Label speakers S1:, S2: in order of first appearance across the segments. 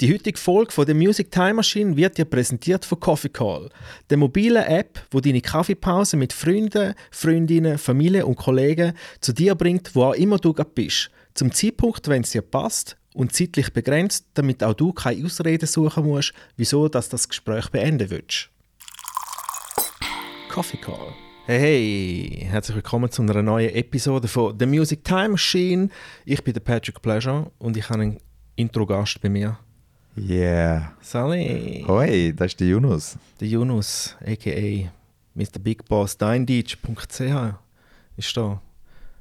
S1: Die heutige Folge von der Music Time Machine wird dir präsentiert von Coffee Call, der mobilen App, wo deine Kaffeepause mit Freunden, Freundinnen, Familie und Kollegen zu dir bringt, wo auch immer du gerade bist. Zum Zeitpunkt, wenn es dir passt und zeitlich begrenzt, damit auch du keine Ausreden suchen musst, wieso dass das Gespräch beenden willst. Coffee Call. Hey, hey, herzlich willkommen zu einer neuen Episode von The Music Time Machine. Ich bin der Patrick Pleasure und ich habe einen Intro-Gast bei mir.
S2: Yeah.
S1: Sally.
S2: Hoi, das ist der Yunus.
S1: Der Yunus, a.k.a. Mr. Big Boss, deindeutsch.ch ist da.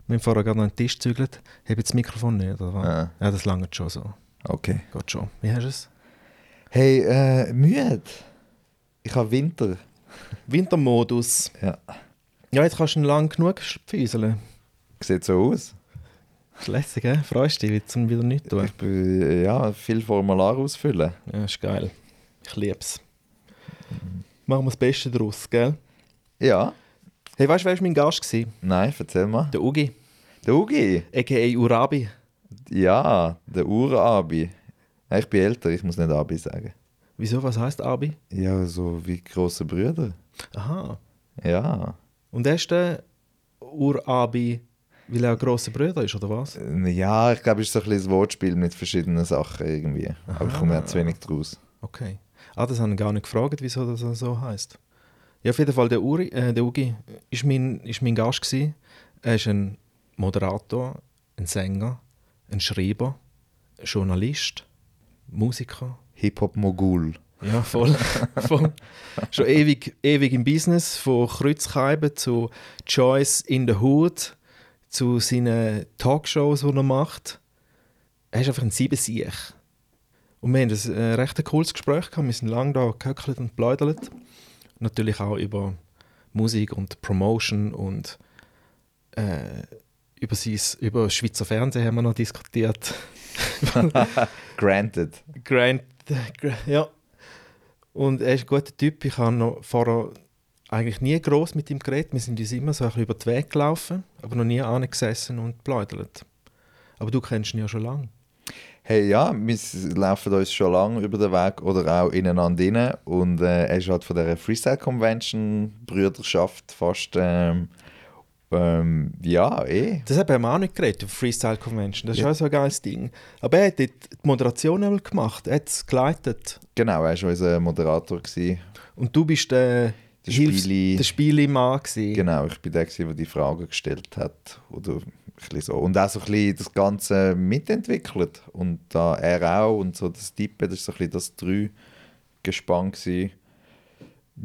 S1: Wir haben vorher gerade noch einen Tisch gezügelt. Habe jetzt das Mikrofon nicht, oder was?
S2: Ah.
S1: Ja, das langt schon so.
S2: Okay.
S1: Geht schon. Wie hast du es?
S2: Hey, äh, müde. Ich habe Winter.
S1: Wintermodus.
S2: Ja.
S1: Ja, jetzt kannst du ihn lang genug füseln.
S2: Sieht so aus.
S1: Lässig, gell? Freust du dich, zum wieder nichts tun?
S2: Ich bin, ja, viel Formular ausfüllen.
S1: Ja, ist geil. Ich lieb's. Machen wir das Beste daraus, gell?
S2: Ja.
S1: Hey, weißt du, wer war mein Gast? Gewesen?
S2: Nein, erzähl mal.
S1: Der Ugi,
S2: Der Ugi.
S1: a.k.a. Urabi.
S2: Ja, der Urabi. Ich bin älter, ich muss nicht Abi sagen.
S1: Wieso, was heißt Abi?
S2: Ja, so wie große Brüder.
S1: Aha.
S2: Ja.
S1: Und er ist der Urabi, weil er ein grosser Bruder ist, oder was?
S2: Ja, ich glaube, es ist so ein bisschen ein Wortspiel mit verschiedenen Sachen irgendwie. Aber ich komme ja zu wenig draus.
S1: Okay. Ah, das haben wir gar nicht gefragt, wieso das so heißt. Ja, auf jeden Fall, der, Uri, äh, der Ugi ist mein, ist mein Gast. Gewesen. Er ist ein Moderator, ein Sänger, ein Schreiber, ein Journalist, Musiker.
S2: Hip-Hop-Mogul.
S1: Ja, voll. voll. Schon ewig, ewig im Business, von Kreuzkeiben zu Choice in the Hood, zu seinen Talkshows, die er macht. Er ist einfach ein Siebensiech. Und wir haben ein äh, recht cooles Gespräch gehabt. Wir sind lange da gehöckelt und bläudert. Natürlich auch über Musik und Promotion und äh, über, sein, über Schweizer Fernsehen haben wir noch diskutiert.
S2: Granted.
S1: Grant, Gra- ja. Und er ist ein guter Typ. Ich habe noch vorher eigentlich nie groß mit ihm geredet. Wir sind uns immer so ein bisschen über den Weg gelaufen, aber noch nie angesessen und pläudert. Aber du kennst ihn ja schon lange.
S2: Hey, ja, wir laufen uns schon lange über den Weg oder auch ineinander rein. Und äh, er ist halt von der Freestyle Convention Brüderschaft fast. Ähm, ähm, ja, eh.
S1: Das haben wir auch nicht geredet, auf Freestyle Convention. Das ist
S2: Ja.
S1: auch so ein geiles Ding. Aber er hat dort die Moderation gemacht, er hat es geleitet.
S2: Genau, er war unser Moderator. Gewesen.
S1: Und du bist der,
S2: Der Spieli.
S1: der Spielemann. gewesen.
S2: Genau, ich bin der, der die Fragen gestellt hat. Oder so. Und auch so ein bisschen das Ganze mitentwickelt. Und da er auch und so das Tippen, das war so ein bisschen das drei gespannt. Gewesen.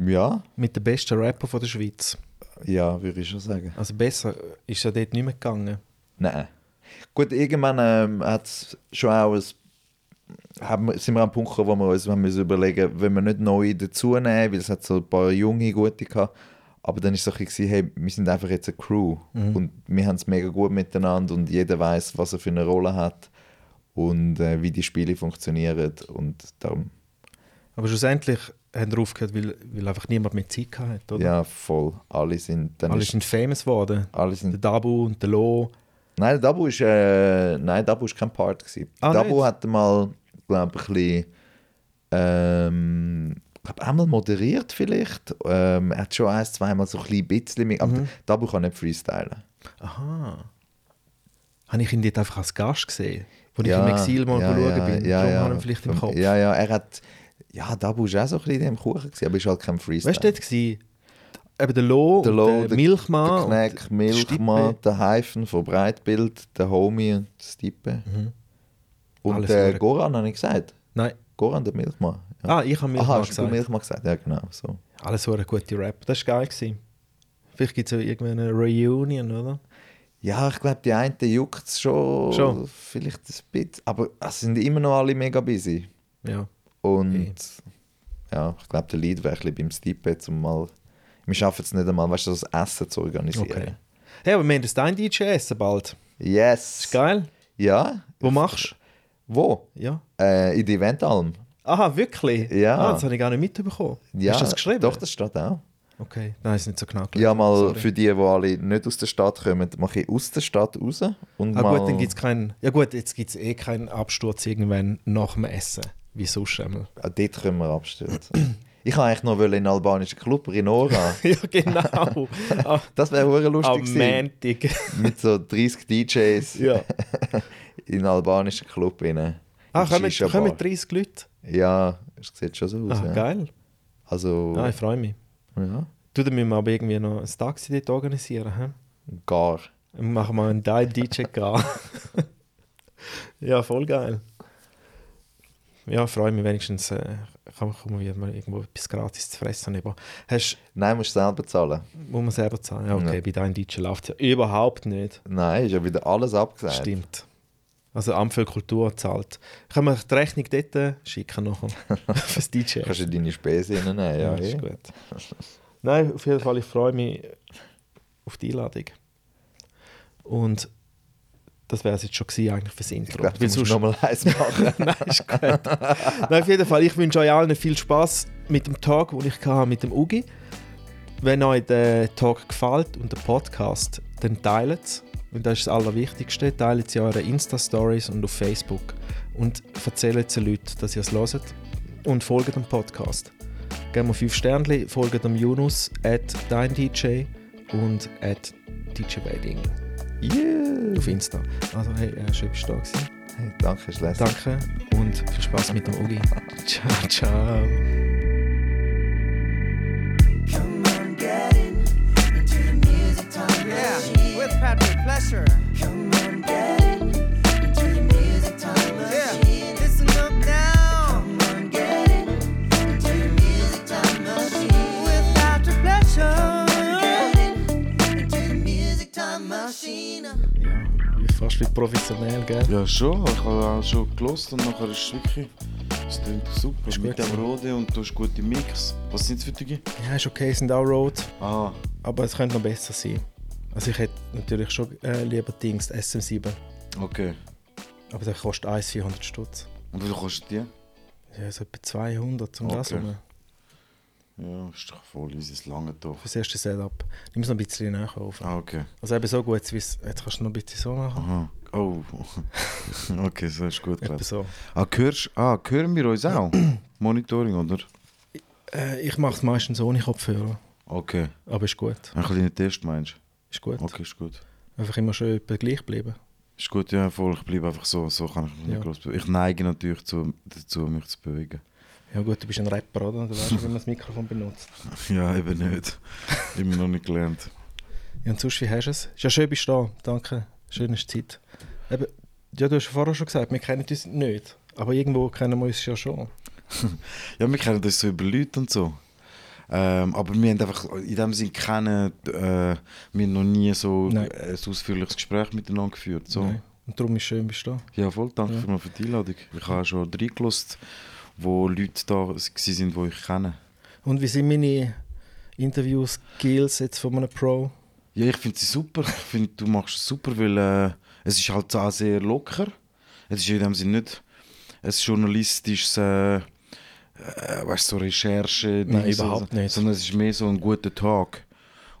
S2: Ja,
S1: Mit dem besten Rapper von der Schweiz.
S2: ja, würde ich schon sagen.
S1: Also besser ist er dort nicht mehr gegangen.
S2: Nein. Gut, irgendwann ähm, hat es schon auch ein, haben sind wir an einem Punkt gekommen, wo wir uns haben müssen überlegen wenn wir nicht neue dazu nehmen, weil es hat so ein paar junge, gute gehabt. Aber dann war es so hey, wir sind einfach jetzt eine Crew und wir haben es mega gut miteinander und jeder weiß, was er für eine Rolle hat und äh, wie die Spiele funktionieren und darum,
S1: Aber schlussendlich haben wir aufgehört, weil, weil einfach niemand mehr Zeit hatte, oder?
S2: ja, voll. Alle sind, dann
S1: Alle
S2: ist,
S1: sind famous geworden.
S2: alle
S1: Der
S2: sind,
S1: Dabu und der Lo.
S2: nein, Dabu ist, äh, nein, Dabu ist kein Part gewesen.
S1: Ah,
S2: Dabu
S1: nicht?
S2: hat mal, glaube ich, ein bisschen, ähm, ich glaube, einmal moderiert vielleicht. Ähm, er hat schon ein, zweimal so ein bisschen, mit- aber
S1: Mhm.
S2: Dabu kann nicht freestylen.
S1: Aha. Habe ich ihn dort einfach als Gast gesehen? Wo ich
S2: Ja,
S1: im Exil mal
S2: ja,
S1: schauen
S2: ja,
S1: bin.
S2: ja,
S1: Darum
S2: ja.
S1: habe ich ihn vielleicht im Kopf.
S2: Ja, ja, er hat, ja, Dabu war auch so ein bisschen in dem Kuchen, gewesen, aber ist halt kein Freestyle.
S1: Weißt du, dort war eben der Lo,
S2: Der Lo,
S1: der,
S2: der-
S1: Milchmann
S2: Der Kneck,
S1: die
S2: Milchmann, der Heifen von Breitbild, der Homie und Stippe.
S1: Mhm.
S2: Und
S1: Alles verdammt.
S2: Goran habe ich gesagt.
S1: Nein.
S2: Goran, der Milchmann. Ja.
S1: Ah, ich habe
S2: Aha,
S1: Milchmann
S2: du
S1: gesagt.
S2: Milchmann gesagt? Ja, genau. So.
S1: Alles so eine gute Rap. Das war geil. Gewesen. Vielleicht gibt es ja irgendeine Reunion, oder?
S2: Ja, ich glaube, die einen juckt es schon,
S1: Schon.
S2: vielleicht ein bisschen. Aber es sind immer noch alle mega busy.
S1: Ja.
S2: Und
S1: Okay.
S2: ja, ich glaube, der Lead wäre ein bisschen beim Stippe, jetzt mal. Wir schaffen es nicht einmal, weißt du, das Essen zu organisieren.
S1: Okay. Hey, aber wir haben das dein DJ essen bald.
S2: Yes.
S1: Ist geil.
S2: Ja.
S1: Wo machst du?
S2: Wo?
S1: Ja.
S2: Äh, in die Eventalm.
S1: Aha, wirklich?
S2: Ja.
S1: Ah, das habe ich gar nicht mitbekommen.
S2: Ja,
S1: Hast du das geschrieben?
S2: Doch, das steht auch.
S1: Okay, nein, ist nicht so genau
S2: Ja, mal
S1: Sorry.
S2: für die, die alle nicht aus der Stadt kommen, mache ich aus der Stadt raus. Und
S1: Ah
S2: mal,
S1: gut, dann gibt es keinen... Ja gut, jetzt gibt es eh keinen Absturz irgendwann nach dem Essen. wie sonst einmal.
S2: Ah, Dort können wir abstürzen. ich wollte eigentlich noch in einen albanischen Club, Rinora.
S1: ja, genau. Am-
S2: Das wäre hure lustig
S1: Am. Montag.
S2: Mit so 30 DJs
S1: ja.
S2: in einen albanischen Club rein.
S1: Ah, kommen, kommen 30 Leute?
S2: Ja, es sieht schon so aus.
S1: Ah,
S2: ja.
S1: geil.
S2: Also,
S1: Ah, ich freue mich.
S2: ja,
S1: Du, dann müssen wir aber irgendwie noch ein Taxi dort organisieren. He?
S2: gar.
S1: Machen wir einen Dive DJ gar. ja, voll geil. Ja, freue mich wenigstens. Äh, kann man kommen, wieder mal irgendwo etwas gratis zu fressen. Aber hast,
S2: Nein, musst du selber zahlen.
S1: muss man selber zahlen? Ja, okay,
S2: Ja.
S1: bei deinem DJ läuft es ja überhaupt nicht.
S2: Nein, ist ja wieder alles abgesagt.
S1: Stimmt. Also für Kultur zahlt. Können wir die Rechnung dort schicken nachher? Fürs DJ.
S2: Kannst du deine Spesen reinnehmen? Ja,
S1: Ja,
S2: eh.
S1: ist gut. Nein, auf jeden Fall, ich freue mich auf die Einladung. Und das wäre es jetzt schon gewesen, eigentlich fürs
S2: Ich
S1: Intro.
S2: glaube, du
S1: Weil
S2: musst
S1: sonst-
S2: nochmal eins machen.
S1: Nein, ist gut. Nein, auf jeden Fall, ich wünsche euch allen viel Spaß mit dem Talk, den ich hatte mit dem Ugi. Wenn euch der Talk gefällt und der Podcast, dann teilt es. Und das ist das Allerwichtigste. Teilt es in euren Insta-Stories und auf Facebook. Und erzählt den Leuten, dass ihr es hört. Und folgt dem Podcast. Geben wir 5 Sternchen, folgt dem Yunus, at deindj und at DJ Wedding
S2: Yeah.
S1: auf Insta. Also hey, äh, schön bist du da gewesen.
S2: Hey, danke, Schleswig.
S1: Danke und viel Spaß mit dem Ugi. ciao, ciao.
S3: Pleasure.
S4: Come on, get in into the music time
S3: Yeah,
S4: machine.
S3: listen up now.
S4: Come on, get in into the music time machine.
S3: With Patrick Pleasure.
S4: Get in into the music time machine.
S1: Ja, fast wie professionell, gell?
S5: Ja, schon. Ich habe auch schon gelost und nachher ist es wirklich. Es klingt super.
S1: Ist
S5: mit dem. Rode und du hast gute Mix. Was sind es für Dinge?
S1: Ja, ist okay, sind auch Road,
S5: Ah,
S1: aber es könnte noch besser sein. Also ich hätte natürlich schon äh, lieber Dings, die SM7,
S5: okay.
S1: aber der kostet 1 400 Stutz.
S5: Und wie viel kostet die?
S1: Ja, so etwa 200 zum das
S5: Okay.
S1: rum.
S5: Ja, ist doch voll easy, es lange doch.
S1: Für das erste Setup. Nimm es noch ein bisschen auf.
S5: Ah, okay.
S1: Also eben so gut, wie es- jetzt kannst du noch ein bisschen so machen.
S5: Aha. Oh. okay, so ist gut geklappt.
S1: so.
S5: Ah, hörst, ah, hören wir uns auch? Monitoring, oder?
S1: Äh, ich mache es meistens ohne Kopfhörer,
S5: Okay.
S1: aber ist gut.
S5: Ein kleiner Test meinst
S1: Ist gut.
S5: Okay, ist gut.
S1: Einfach immer schön gleich bleiben.
S5: Ist gut, ja, voll. Ich bleibe einfach so. So kann ich mich
S1: Ja.
S5: nicht groß bewegen. Ich neige natürlich zu, dazu, mich zu bewegen.
S1: Ja gut, du bist ein Rapper, oder? Du weißt, wie man das Mikrofon benutzt.
S5: Ja, eben nicht. Immer noch nicht gelernt.
S1: Ja, und sonst, wie hast du es? Ist ja schön, bist du da. Danke. Schöne Zeit. Eben, ja, du hast vorher schon gesagt, wir kennen uns nicht. Aber irgendwo kennen wir uns ja schon.
S5: Ja, wir kennen das so über Leute und so. Ähm, aber wir haben einfach in dem Sinne kennen, äh, wir haben noch nie so
S1: Nein.
S5: ein ausführliches Gespräch miteinander geführt. So.
S1: Nein. Und darum ist es schön, bist du da.
S5: Ja, voll, danke
S1: Ja.
S5: vielmals für die Einladung. Ich habe schon reingelassen, wo Leute da waren, die ich kenne.
S1: Und wie sind meine Interview-Skills jetzt von einem Pro?
S5: Ja, ich finde sie super. Ich finde, du machst es super, weil äh, es ist halt auch sehr locker. Es ist in dem Sinne nicht ein journalistisches, äh, äh, weißt, so Recherche,
S1: Nein,
S5: Dings
S1: überhaupt
S5: so,
S1: nicht.
S5: sondern es ist mehr so ein guter Tag.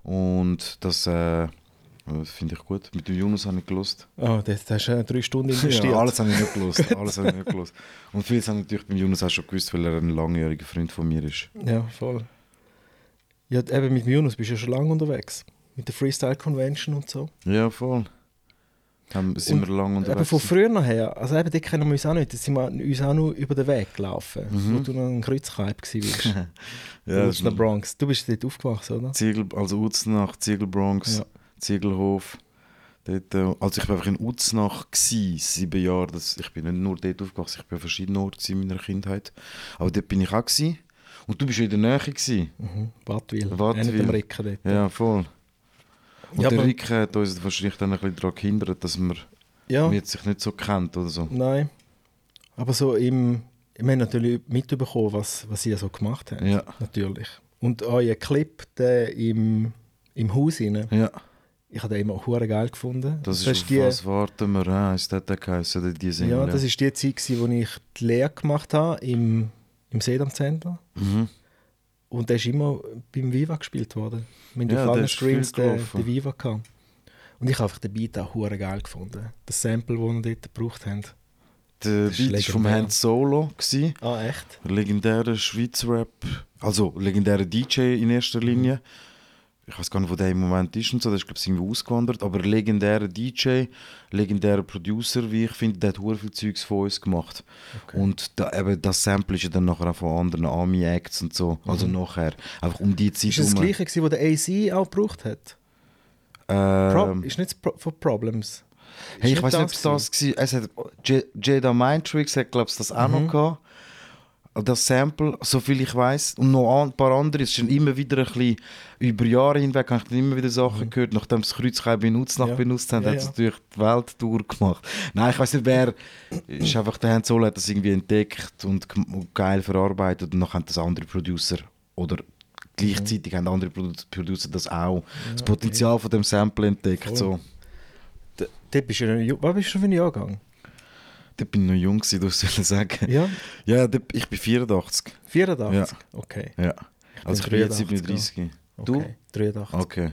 S5: Und das, äh, das finde ich gut. Mit dem Jonas habe ich gelost.
S1: Oh, das hast du äh, drei Stunden investiert.
S5: Ja, alles habe ich nicht gelost. Alles habe ich nicht gelost. Und vieles habe ich natürlich beim Jonas auch schon gewusst, weil er ein langjähriger Freund von mir ist.
S1: Ja, voll. Ja, eben mit dem Jonas bist du ja schon lange unterwegs. Mit der Freestyle Convention und so.
S5: Ja, voll. Haben, sind
S1: Und
S5: wir lange unterwegs.
S1: von früher noch her, also eben, die kennen wir uns auch nicht. Da sind wir uns auch nur über den Weg gelaufen,
S5: Mhm.
S1: wo du noch ein Kreuzkalb warst.
S5: ja,
S1: in der
S5: ist
S1: Bronx. Du bist dort aufgewachsen, oder?
S5: Ziegel, also Uznach, Ziegelbronx,
S1: Ja.
S5: Ziegelhof. Dort, äh, also ich war einfach in Uznach, sieben Jahre. Das, ich bin nicht nur dort aufgewachsen, ich bin an verschiedenen Orten in meiner Kindheit. Aber dort bin ich auch. Gsi. Und du bist ja in der Nähe. Gsi.
S1: Mhm. Ricken dort.
S5: Ja, voll. Und
S1: Ja,
S5: der Rick hat uns wahrscheinlich dann ein bisschen daran gehindert, dass man
S1: ja.
S5: jetzt sich nicht so kennt oder so.
S1: Nein. Aber so im... Wir haben natürlich mitbekommen, was, was ihr so gemacht habt.
S5: Ja.
S1: Natürlich. Und euer Clip der im, im Haus rein,
S5: Ja,
S1: ich habe den immer hure geil gefunden.
S5: das ist, auf
S1: die,
S5: was warten wir, ist das der geheißen, die Single,
S1: Ja, das ist die Zeit, gewesen, wo ich die Lehre gemacht habe im, im Sedam-Center.
S5: Mhm.
S1: Und der ist immer beim Viva gespielt worden. Wir haben
S5: Ja,
S1: auf
S5: der
S1: allen Streams den, den Viva gehabt. Und ich habe einfach den Beat auch hure geil gefunden. Das Sample, das wir dort gebraucht haben.
S5: der
S1: Das
S5: Beat ist vom. Hans Solo. Gewesen.
S1: Ah, echt?
S5: Legendärer Schweizer Rap. Also legendärer DJ in erster Linie. Ich weiß gar nicht, wo der im Moment ist und so. Der ist, glaube ich, irgendwie ausgewandert. Aber legendärer DJ, legendärer Producer, wie ich finde, der hat hure viel Zeugs von uns gemacht. Und da, eben, das Sample ist ja dann nachher auch von anderen Army-Acts und so. Also nachher. Einfach um die Zeit
S1: Ist das das gleiche, gewesen, was der AZ auch gebraucht hat? Pro
S5: Ähm,
S1: ist nicht von Problems.
S5: Hey, ich weiß nicht, ob es das war. Es hat Jada Mind Tricks hat, glaube ich, das auch
S1: Mhm.
S5: noch gehabt. Das Sample, soviel ich weiß. Und noch ein paar andere. Es ist schon immer wieder ein bisschen, über Jahre hinweg habe ich dann immer wieder Sachen gehört. Nachdem das Kreuzkeim benutzt, nach
S1: Mhm. Ja.
S5: benutzt haben,
S1: Ja,
S5: hat es
S1: ja.
S5: natürlich die Welt durchgemacht. Nein, ich weiß nicht, wer. ist einfach der Hans Solo hat das irgendwie entdeckt und, geil verarbeitet. Und dann haben das andere Producer oder gleichzeitig haben andere Produ- Producer das auch. das Potenzial von dem Sample entdeckt.
S1: Voll.
S5: So.
S1: Dort bist du ja. Was bist du schon für ein Jahrgang?
S5: Da bin ich noch jung, gewesen, du sollst sagen.
S1: Ja,
S5: Ja, da- ich bin 84.
S1: 84?
S5: Ja.
S1: Okay.
S5: Ja. Also ich bin jetzt
S1: 83,
S5: 37. Du?
S1: okay. 83.
S5: Okay.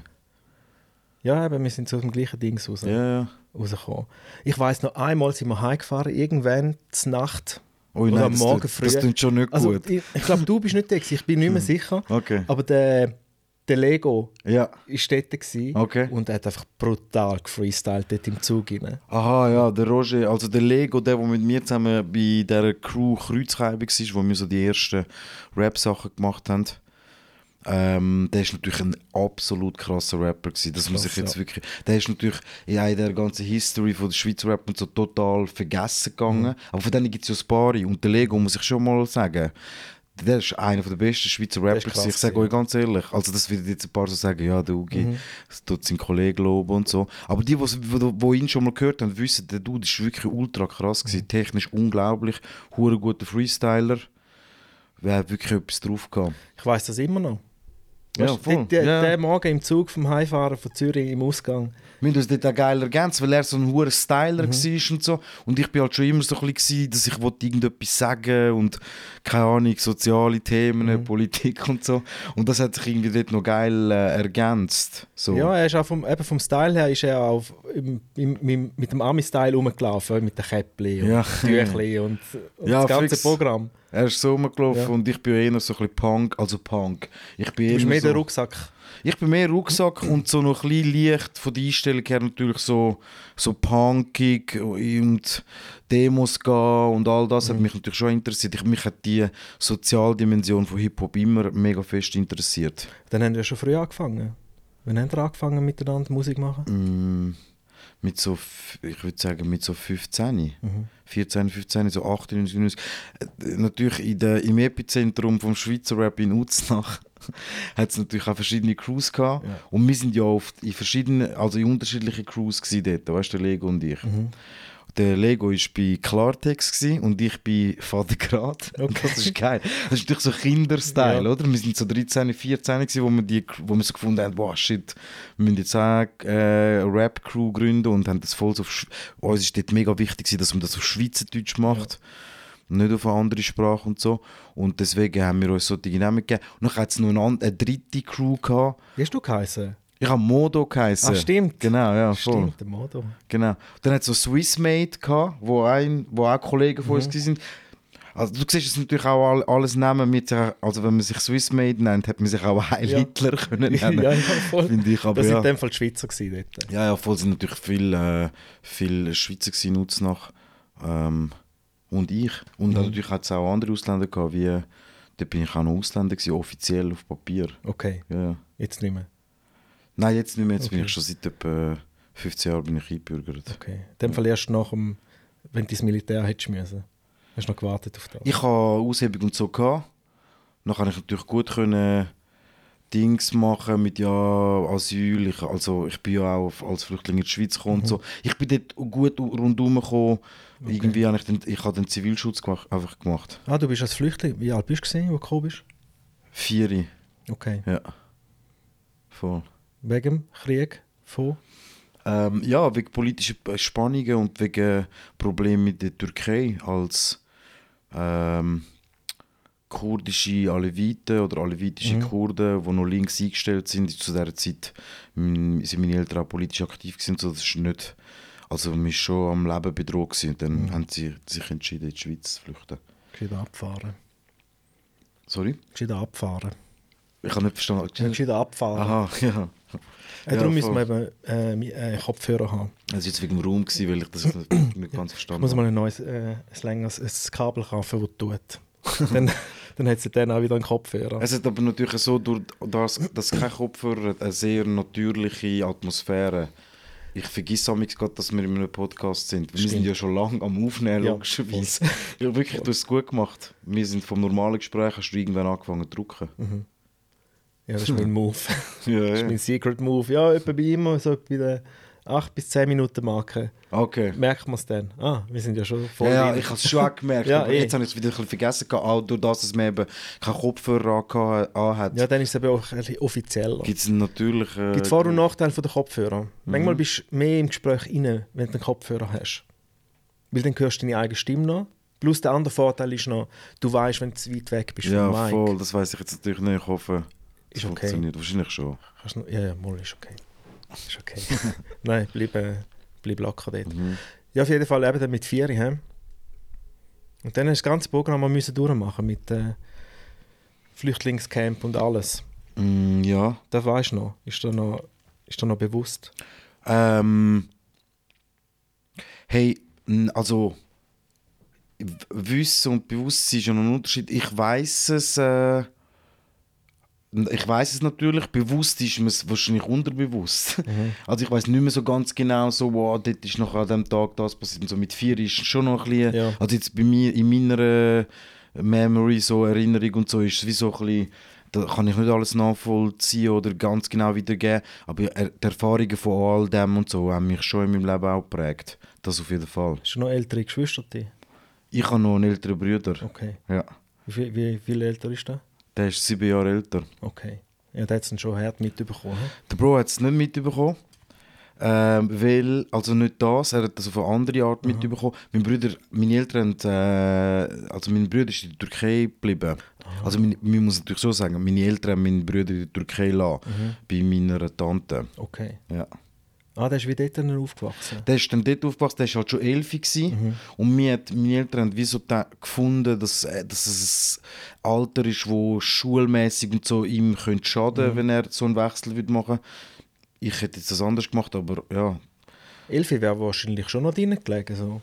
S1: Ja, eben, wir sind so aus dem gleichen Ding raus,
S5: Ja, ja.
S1: rausgekommen. Ich weiss noch, einmal sind wir heimgefahren, irgendwann zur Nacht. Oder
S5: nein,
S1: am Morgen
S5: tut-
S1: früh.
S5: das klingt schon nicht
S1: Also,
S5: gut. Hm.
S1: ich, ich glaube, du bist nicht gewesen, ich bin nicht mehr sicher.
S5: Okay.
S1: Aber der, der Lego
S5: Ja.
S1: war dort gewesen
S5: Okay.
S1: und hat einfach brutal gefreestylt dort im Zug rein.
S5: Aha, ja, der Roger, also der Lego, der, der mit mir zusammen bei dieser Crew Kreuzkeibe war, wo wir so die ersten Rap-Sachen gemacht haben, ähm, der ist natürlich ein absolut krasser Rapper gewesen. Das muss ich jetzt
S1: ja.
S5: wirklich... Der ist natürlich ja, in der ganzen History von der Schweizer Rap und so total vergessen gegangen.
S1: Mhm.
S5: Aber von denen gibt es ja ein paar. Und der Lego, muss ich schon mal sagen, der ist einer der besten Schweizer Rapper.
S1: krass.
S5: Ich sage euch ganz ehrlich, also das wird jetzt ein paar so sagen, ja, der Ugi,
S1: Mhm.
S5: das tut sein Kollege loben und so. Aber die, die ihn schon mal gehört haben, wissen, der Dude ist wirklich ultra krass gewesen. Technisch unglaublich, hure guter Freestyler. Wer hat wirklich etwas drauf gehabt.
S1: Ich weiss das immer noch.
S5: Ja,
S1: Weißt du,
S5: voll.
S1: Der,
S5: Ja.
S1: der Morgen im Zug vom Heimfahren von Zürich im Ausgang.
S5: Wir haben uns dort auch geil ergänzt, weil er so ein hoher Styler
S1: Mhm.
S5: war und so. Und ich bin halt schon immer so ein bisschen, dass ich irgendetwas sagen und keine Ahnung, soziale Themen,
S1: Mhm.
S5: Politik und so. Und das hat sich irgendwie dort noch geil äh, ergänzt. So.
S1: Ja, er ist auch vom, eben vom Style her ist er auch im, im, im, mit dem Ami-Style rumgelaufen, mit den Käppli und
S5: Ja.
S1: Tüchli und, und
S5: Ja,
S1: das ganze
S5: fix.
S1: Programm.
S5: Er ist so rumgelaufen
S1: Ja.
S5: und ich bin eher so ein bisschen Punk, also Punk. Ich bin
S1: Du bist mehr
S5: so,
S1: der Rucksack.
S5: Ich bin mehr Rucksack und so noch ein bisschen leicht von der Einstellung her natürlich so, so punkig und Demos gehen und all das
S1: Mhm.
S5: hat mich natürlich schon interessiert. Ich, mich hat die Sozialdimension von Hip-Hop immer mega fest interessiert.
S1: Dann haben wir schon früh angefangen. Wann haben wir angefangen miteinander Musik machen?
S5: Mm, mit so, ich würde sagen, mit so 15,
S1: Mhm.
S5: 14, 15, so 18, 19, 19. Äh, Natürlich in der, im Epizentrum vom Schweizer Rap in Uznach hat es natürlich auch verschiedene Crews gehabt.
S1: Ja.
S5: Und wir sind ja oft in verschiedenen, also in unterschiedlichen Crews gewesen dort, weißt du, der Lego und ich.
S1: Mhm.
S5: Der Lego war bei Klartext und ich bei Vater Grad. Und
S1: Okay.
S5: Das ist geil. Das ist natürlich so Kinderstyle,
S1: Ja.
S5: oder? Wir sind so 13, 14 gewesen, wo wir, die, wo wir so gefunden haben, wow, shit, wir müssen jetzt auch äh, eine Rap-Crew gründen und haben das voll so uns ist dort mega wichtig gewesen, dass man das auf Schweizerdeutsch macht. und Nicht auf eine andere Sprache und so. Und deswegen haben wir uns so die Genehmigung gegeben. Und dann hat es noch eine, eine dritte Crew gehabt.
S1: Wie hast du geheißen?
S5: Ich habe Modo geheißen.
S1: Ah, stimmt.
S5: Genau, ja, voll.
S1: Stimmt, der Modo.
S5: Genau. Dann hat es so Swissmate gehabt, wo, ein, wo auch Kollegen von uns
S1: Mhm.
S5: waren. Also du siehst es natürlich auch all, alles nehmen mit, also wenn man sich Swissmate nennt, hätte man sich auch Heil
S1: Ja.
S5: Hitler können nennen.
S1: ja, ja, voll.
S5: Finde ich, aber
S1: das
S5: ja.
S1: sind in dem Fall die Schweizer gewesen dort.
S5: Ja, ja, voll sind natürlich viele, äh, viele Schweizer gewesen, Nutznach. Ähm, und ich. Und
S1: Mhm.
S5: natürlich hat es auch andere Ausländer gehabt, wie, da bin ich auch noch Ausländer gewesen, offiziell auf Papier.
S1: Okay,
S5: Ja,
S1: jetzt nicht mehr.
S5: Nein, jetzt nicht mehr, jetzt bin
S1: Okay.
S5: ich schon seit etwa 15 Jahren bin ich eingebürgert.
S1: Okay. In dem Fall erst nach dem, wenn du ins Militär hättest müssen. Hast du noch gewartet auf das?
S5: Ich hatte Aushebung und so. Gehabt. Dann konnte ich natürlich gut können Dings machen mit ja Asyl. Ich, also ich bin ja auch als Flüchtling in die Schweiz gekommen und so. Ich bin dort gut rundherum gekommen. Irgendwie habe ich den, ich habe den Zivilschutz gemacht, einfach gemacht.
S1: Ah, du bist als Flüchtling. Wie alt bist du, gewesen, wo du gekommen bist?
S5: Vieri,
S1: Okay.
S5: ja. Voll.
S1: Wegen Krieg von?
S5: Ähm, ja, wegen politischen Spannungen und wegen Problemen mit der Türkei als ähm, kurdische Aleviten oder alevitische
S1: Mhm.
S5: Kurden, die noch links eingestellt sind. Zu dieser Zeit sind meine Eltern auch politisch aktiv gewesen, so das ist nicht Also man war schon am Leben bedroht gewesen. und dann
S1: Mhm.
S5: haben sie sich entschieden, in die Schweiz zu flüchten.
S1: Gescheit abfahren.
S5: Sorry?
S1: Gescheit abfahren.
S5: Ich habe nicht verstanden.
S1: Gescheit abfahren.
S5: Aha, ja.
S1: Äh, darum
S5: Ja,
S1: müssen wir eben äh, äh, Kopfhörer haben.
S5: Das war jetzt wegen dem Raum, gewesen, weil ich das nicht ganz
S1: Ich
S5: verstanden
S1: muss
S5: habe.
S1: mal ein neues, äh, ein längeres ein Kabel kaufen, das tut. dann, dann hat sie dann auch wieder einen Kopfhörer.
S5: Es ist aber natürlich so, durch das, dass kein Kopfhörer hat, eine sehr natürliche Atmosphäre. Ich vergesse amigs gerade, dass wir in einem Podcast sind. Wir sind
S1: Stimmt.
S5: ja schon lange am Aufnehmen,
S1: Ja,
S5: logischerweise. Ja, wirklich, du hast es gut gemacht. Wir sind vom normalen Gespräch, hast du irgendwann angefangen zu drucken.
S1: Ja, das ist mein Move.
S5: Ja,
S1: Das ist mein Secret Move. Ja, etwa bei immer so bei der 8 bis 10 Minuten Marke.
S5: Okay.
S1: Merkt man es dann? Ah, wir sind ja schon voll
S5: Ja, ja, ich habe es schon gemerkt,
S1: Ja,
S5: aber
S1: eh.
S5: jetzt habe ich es wieder ein bisschen vergessen, auch durch das, dass man eben keinen Kopfhörer anhat.
S1: Ja, dann ist es eben auch ein bisschen offizieller.
S5: Gibt es natürlich... Äh,
S1: gibt Vor- und Nachteile von den Kopfhörern. Manchmal bist du mehr im Gespräch rein, wenn du einen Kopfhörer hast. Weil dann hörst du deine eigene Stimme noch. Plus der andere Vorteil ist noch, du weißt, wenn du zu weit weg bist
S5: Ja,
S1: vom Mic.
S5: voll, das weiß ich jetzt natürlich nicht. Ich hoffe, es
S1: okay.
S5: funktioniert. Wahrscheinlich schon.
S1: Noch, ja, ja, mal ist okay. Ist okay. Nein, bleib, äh, bleib locker dort.
S5: Mhm.
S1: Ja, auf jeden Fall eben dann mit vier. He? Und dann hast du das ganze Programm müssen durchmachen mit äh, Flüchtlingscamp und alles.
S5: Mm, ja.
S1: Das weißt du noch. Ist dir noch, ist dir noch bewusst?
S5: Ähm, hey, also Wissen und Bewusstsein ist ja noch ein Unterschied. Ich weiß es, äh, ich weiß es natürlich. Bewusst ist mir es wahrscheinlich unterbewusst. Also ich weiß nicht mehr so ganz genau, so, wow, dort ist noch an dem Tag das passiert. Und so mit vier ist schon noch ein bisschen,
S1: Ja.
S5: also jetzt bei mir in meiner äh, Memory, so Erinnerung und so, ist es wie so ein bisschen da kann ich nicht alles nachvollziehen oder ganz genau wiedergeben, aber er- die Erfahrungen von all dem und so haben mich schon in meinem Leben auch geprägt. Das auf jeden Fall.
S1: Hast du noch ältere Geschwister?
S5: Ich habe noch einen älteren Bruder.
S1: Okay.
S5: Ja.
S1: Wie viel, wie viel älter ist der?
S5: Der ist sieben Jahre älter.
S1: Okay. Ja, der hat es dann schon hart mitbekommen.
S5: Der Bro hat es nicht mitbekommen. Ähm, weil, also nicht das, er hat das auf eine andere Art mitbekommen. Mein Bruder, meine Eltern, haben, äh, also mein Bruder ist in der Türkei geblieben. Also meine, man muss natürlich so sagen, meine Eltern haben meinen Bruder in der Türkei gelassen, bei meiner Tante.
S1: Okay.
S5: Ja.
S1: Ah, der ist wie dort dann aufgewachsen.
S5: Der ist dann dort aufgewachsen, der war halt schon elf. gewesen. Und mir hat, meine Eltern haben wie so gefunden, dass, äh, dass es ein Alter ist, wo schulmäßig und so ihm könnte schaden wenn er so einen Wechsel würde machen Ich hätte jetzt das anders gemacht, aber ja.
S1: Elfi wäre wahrscheinlich schon noch drin gelegen. So.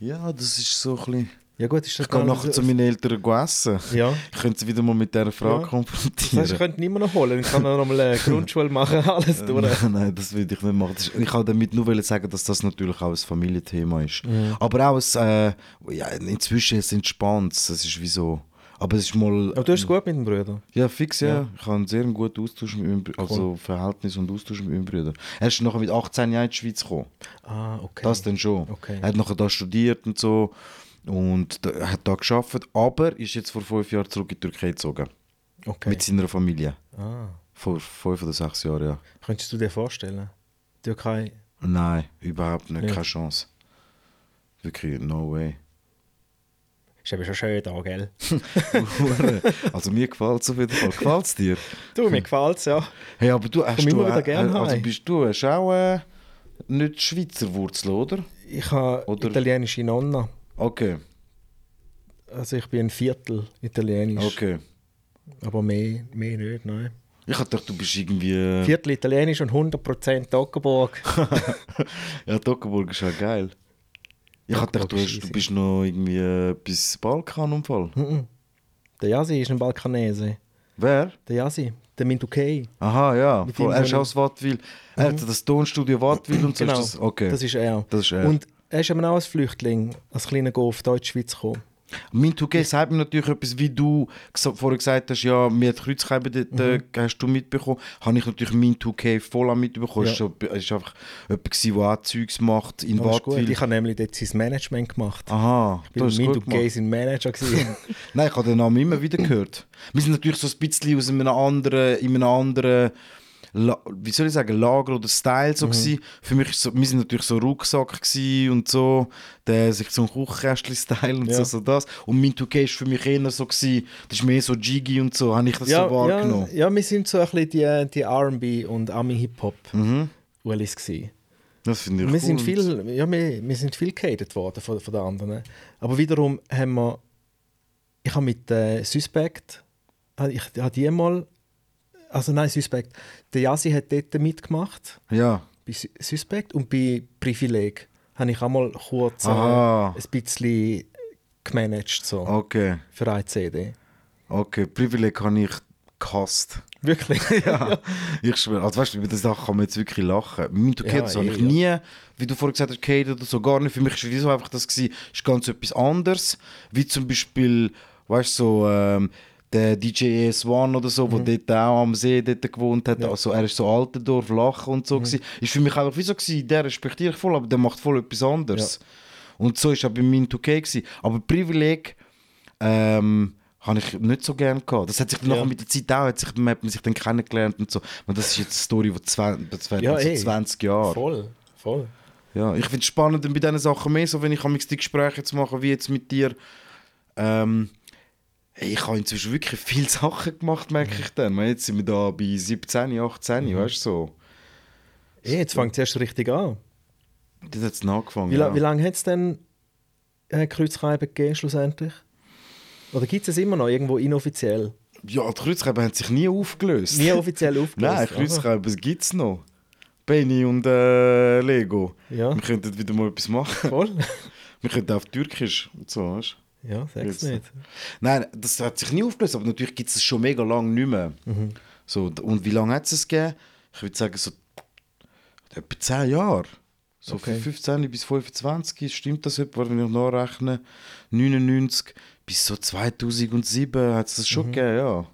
S5: Ja, das ist so ein bisschen...
S1: Ja gut, ist das
S5: Ich gehe nachher zu meinen Eltern essen.
S1: Ja.
S5: Ich könnte sie wieder mal mit dieser Frage
S1: Ja. Das
S5: konfrontieren.
S1: heißt, ich könnte ihn immer noch holen. Ich kann noch mal eine Grundschule machen, alles durch.
S5: Nein, nein, das will ich nicht machen. Das ich wollte damit nur sagen, dass das natürlich auch ein Familienthema ist. Aber auch ein, äh, ja, inzwischen ist es entspannt. Es ist wie so. Aber es ist mal.
S1: Aber du hast es gut mit dem Bruder.
S5: Ja, fix, ja.
S1: Ja.
S5: Ich habe einen sehr guten Austausch mit meinem Bruder. Also Verhältnis und Austausch mit meinem Bruder. Er ist nachher mit 18 Jahren in die Schweiz gekommen.
S1: Ah, okay.
S5: Das dann schon.
S1: Okay.
S5: Er hat nachher da studiert und so. Und da, er hat da geschafft. Aber ist jetzt vor fünf Jahren zurück in die Türkei gezogen.
S1: okay.
S5: Mit seiner Familie.
S1: Ah.
S5: Vor fünf oder sechs Jahren, ja.
S1: Könntest du dir vorstellen? Türkei.
S5: Nein, überhaupt nicht.
S1: Ja.
S5: Keine Chance. Wirklich, no way.
S1: Ist eben schon schön da, gell?
S5: Also mir gefällt es auf jeden Fall. Gefällt es dir?
S1: Du, mir gefällt es, ja.
S5: Hey, aber du hast
S1: Komm
S5: du,
S1: immer wieder gern
S5: also bist du hast auch äh, nicht Schweizer Wurzeln, oder?
S1: Ich habe
S5: Oder-
S1: italienische Nonna.
S5: Okay,
S1: Also ich bin ein Viertel italienisch.
S5: okay.
S1: Aber mehr, mehr nicht, nein.
S5: Ich gedacht, du bist irgendwie... Äh,
S1: Viertel italienisch und 100% Toggenburg.
S5: ja, Toggenburg ist ja geil. Ich gedacht, du, hast, du bist noch irgendwie äh, bis Balkanunfall.
S1: Mhm. Der Yasi ist ein Balkanese.
S5: Wer?
S1: Der Yasi, der Mintukei.
S5: Aha, ja.
S1: Mit
S5: Voll, er ist aus Wattwil. Er hat das Tonstudio Wattwil und so
S1: Genau,
S5: ist das... Okay.
S1: das ist er.
S5: Das ist er.
S1: Und er ist eben auch als Flüchtling, als kleiner Go auf Deutschschweiz gekommen.
S5: Mein 2G sagt mir natürlich etwas, wie du vorher gesagt hast, ja, mir hat Kreuzkeiben dort, äh, hast du mitbekommen. Habe ich natürlich mein 2K voll an mitbekommen.
S1: Ja.
S5: Es war einfach jemand, der auch Zeugs macht in
S1: gut.
S5: Wattwil.
S1: Ich habe nämlich dort sein Management gemacht.
S5: Aha,
S1: Ich
S5: das ist
S1: Mintukei
S5: gemacht.
S1: sein Manager.
S5: Nein, ich habe den Namen immer wieder gehört. Wir sind natürlich so ein bisschen aus einem anderen, in einem anderen La wie soll ich sagen, Lager oder Style
S1: Mhm.
S5: so gewesen. Für mich so, wir sind natürlich so Rucksack und so, der sich so ein Kuchkästchen-Style und
S1: Ja.
S5: so, so das. Und mein 2K ist für mich eher so gewesen, das ist mehr so Jiggy und so, habe ich das
S1: ja,
S5: so wahrgenommen.
S1: ja, ja, wir sind so ein bisschen die, die R&B und Ami-Hip-Hop
S5: Mhm.
S1: Ulis gewesen.
S5: Das finde ich
S1: wir
S5: cool.
S1: sind viel, ja, wir, wir sind viel gehatet worden von, von den anderen. Aber wiederum haben wir, ich habe mit äh, Suspect, habe ich habe die mal, also nein, Suspect, der Yasi hat dort mitgemacht,
S5: Ja.
S1: bei Su- Suspect und bei Privileg habe ich auch mal kurz äh, ein bisschen gemanagt, so,
S5: Okay.
S1: für eine CD.
S5: Okay. Privileg habe ich gehasst.
S1: Wirklich?
S5: ja, ich schwöre. Also weißt du, über das Sache kann man jetzt wirklich lachen. Mit
S1: Ja,
S5: Kids habe ich nie, wie du vorhin gesagt hast, Kate oder so, gar nicht. Für mich war so einfach das gewesen, ist ganz etwas anderes. Wie zum Beispiel, weißt du, so, ähm, der DJ ES1 oder so,
S1: Mhm.
S5: der dort auch am See dort gewohnt hat. Also, er ist so Altendorf, Lachen und
S1: Mhm.
S5: so. gewesen. Ist für mich einfach wie so gewesen, der respektiere ich voll, aber der macht voll etwas anderes. Und so ist auch bei mir 2K gewesen. Aber Privileg, ähm, habe ich nicht so gerne gehabt. Das hat sich dann
S1: Ja.
S5: nachher mit der Zeit auch, hat, sich, hat man sich dann kennengelernt und so. Und das ist jetzt eine Story, die 20, das wird
S1: Ja,
S5: so
S1: eh.
S5: 20 Jahre.
S1: Voll, voll.
S5: Ja, ich finde es spannend bei diesen Sachen mehr, so wenn ich die Gespräche jetzt mache, wie jetzt mit dir. Ähm, ich habe inzwischen wirklich viele Sachen gemacht, merke ich dann. Jetzt sind wir da bei 17, 18,
S1: Mhm.
S5: weißt du so.
S1: Eh, jetzt fängt es erst richtig an.
S5: Das hat es angefangen.
S1: Wie,
S5: ja.
S1: wie lange hat es denn äh, Kreuzreiben gegeben schlussendlich? Oder gibt es es immer noch irgendwo inoffiziell?
S5: ja, die Kreuzreiben haben sich nie aufgelöst.
S1: Nie offiziell aufgelöst?
S5: Nein, Kreuzreiben gibt es noch. Benny und äh, Lego.
S1: Ja.
S5: Wir könnten wieder mal etwas machen.
S1: Voll?
S5: Wir könnten auf Türkisch und so, weißt du?
S1: Ja, sag's nicht.
S5: Nein, das hat sich nie aufgelöst, aber natürlich gibt es es schon mega lange nicht mehr.
S1: Mhm.
S5: So, und wie lange hat es es gegeben? Ich würde sagen, so etwa 10 Jahre. So
S1: Okay.
S5: von 15 bis 25, stimmt das etwa, wenn ich nachrechne? 99 bis so 2007 hat es das
S1: Mhm.
S5: schon gegeben, ja.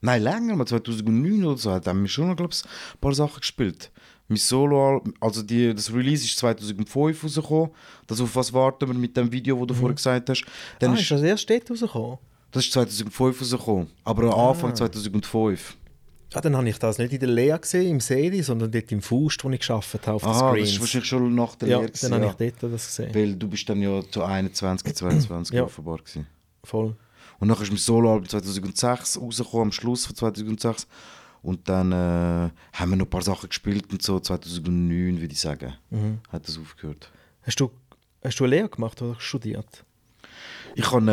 S5: Nein, länger, mal 2009 oder so, haben wir schon, glaube ich, ein paar Sachen gespielt. Mein Solo, also die, das Release ist 2005 rausgekommen. Das auf was warten wir mit dem Video, das du vorher gesagt hast. Dann
S1: ah,
S5: ist,
S1: ist das erst dort rausgekommen?
S5: das ist 2005 rausgekommen, aber
S1: Ah.
S5: Anfang 2005.
S1: Ah, dann habe ich das nicht in der Lea gesehen, im Sedi, sondern dort im Faust, wo ich gearbeitet habe, auf den
S5: Aha, das
S1: Screens.
S5: ist wahrscheinlich schon nach der
S1: ja,
S5: Lehre.
S1: dann habe ich dort das gesehen.
S5: Weil du bist dann ja zu 21, 22
S1: Ja.
S5: offenbar gewesen.
S1: Voll.
S5: Und nachher ist mein Soloalbum 2006 rausgekommen, am Schluss von 2006. Und dann äh, haben wir noch ein paar Sachen gespielt und so, 2009 würde ich sagen,
S1: Mhm.
S5: hat das aufgehört.
S1: Hast du, hast du eine Lehre gemacht oder studiert?
S5: Ich habe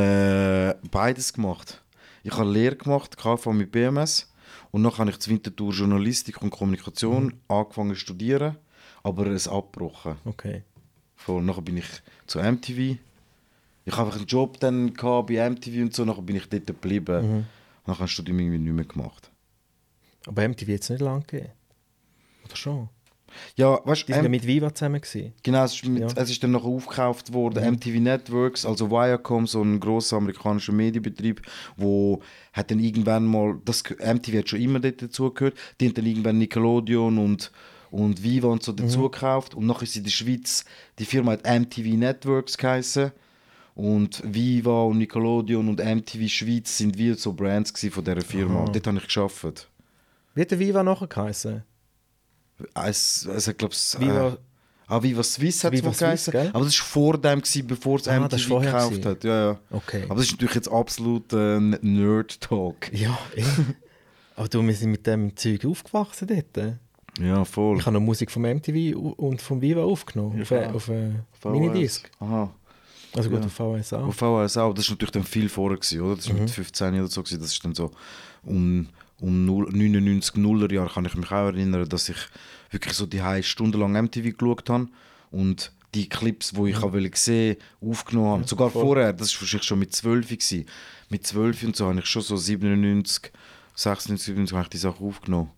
S5: äh, beides gemacht. Ich habe Lehre gemacht, KV mit BMS. Und dann habe ich zur Winterthur Journalistik und Kommunikation angefangen zu studieren, aber es abgebrochen.
S1: Okay.
S5: Voll. Nachher bin ich zu MTV. Ich habe einfach einen Job dann bei MTV und so, nachher bin ich dort geblieben.
S1: Mhm.
S5: Und dann habe ich das Studium irgendwie nicht mehr gemacht.
S1: Aber MTV jetzt nicht lange gegeben. Oder schon?
S5: Ja, weißt
S1: Die sind ja mit Viva zusammen. Gewesen.
S5: genau, es ist, mit,
S1: Ja.
S5: es ist dann nachher aufgekauft worden, MTV Networks, also Viacom, so ein grosser amerikanischer Medienbetrieb, wo hat dann irgendwann mal, das, MTV hat schon immer dazugehört, die haben dann irgendwann Nickelodeon und, und Viva und so dazu gekauft und nachher ist in der Schweiz, die Firma hat MTV Networks geheißen und Viva und Nickelodeon und MTV Schweiz sind wie so Brands gewesen von dieser Firma. Und dort habe ich gearbeitet.
S1: Wie hat der Viva nachher geheißen?
S5: Es, es hat, glaube ich,
S1: Viva-
S5: äh, ah, Viva Swiss hat es mal geheißen.
S1: gell?
S5: Aber das war vor dem, gewesen, bevor es
S1: Ah,
S5: MTV gekauft
S1: gewesen.
S5: hat. Ja, ja.
S1: Okay.
S5: Aber das ist natürlich jetzt absolut äh, Nerd-Talk.
S1: Ja, eh. Aber du, wir sind mit dem Zeug aufgewachsen dort.
S5: Ja, voll.
S1: Ich habe noch Musik vom MTV und vom Viva aufgenommen. Auf, äh, auf äh, Minidisc.
S5: Aha.
S1: Also gut,
S5: Ja.
S1: auf VHS auch.
S5: Auf VHS auch. Das war natürlich dann viel vorher, gewesen, oder? Das war
S1: Mhm.
S5: mit 15 oder so. Gewesen. Das ist dann so um, um 0 99 Nuller Jahre kann ich mich auch erinnern, dass ich wirklich so die stundenlang MTV geschaut habe und die Clips, die ich mhm. gesehen aufgenommen habe. Sogar vorher, das war wahrscheinlich schon mit 12 gewesen. Mit 12 und so habe ich schon so 97, 96, 97 habe ich die Sachen aufgenommen.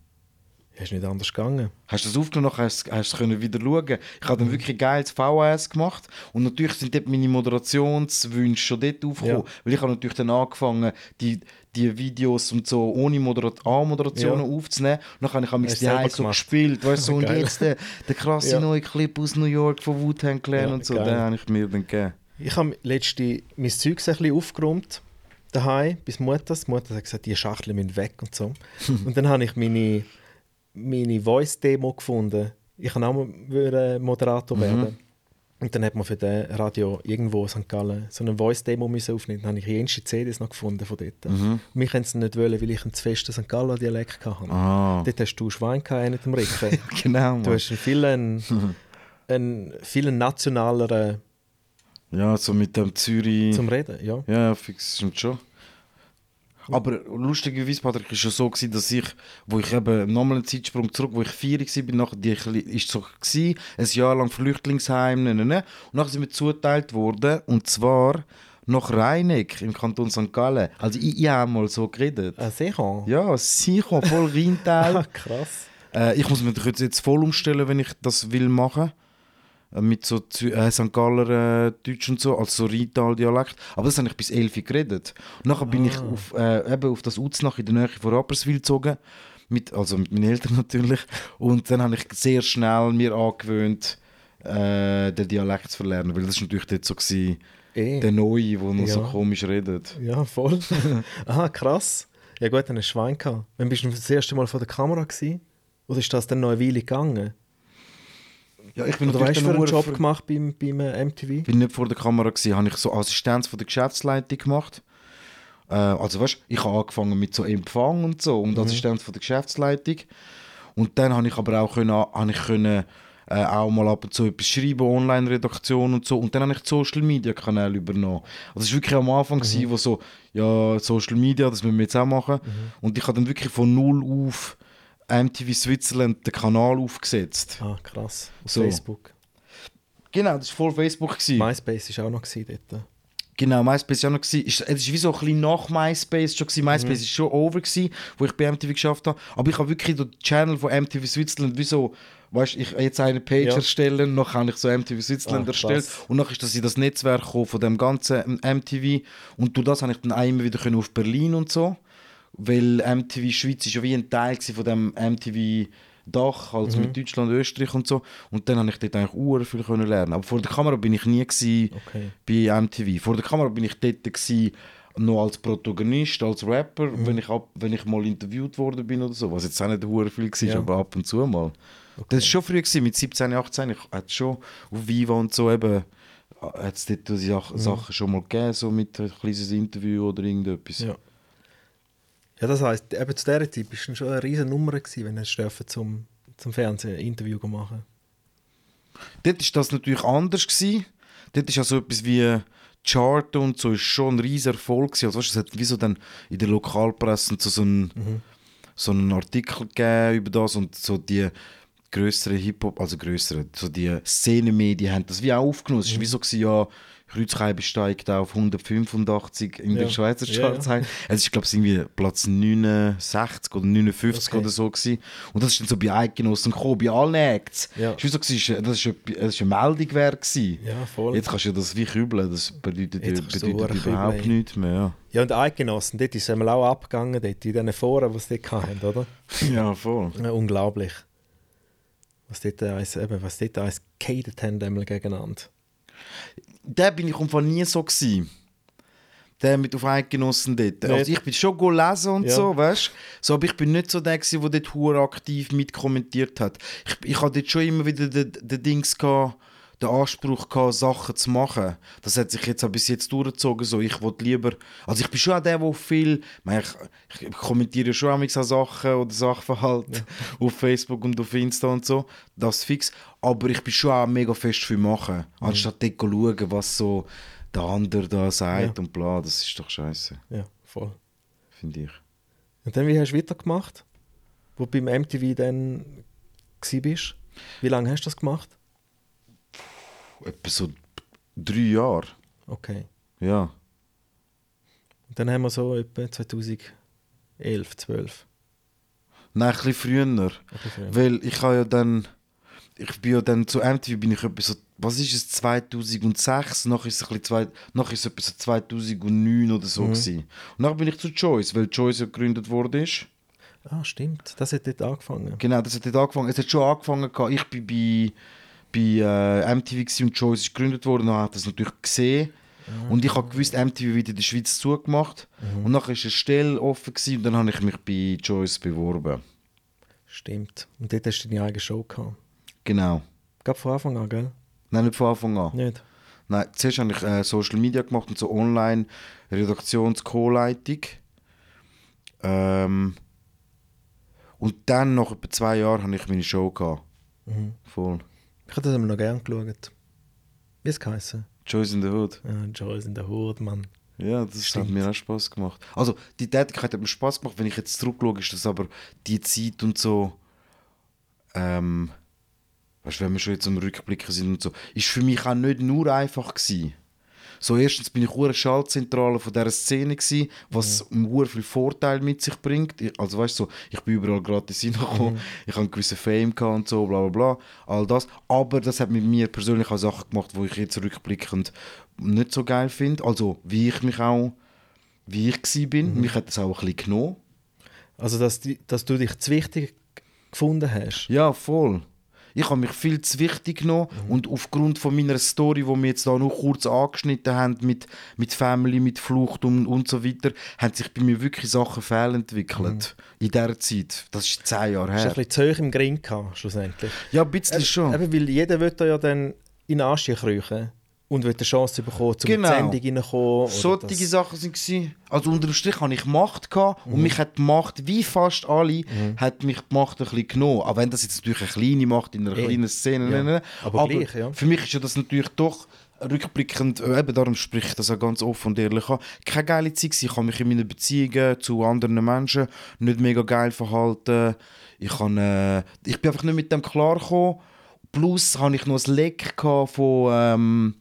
S1: Ist nicht anders gegangen.
S5: Hast du das aufgenommen, hast, hast du es können wieder schauen. Ich habe dann wirklich ein geiles VHS gemacht und natürlich sind dort meine Moderationswünsche schon dort aufgekommen,
S1: Ja.
S5: weil ich habe natürlich dann angefangen, die, die Videos und so ohne Moderat A-Moderationen
S1: Ja.
S5: aufzunehmen und dann habe ich mich die so gespielt, weißt du, so, und jetzt der, der krasse
S1: Ja.
S5: neue Clip aus New York von Wu-Tang Clan und so,
S1: geil.
S5: den habe ich mir dann gegeben.
S1: Ich habe letzte mein Zeug ein bisschen aufgeräumt daheim bis Mutter. Die Mutter hat gesagt, die Schachtel müssen weg und so. und dann habe ich meine, meine Voice-Demo gefunden. Ich kann auch mal Moderator werden. Und dann hat man für den Radio irgendwo in St. Gallen so eine Voice-Demo aufnehmen. Dann habe ich jenste CDs noch gefunden von dort. Und Mich haben sie nicht wollen, weil ich einen zu festen St. Galler Dialekt hatte.
S5: Ah.
S1: Dort hast du Schwein gehabt, nicht im Rücken.
S5: Genau,
S1: Du hast einen vielen einen viel nationaleren
S5: Ja, so mit dem Zürich.
S1: zum Reden, ja.
S5: Ja, fix, stimmt schon. Aber lustigerweise, Patrick, ist ja so gewesen, dass ich, wo ich eben nochmal einen Zeitsprung zurück, wo ich vier war, bin, nachher die ist so gewesen, ein Jahr lang Flüchtlingsheim, ne, ne, ne. Und nachher sind wir zugeteilt worden, und zwar nach Rheineck im Kanton St. Gallen. Also ich, ich habe mal so geredet.
S1: Ah, sicher.
S5: Ja, sicher, voll
S1: Ah,
S5: Rheintal.
S1: krass.
S5: Äh, ich muss mich jetzt, voll umstellen, wenn ich das will machen. Äh, Mit so äh, St. Galler äh, Deutsch und so, also so Rheintal-Dialekt. Aber das habe ich bis 11 geredet. Und nachher bin ich auf, äh, eben auf das Uznach in der Nähe von Rapperswil gezogen. Mit, also mit meinen Eltern natürlich. Und dann habe ich sehr schnell mir angewöhnt, äh, den Dialekt zu verlernen. Weil das war natürlich dort so gewesen,
S1: Eh.
S5: der Neue, der noch so
S1: Ja.
S5: komisch redet.
S1: Ja, voll. Aha, krass. Ja gut, dann du Schwein gehabt. Wann bist du das erste Mal vor der Kamera gewesen? Oder ist das dann noch eine Weile gegangen?
S5: Ja, ich bin
S1: Oder weißt für einen Job
S5: früh-
S1: gemacht beim, beim äh, MTV?
S5: Ich bin nicht vor der Kamera gewesen, habe ich so Assistenz von der Geschäftsleitung gemacht. Äh, also weißt, ich habe angefangen mit so Empfang und so und Assistenz von der Geschäftsleitung. Und dann habe ich aber auch können, habe ich können, äh, auch mal ab und zu etwas schreiben, Online-Redaktion und so. Und dann habe ich die Social Media Kanäle übernommen. Also es war wirklich am Anfang, mhm. wo so, ja, Social Media, das müssen wir jetzt auch machen. Und ich habe dann wirklich von null auf MTV Switzerland den Kanal aufgesetzt.
S1: Ah, krass. Auf
S5: So.
S1: Facebook.
S5: Genau, das war voll Facebook. Gewesen.
S1: MySpace war auch noch dort.
S5: Genau, MySpace war auch noch. gewesen. Es ist wie so ein bisschen nach MySpace schon. Gewesen. MySpace ist schon over, gewesen, wo ich bei MTV geschafft habe. Aber ich habe wirklich den Channel von MTV Switzerland wie so, weißt ich jetzt eine Page
S1: Ja.
S5: erstellen, noch habe ich so MTV Switzerland
S1: Ah,
S5: erstellt.
S1: krass.
S5: Und dann ist das in das Netzwerk von dem ganzen MTV. Und durch das habe ich dann auch immer wieder auf Berlin und so. Weil MTV Schweiz ist ja wie ein Teil von dem MTV Dach, also
S1: Mhm.
S5: mit Deutschland, Österreich und so. Und dann habe ich dort eigentlich uhr viel können lernen. Aber vor der Kamera bin ich nie gewesen,
S1: Okay.
S5: bei MTV. Vor der Kamera bin ich dort gewesen, noch als Protagonist, als Rapper,
S1: Mhm.
S5: wenn, ich ab, wenn ich mal interviewt worden bin oder so. Was jetzt auch nicht hure viel war,
S1: Ja.
S5: aber ab und zu mal. Das war schon früh, gewesen, mit 17, 18. Ich hatte schon auf Viva und so eben hat es dort die Sach
S1: Mhm.
S5: Sachen schon mal gegeben, so mit ein kleines Interview oder irgendetwas.
S1: Ja. Ja, das heisst, eben zu dieser Zeit bist du schon eine riesen Nummer gewesen, wenn du dürfen zum, zum Fernsehen ein Interview machen
S5: Dort war das natürlich anders. Gewesen. Dort ist also etwas wie Chart und so ist schon ein riesiger Erfolg. Gewesen. Also, weißt, es hat wie so dann in der Lokalpresse so, so, einen, so einen Artikel gegeben über das und so die größeren Hip-Hop, also größere, so die Szenenmedien haben das wie auch aufgenommen. Es war wie so, gewesen, ja, Kreuzkeibe steigt auf 185 in
S1: Ja.
S5: den Schweizer
S1: Ja,
S5: Charts
S1: ja.
S5: ein. Es ist, glaube ich, irgendwie Platz 69 oder 59
S1: Okay.
S5: oder so. Gewesen. Und das ist dann so bei Eidgenossen gekommen, bei allen Acts.
S1: Ja.
S5: Es war so, das war eine, das ist eine Meldung wert.
S1: Ja, voll.
S5: Jetzt kannst du ja das wie kübeln, das bedeutet, bedeutet überhaupt
S1: kübeln.
S5: nichts mehr.
S1: Ja, und Eidgenossen, dort ist es auch abgegangen, dort, in diesen Foren, die sie dort hatten, oder?
S5: Ja, ja voll.
S1: Ja, unglaublich. Was dort eins, eben, was dort eins gehatet haben, einmal gegeneinander.
S5: Der bin ich umfall nie so gewesen. Der mit auf Eidgenossen dort.
S1: Nicht?
S5: Also ich bin schon go lesen und
S1: Ja.
S5: so, weißt so, aber ich bin nicht so der gewesen, der dort aktiv mitkommentiert hat. Ich, ich hatte dort schon immer wieder den, den Dings gehabt, den Anspruch gehabt, Sachen zu machen. Das hat sich jetzt auch bis jetzt durchgezogen. So, ich wollte lieber, also ich bin schon auch der, der viel, ich, ich, kommentiere schon auch so Sachen oder Sachverhalte auf Facebook und auf Insta und so, das fix. Aber ich bin schon auch mega fest für machen, anstatt dort zu schauen, was so der andere da sagt
S1: Ja.
S5: und bla. Das ist doch scheiße,
S1: Ja, voll.
S5: finde ich.
S1: Und dann, wie hast du weitergemacht? Wo du beim MTV dann bist? Wie lange hast du das gemacht?
S5: Etwa so drei Jahre,
S1: Okay.
S5: ja.
S1: Und dann haben wir so etwa 2011, 12.
S5: Nein, ein bisschen früher.
S1: Okay, früher.
S5: Weil ich habe ja dann, ich bin ja dann zu MTV bin ich etwa so, was ist es, 2006, nachher ist es, ein bisschen zwei, nachher ist es etwa so 2009 oder
S1: Mhm.
S5: so gewesen. Und dann bin ich zu Choice, weil Choice ja gegründet worden ist.
S1: Ah, stimmt. Das hat dort angefangen.
S5: Genau, das hat dort angefangen, es hat schon angefangen, ich bin bei, bei äh, MTV gewesen und Choice ist gegründet worden, dann hat das natürlich gesehen.
S1: Ah.
S5: Und ich habe gewusst, MTV wird in der Schweiz zugemacht.
S1: Mhm.
S5: Und nachher war eine Stelle offen gewesen, und dann habe ich mich bei Choice beworben.
S1: Stimmt. Und dort hast du deine eigene Show gehabt.
S5: Genau.
S1: Gab von Anfang an, gell?
S5: Nein, nicht von Anfang an.
S1: Nicht?
S5: Nein, zuerst habe ich äh, Social Media gemacht und so online Redaktions-Co-Leitung. Ähm, und dann, nach etwa zwei Jahren, habe ich meine Show gehabt.
S1: Mhm.
S5: Voll.
S1: Ich habe das immer noch gerne geschaut. Wie es geheißen?
S5: Joyce in the Hood.
S1: Ja, Joyce in der Horde, Mann.
S5: Ja, das
S1: Stimmt.
S5: hat mir auch Spaß gemacht. Also, die Tätigkeit hat mir Spaß gemacht. Wenn ich jetzt zurückschaue, ist das aber die Zeit und so. Ähm, weißt du, wenn wir schon jetzt am Rückblicken sind und so, ist für mich auch nicht nur einfach gewesen. So, erstens bin ich eine Schaltzentrale von dieser Szene gewesen, was mhm. viel Vorteil mit sich bringt. Ich- Also weißt du, so, ich bin überall gratis reingekommen, ich habe einen gewissen Fame gehabt und so, bla bla bla, all das. Aber das hat mit mir persönlich auch Sachen gemacht, wo ich jetzt rückblickend nicht so geil finde. Also wie ich mich auch, wie ich gsi bin. Mich hat das auch ein bisschen genommen.
S1: Also, dass, dass du dich zu wichtig gefunden hast.
S5: Ja, voll. Ich habe mich viel zu wichtig genommen und aufgrund von meiner Story, die wir jetzt da noch kurz angeschnitten haben, mit, mit Family, mit Flucht und, und so weiter, haben sich bei mir wirklich Sachen fehlentwickelt. In dieser Zeit. Das ist zehn Jahre
S1: Hast du
S5: her.
S1: ein bisschen zu hoch im Gring gehabt, schlussendlich.
S5: Ja, ein bisschen schon.
S1: Eben, weil jeder will da ja dann in den Arsch kriechen und will eine Chance bekommen, zum
S5: Genau.
S1: in die Sendung reinzukommen. oder
S5: Solche Sachen waren. gewesen. Also unterm Strich hatte ich Macht gehabt und mich hat die Macht, wie fast alle, hat mich die Macht ein bisschen genommen. Auch wenn das jetzt natürlich eine kleine Macht in einer
S1: Eh.
S5: kleinen Szene
S1: Ja.
S5: ne,
S1: Aber gleich, ja.
S5: Für mich ist ja das natürlich doch rückblickend, äh, eben darum spricht ich das auch ganz offen und ehrlich an, keine geile Zeit gewesen. Ich habe mich in meinen Beziehungen zu anderen Menschen nicht mega geil verhalten. Ich, habe, äh, ich bin einfach nicht mit dem klargekommen. Plus habe ich noch ein Leck von... Ähm,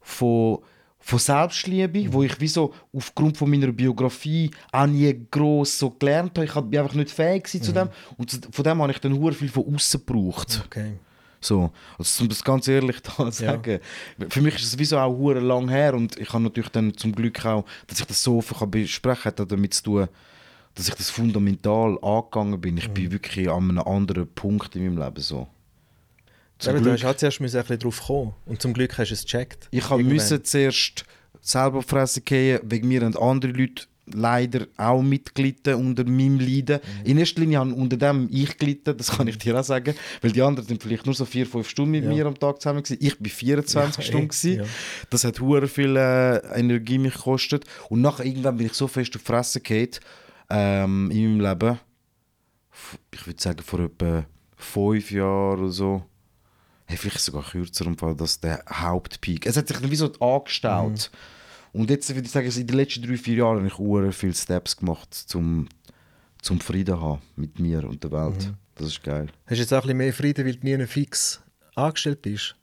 S5: von, von Selbstliebe, wo ich wie so aufgrund von meiner Biografie auch nie gross so gelernt habe. Ich bin einfach nicht fähig gewesen zu dem. Und von dem habe ich dann hure viel von außen gebraucht.
S1: Okay.
S5: So, also um das ganz ehrlich da zu
S1: Ja.
S5: sagen. Für mich ist es wieso auch hure lang her und ich habe natürlich dann zum Glück auch, dass ich das so offen kann besprechen kann, hat damit zu tun, dass ich das fundamental angegangen bin. Ich
S1: Mhm.
S5: bin wirklich an einem anderen Punkt in meinem Leben so. Zum
S1: Eben, du
S5: Glück.
S1: hast halt zuerst ein bisschen drauf kommen und zum Glück hast du es gecheckt.
S5: Ich müssen zuerst selber auf die Fresse gehen, wegen mir und andere Leute leider auch mitgelitten unter meinem Leiden.
S1: Mhm.
S5: In erster Linie haben unter dem ich gelitten, das kann ich dir auch sagen, weil die anderen sind vielleicht nur so vier, fünf Stunden mit
S1: Ja.
S5: mir am Tag zusammen gewesen. Ich bin 24
S1: Ja,
S5: Stunden gewesen.
S1: ja.
S5: Das hat hure viel äh, Energie mich gekostet und nachher irgendwann bin ich so fest auf die Fresse gefallen, ähm, in meinem Leben. Ich würde sagen vor etwa fünf Jahren oder so. Hey, vielleicht sogar kürzer, im Fall, dass der Hauptpeak. Es hat sich dann wie so angestaut. Und jetzt würde ich sagen, in den letzten drei, vier Jahren habe ich viele Steps gemacht, zum, zum Frieden zu haben mit mir und der Welt. Das ist geil.
S1: Hast du jetzt auch ein bisschen mehr Frieden, weil du nie fix angestellt bist?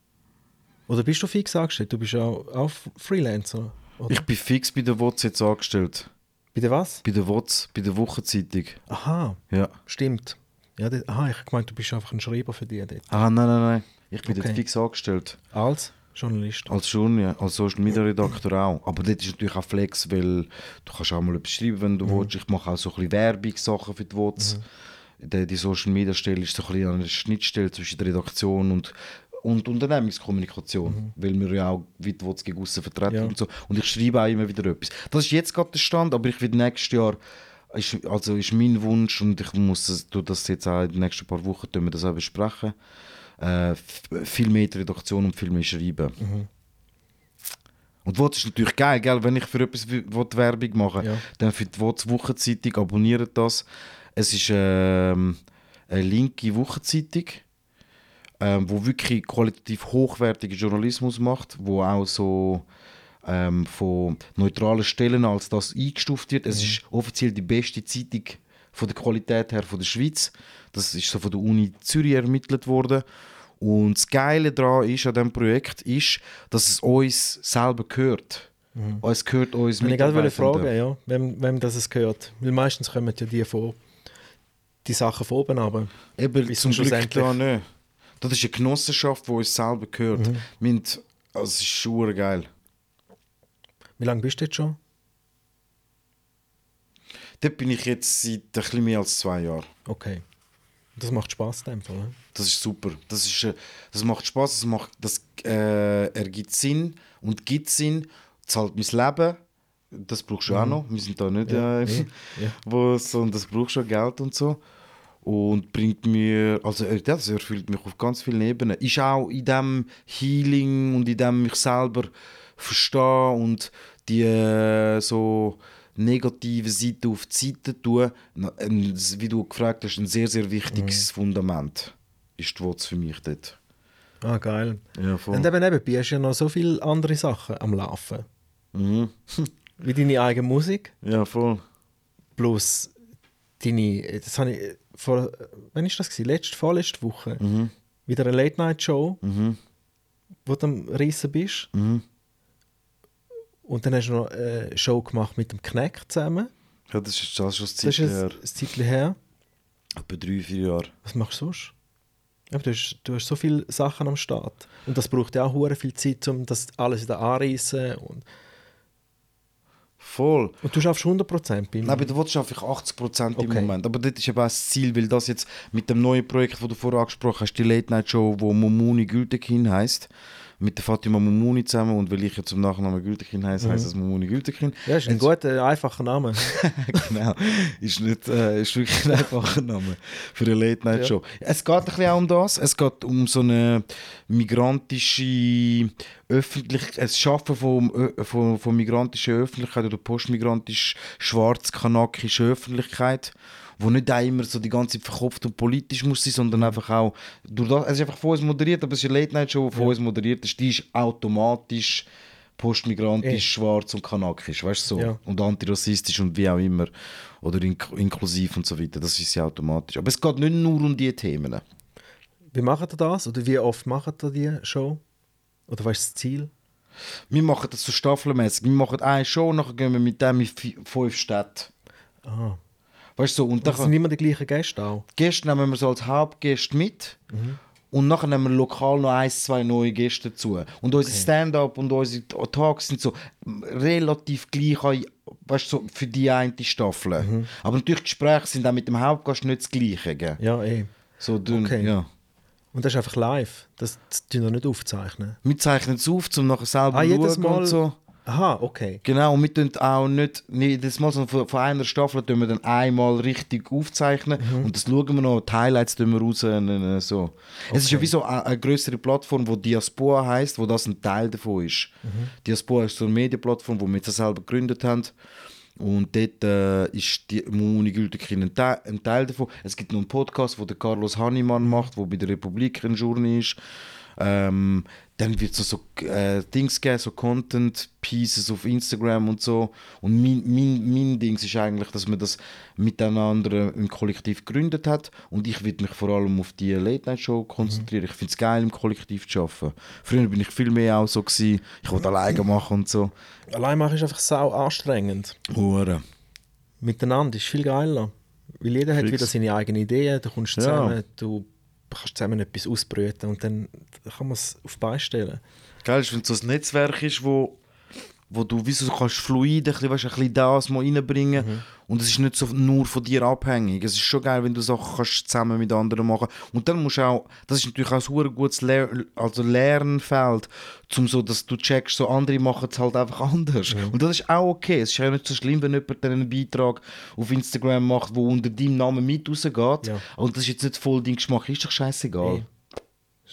S1: Oder bist du fix angestellt? Du bist auch, auch Freelancer. Oder?
S5: Ich bin fix bei der WOTS jetzt angestellt.
S1: Bei der was?
S5: Bei der WOTS, bei der Wochenzeitung.
S1: Aha,
S5: Ja.
S1: stimmt. Ja, das, aha, ich gemeint, du bist einfach ein Schreiber für die dort.
S5: Ah, nein, nein, nein. Ich bin
S1: Okay.
S5: dort fix angestellt.
S1: Als Journalist.
S5: Als ja. Als Social Media Redakteur auch. Aber dort ist natürlich auch Flex, weil du kannst auch mal etwas schreiben, wenn du willst. Ich mache auch so ein bisschen Werbungssachen für die WOTS. Die, die Social Media Stelle ist so ein bisschen eine Schnittstelle zwischen der Redaktion und, und Unternehmenskommunikation. Weil wir ja auch wie die WOTS gegen vertreten
S1: Ja.
S5: und so. Und ich schreibe auch immer wieder etwas. Das ist jetzt gerade der Stand, aber ich will nächstes Jahr ist, also ist mein Wunsch und ich muss das, das jetzt auch in den nächsten paar Wochen tun wir das auch besprechen. Äh, viel mehr Redaktion und viel mehr schreiben.
S1: Mhm.
S5: Und WOTS ist natürlich geil, gell? wenn ich für etwas Werbung machen
S1: Ja.
S5: dann für die WOTS Wochenzeitung abonniert das. Es ist ähm, eine linke Wochenzeitung, ähm, wo wirklich qualitativ hochwertigen Journalismus macht, wo auch so ähm, von neutralen Stellen als das eingestuft wird. Es ist offiziell die beste Zeitung von der Qualität her von der Schweiz. Das ist so von der Uni Zürich ermittelt worden. Und das Geile daran ist, an diesem Projekt ist, dass es uns selber gehört. Es gehört uns
S1: Wenn ich wollte fragen, ja, wem, wem das es gehört. Weil meistens kommen ja die vor, die Sachen von oben aber
S5: Eben, zum Glück da nicht. Das ist eine Genossenschaft, die uns selber gehört. Wir haben, also es ist schon geil.
S1: Wie lange bist du jetzt schon?
S5: Dort bin ich jetzt seit ein bisschen mehr als zwei Jahren.
S1: Okay. Das macht Spaß in dem Fall. ne?
S5: Das ist super. Das, ist, äh, das macht Spaß, das, macht, das äh, ergibt Sinn und gibt Sinn. zahlt mein Leben. Das brauchst du auch noch. Wir sind da nicht,
S1: Ja,
S5: äh,
S1: nee, ja.
S5: wo so, und das braucht schon Geld und so. Und bringt mir, also das erfüllt mich auf ganz vielen Ebenen. Ist auch in dem Healing und in dem mich selber verstehen und die äh, so negative Seite auf die Seite tun, ein, wie du gefragt hast, ein sehr, sehr wichtiges Fundament ist die WOTS für mich dort.
S1: Ah, geil.
S5: Ja, voll.
S1: Und eben nebenbei hast du ja noch so viele andere Sachen am Laufen.
S5: Mhm.
S1: Wie deine eigene Musik,
S5: Ja, voll.
S1: plus deine, das habe ich vor, wann ist das gewesen? Letzte, vorletzte Woche,
S5: Mhm.
S1: wieder eine Late-Night-Show,
S5: Mhm.
S1: wo du am Reissen bist.
S5: Mhm.
S1: Und dann hast du noch eine Show gemacht mit dem Kneck zusammen.
S5: Ja, das ist, das ist schon
S1: Das
S5: Zeit
S1: ist ein,
S5: her.
S1: ein Zeitchen her.
S5: Etwa drei, vier Jahre.
S1: Was machst du sonst? Aber du, hast, du hast so viele Sachen am Start. Und das braucht ja auch hure viel Zeit, um das alles wieder anreißen. Und,
S5: Voll.
S1: und du schaffst 100% bei
S5: Nein, aber du willst einfach 80 Prozent im
S1: Okay.
S5: Moment. Aber das ist eben auch das Ziel, weil das jetzt mit dem neuen Projekt, das du vorher angesprochen hast, die Late Night Show, wo Momuni Gültekin heißt, mit der Fatima Momuni zusammen und weil ich ja zum Nachnamen Gültekin heiße, heißt es Momuni Gültekin.
S1: Ja, ist ein guter, einfacher Name.
S5: genau. Ist, nicht, äh, ist wirklich ein einfacher Name für eine Late Night Show. Es geht ein bisschen auch um das. Es geht um so eine migrantische öffentlich das Schaffen von, von, von migrantischer Öffentlichkeit oder postmigrantisch schwarz-kanakischer Öffentlichkeit wo nicht auch immer so die ganze Zeit verkopft und politisch muss sein, sondern einfach auch durch das, es ist einfach von uns moderiert, aber es ist eine Late-Night-Show, die von uns moderiert ist, die ist automatisch postmigrantisch,
S1: Eh.
S5: schwarz und kanakisch, weißt du so.
S1: Ja.
S5: Und antirassistisch und wie auch immer. Oder ink inklusiv und so weiter. Das ist ja automatisch. Aber es geht nicht nur um diese Themen.
S1: Wie macht ihr das? Oder wie oft macht ihr die Show? Oder was ist das Ziel?
S5: Wir machen das so staffelmäßig. Wir machen eine Show, nachher gehen wir mit dem in fünf Städte.
S1: Ah.
S5: Weißt so, und
S1: Das sind immer die gleichen Gäste auch.
S5: Gäste nehmen wir so als Hauptgäste mit. Und nachher nehmen wir lokal noch ein, zwei neue Gäste dazu. Und unser Stand-up und unsere Talks sind so relativ gleich weißt, so für die eine Staffel. Aber natürlich die Gespräche sind auch mit dem Hauptgast nicht das gleiche. Gell?
S1: Ja, eh.
S5: So
S1: Okay.
S5: ja.
S1: Und das ist einfach live. Das, tun wir nicht aufzeichnen.
S5: Wir zeichnen es auf, um nachher selber
S1: Ah, jedes Mal.
S5: und so.
S1: Aha, okay.
S5: Genau, und wir tun auch nicht, nicht jedes Mal, sondern von, einer Staffel tun wir dann einmal richtig aufzeichnen und das schauen wir noch, die Highlights tun wir raus. Und, äh, so. Es ist ja wie so eine, eine größere Plattform, die Diaspora heißt, wo das ein Teil davon ist. Diaspora ist so eine Medienplattform, die wir jetzt selber gegründet haben. Und dort äh, ist die Muni Gültekin ein, Teil- ein Teil davon. Es gibt noch einen Podcast, den der Carlos Hannemann macht, der bei der Republik ein Journey ist. Ähm, dann wird es so, so äh, Dings geben, so Content Pieces auf Instagram und so. Und mein, mein, mein Dings ist eigentlich, dass man das miteinander im Kollektiv gegründet hat. Und ich will mich vor allem auf die Late Night Show konzentrieren. Ich finde es geil, im Kollektiv zu arbeiten. Früher bin ich viel mehr auch so gewesen. Ich wollte alleine machen und so.
S1: Allein machen ist einfach sau anstrengend.
S5: Hure.
S1: Miteinander ist viel geiler. Weil jeder hat
S5: Fix.
S1: wieder seine eigenen Ideen, du kommst
S5: Ja.
S1: zusammen, du kannst zusammen etwas ausbrüten und dann kann man es auf die Beine stellen.
S5: Geil ist, wenn es so ein Netzwerk ist, wo, wo du wie so kannst fluid ein bisschen, weißt, ein bisschen das mal reinbringen
S1: Mhm.
S5: und es ist nicht so nur von dir abhängig. Es ist schon geil, wenn du Sachen kannst zusammen mit anderen machen und dann musst du auch, das ist natürlich auch ein super gutes Lehr also Lernfeld, zum so, dass du checkst, so andere machen es halt einfach anders und das ist auch okay. Es ist ja nicht so schlimm, wenn jemand dann einen Beitrag auf Instagram macht, wo unter deinem Namen mit rausgeht
S1: Ja.
S5: und das ist jetzt nicht voll dein Geschmack, ist doch scheißegal.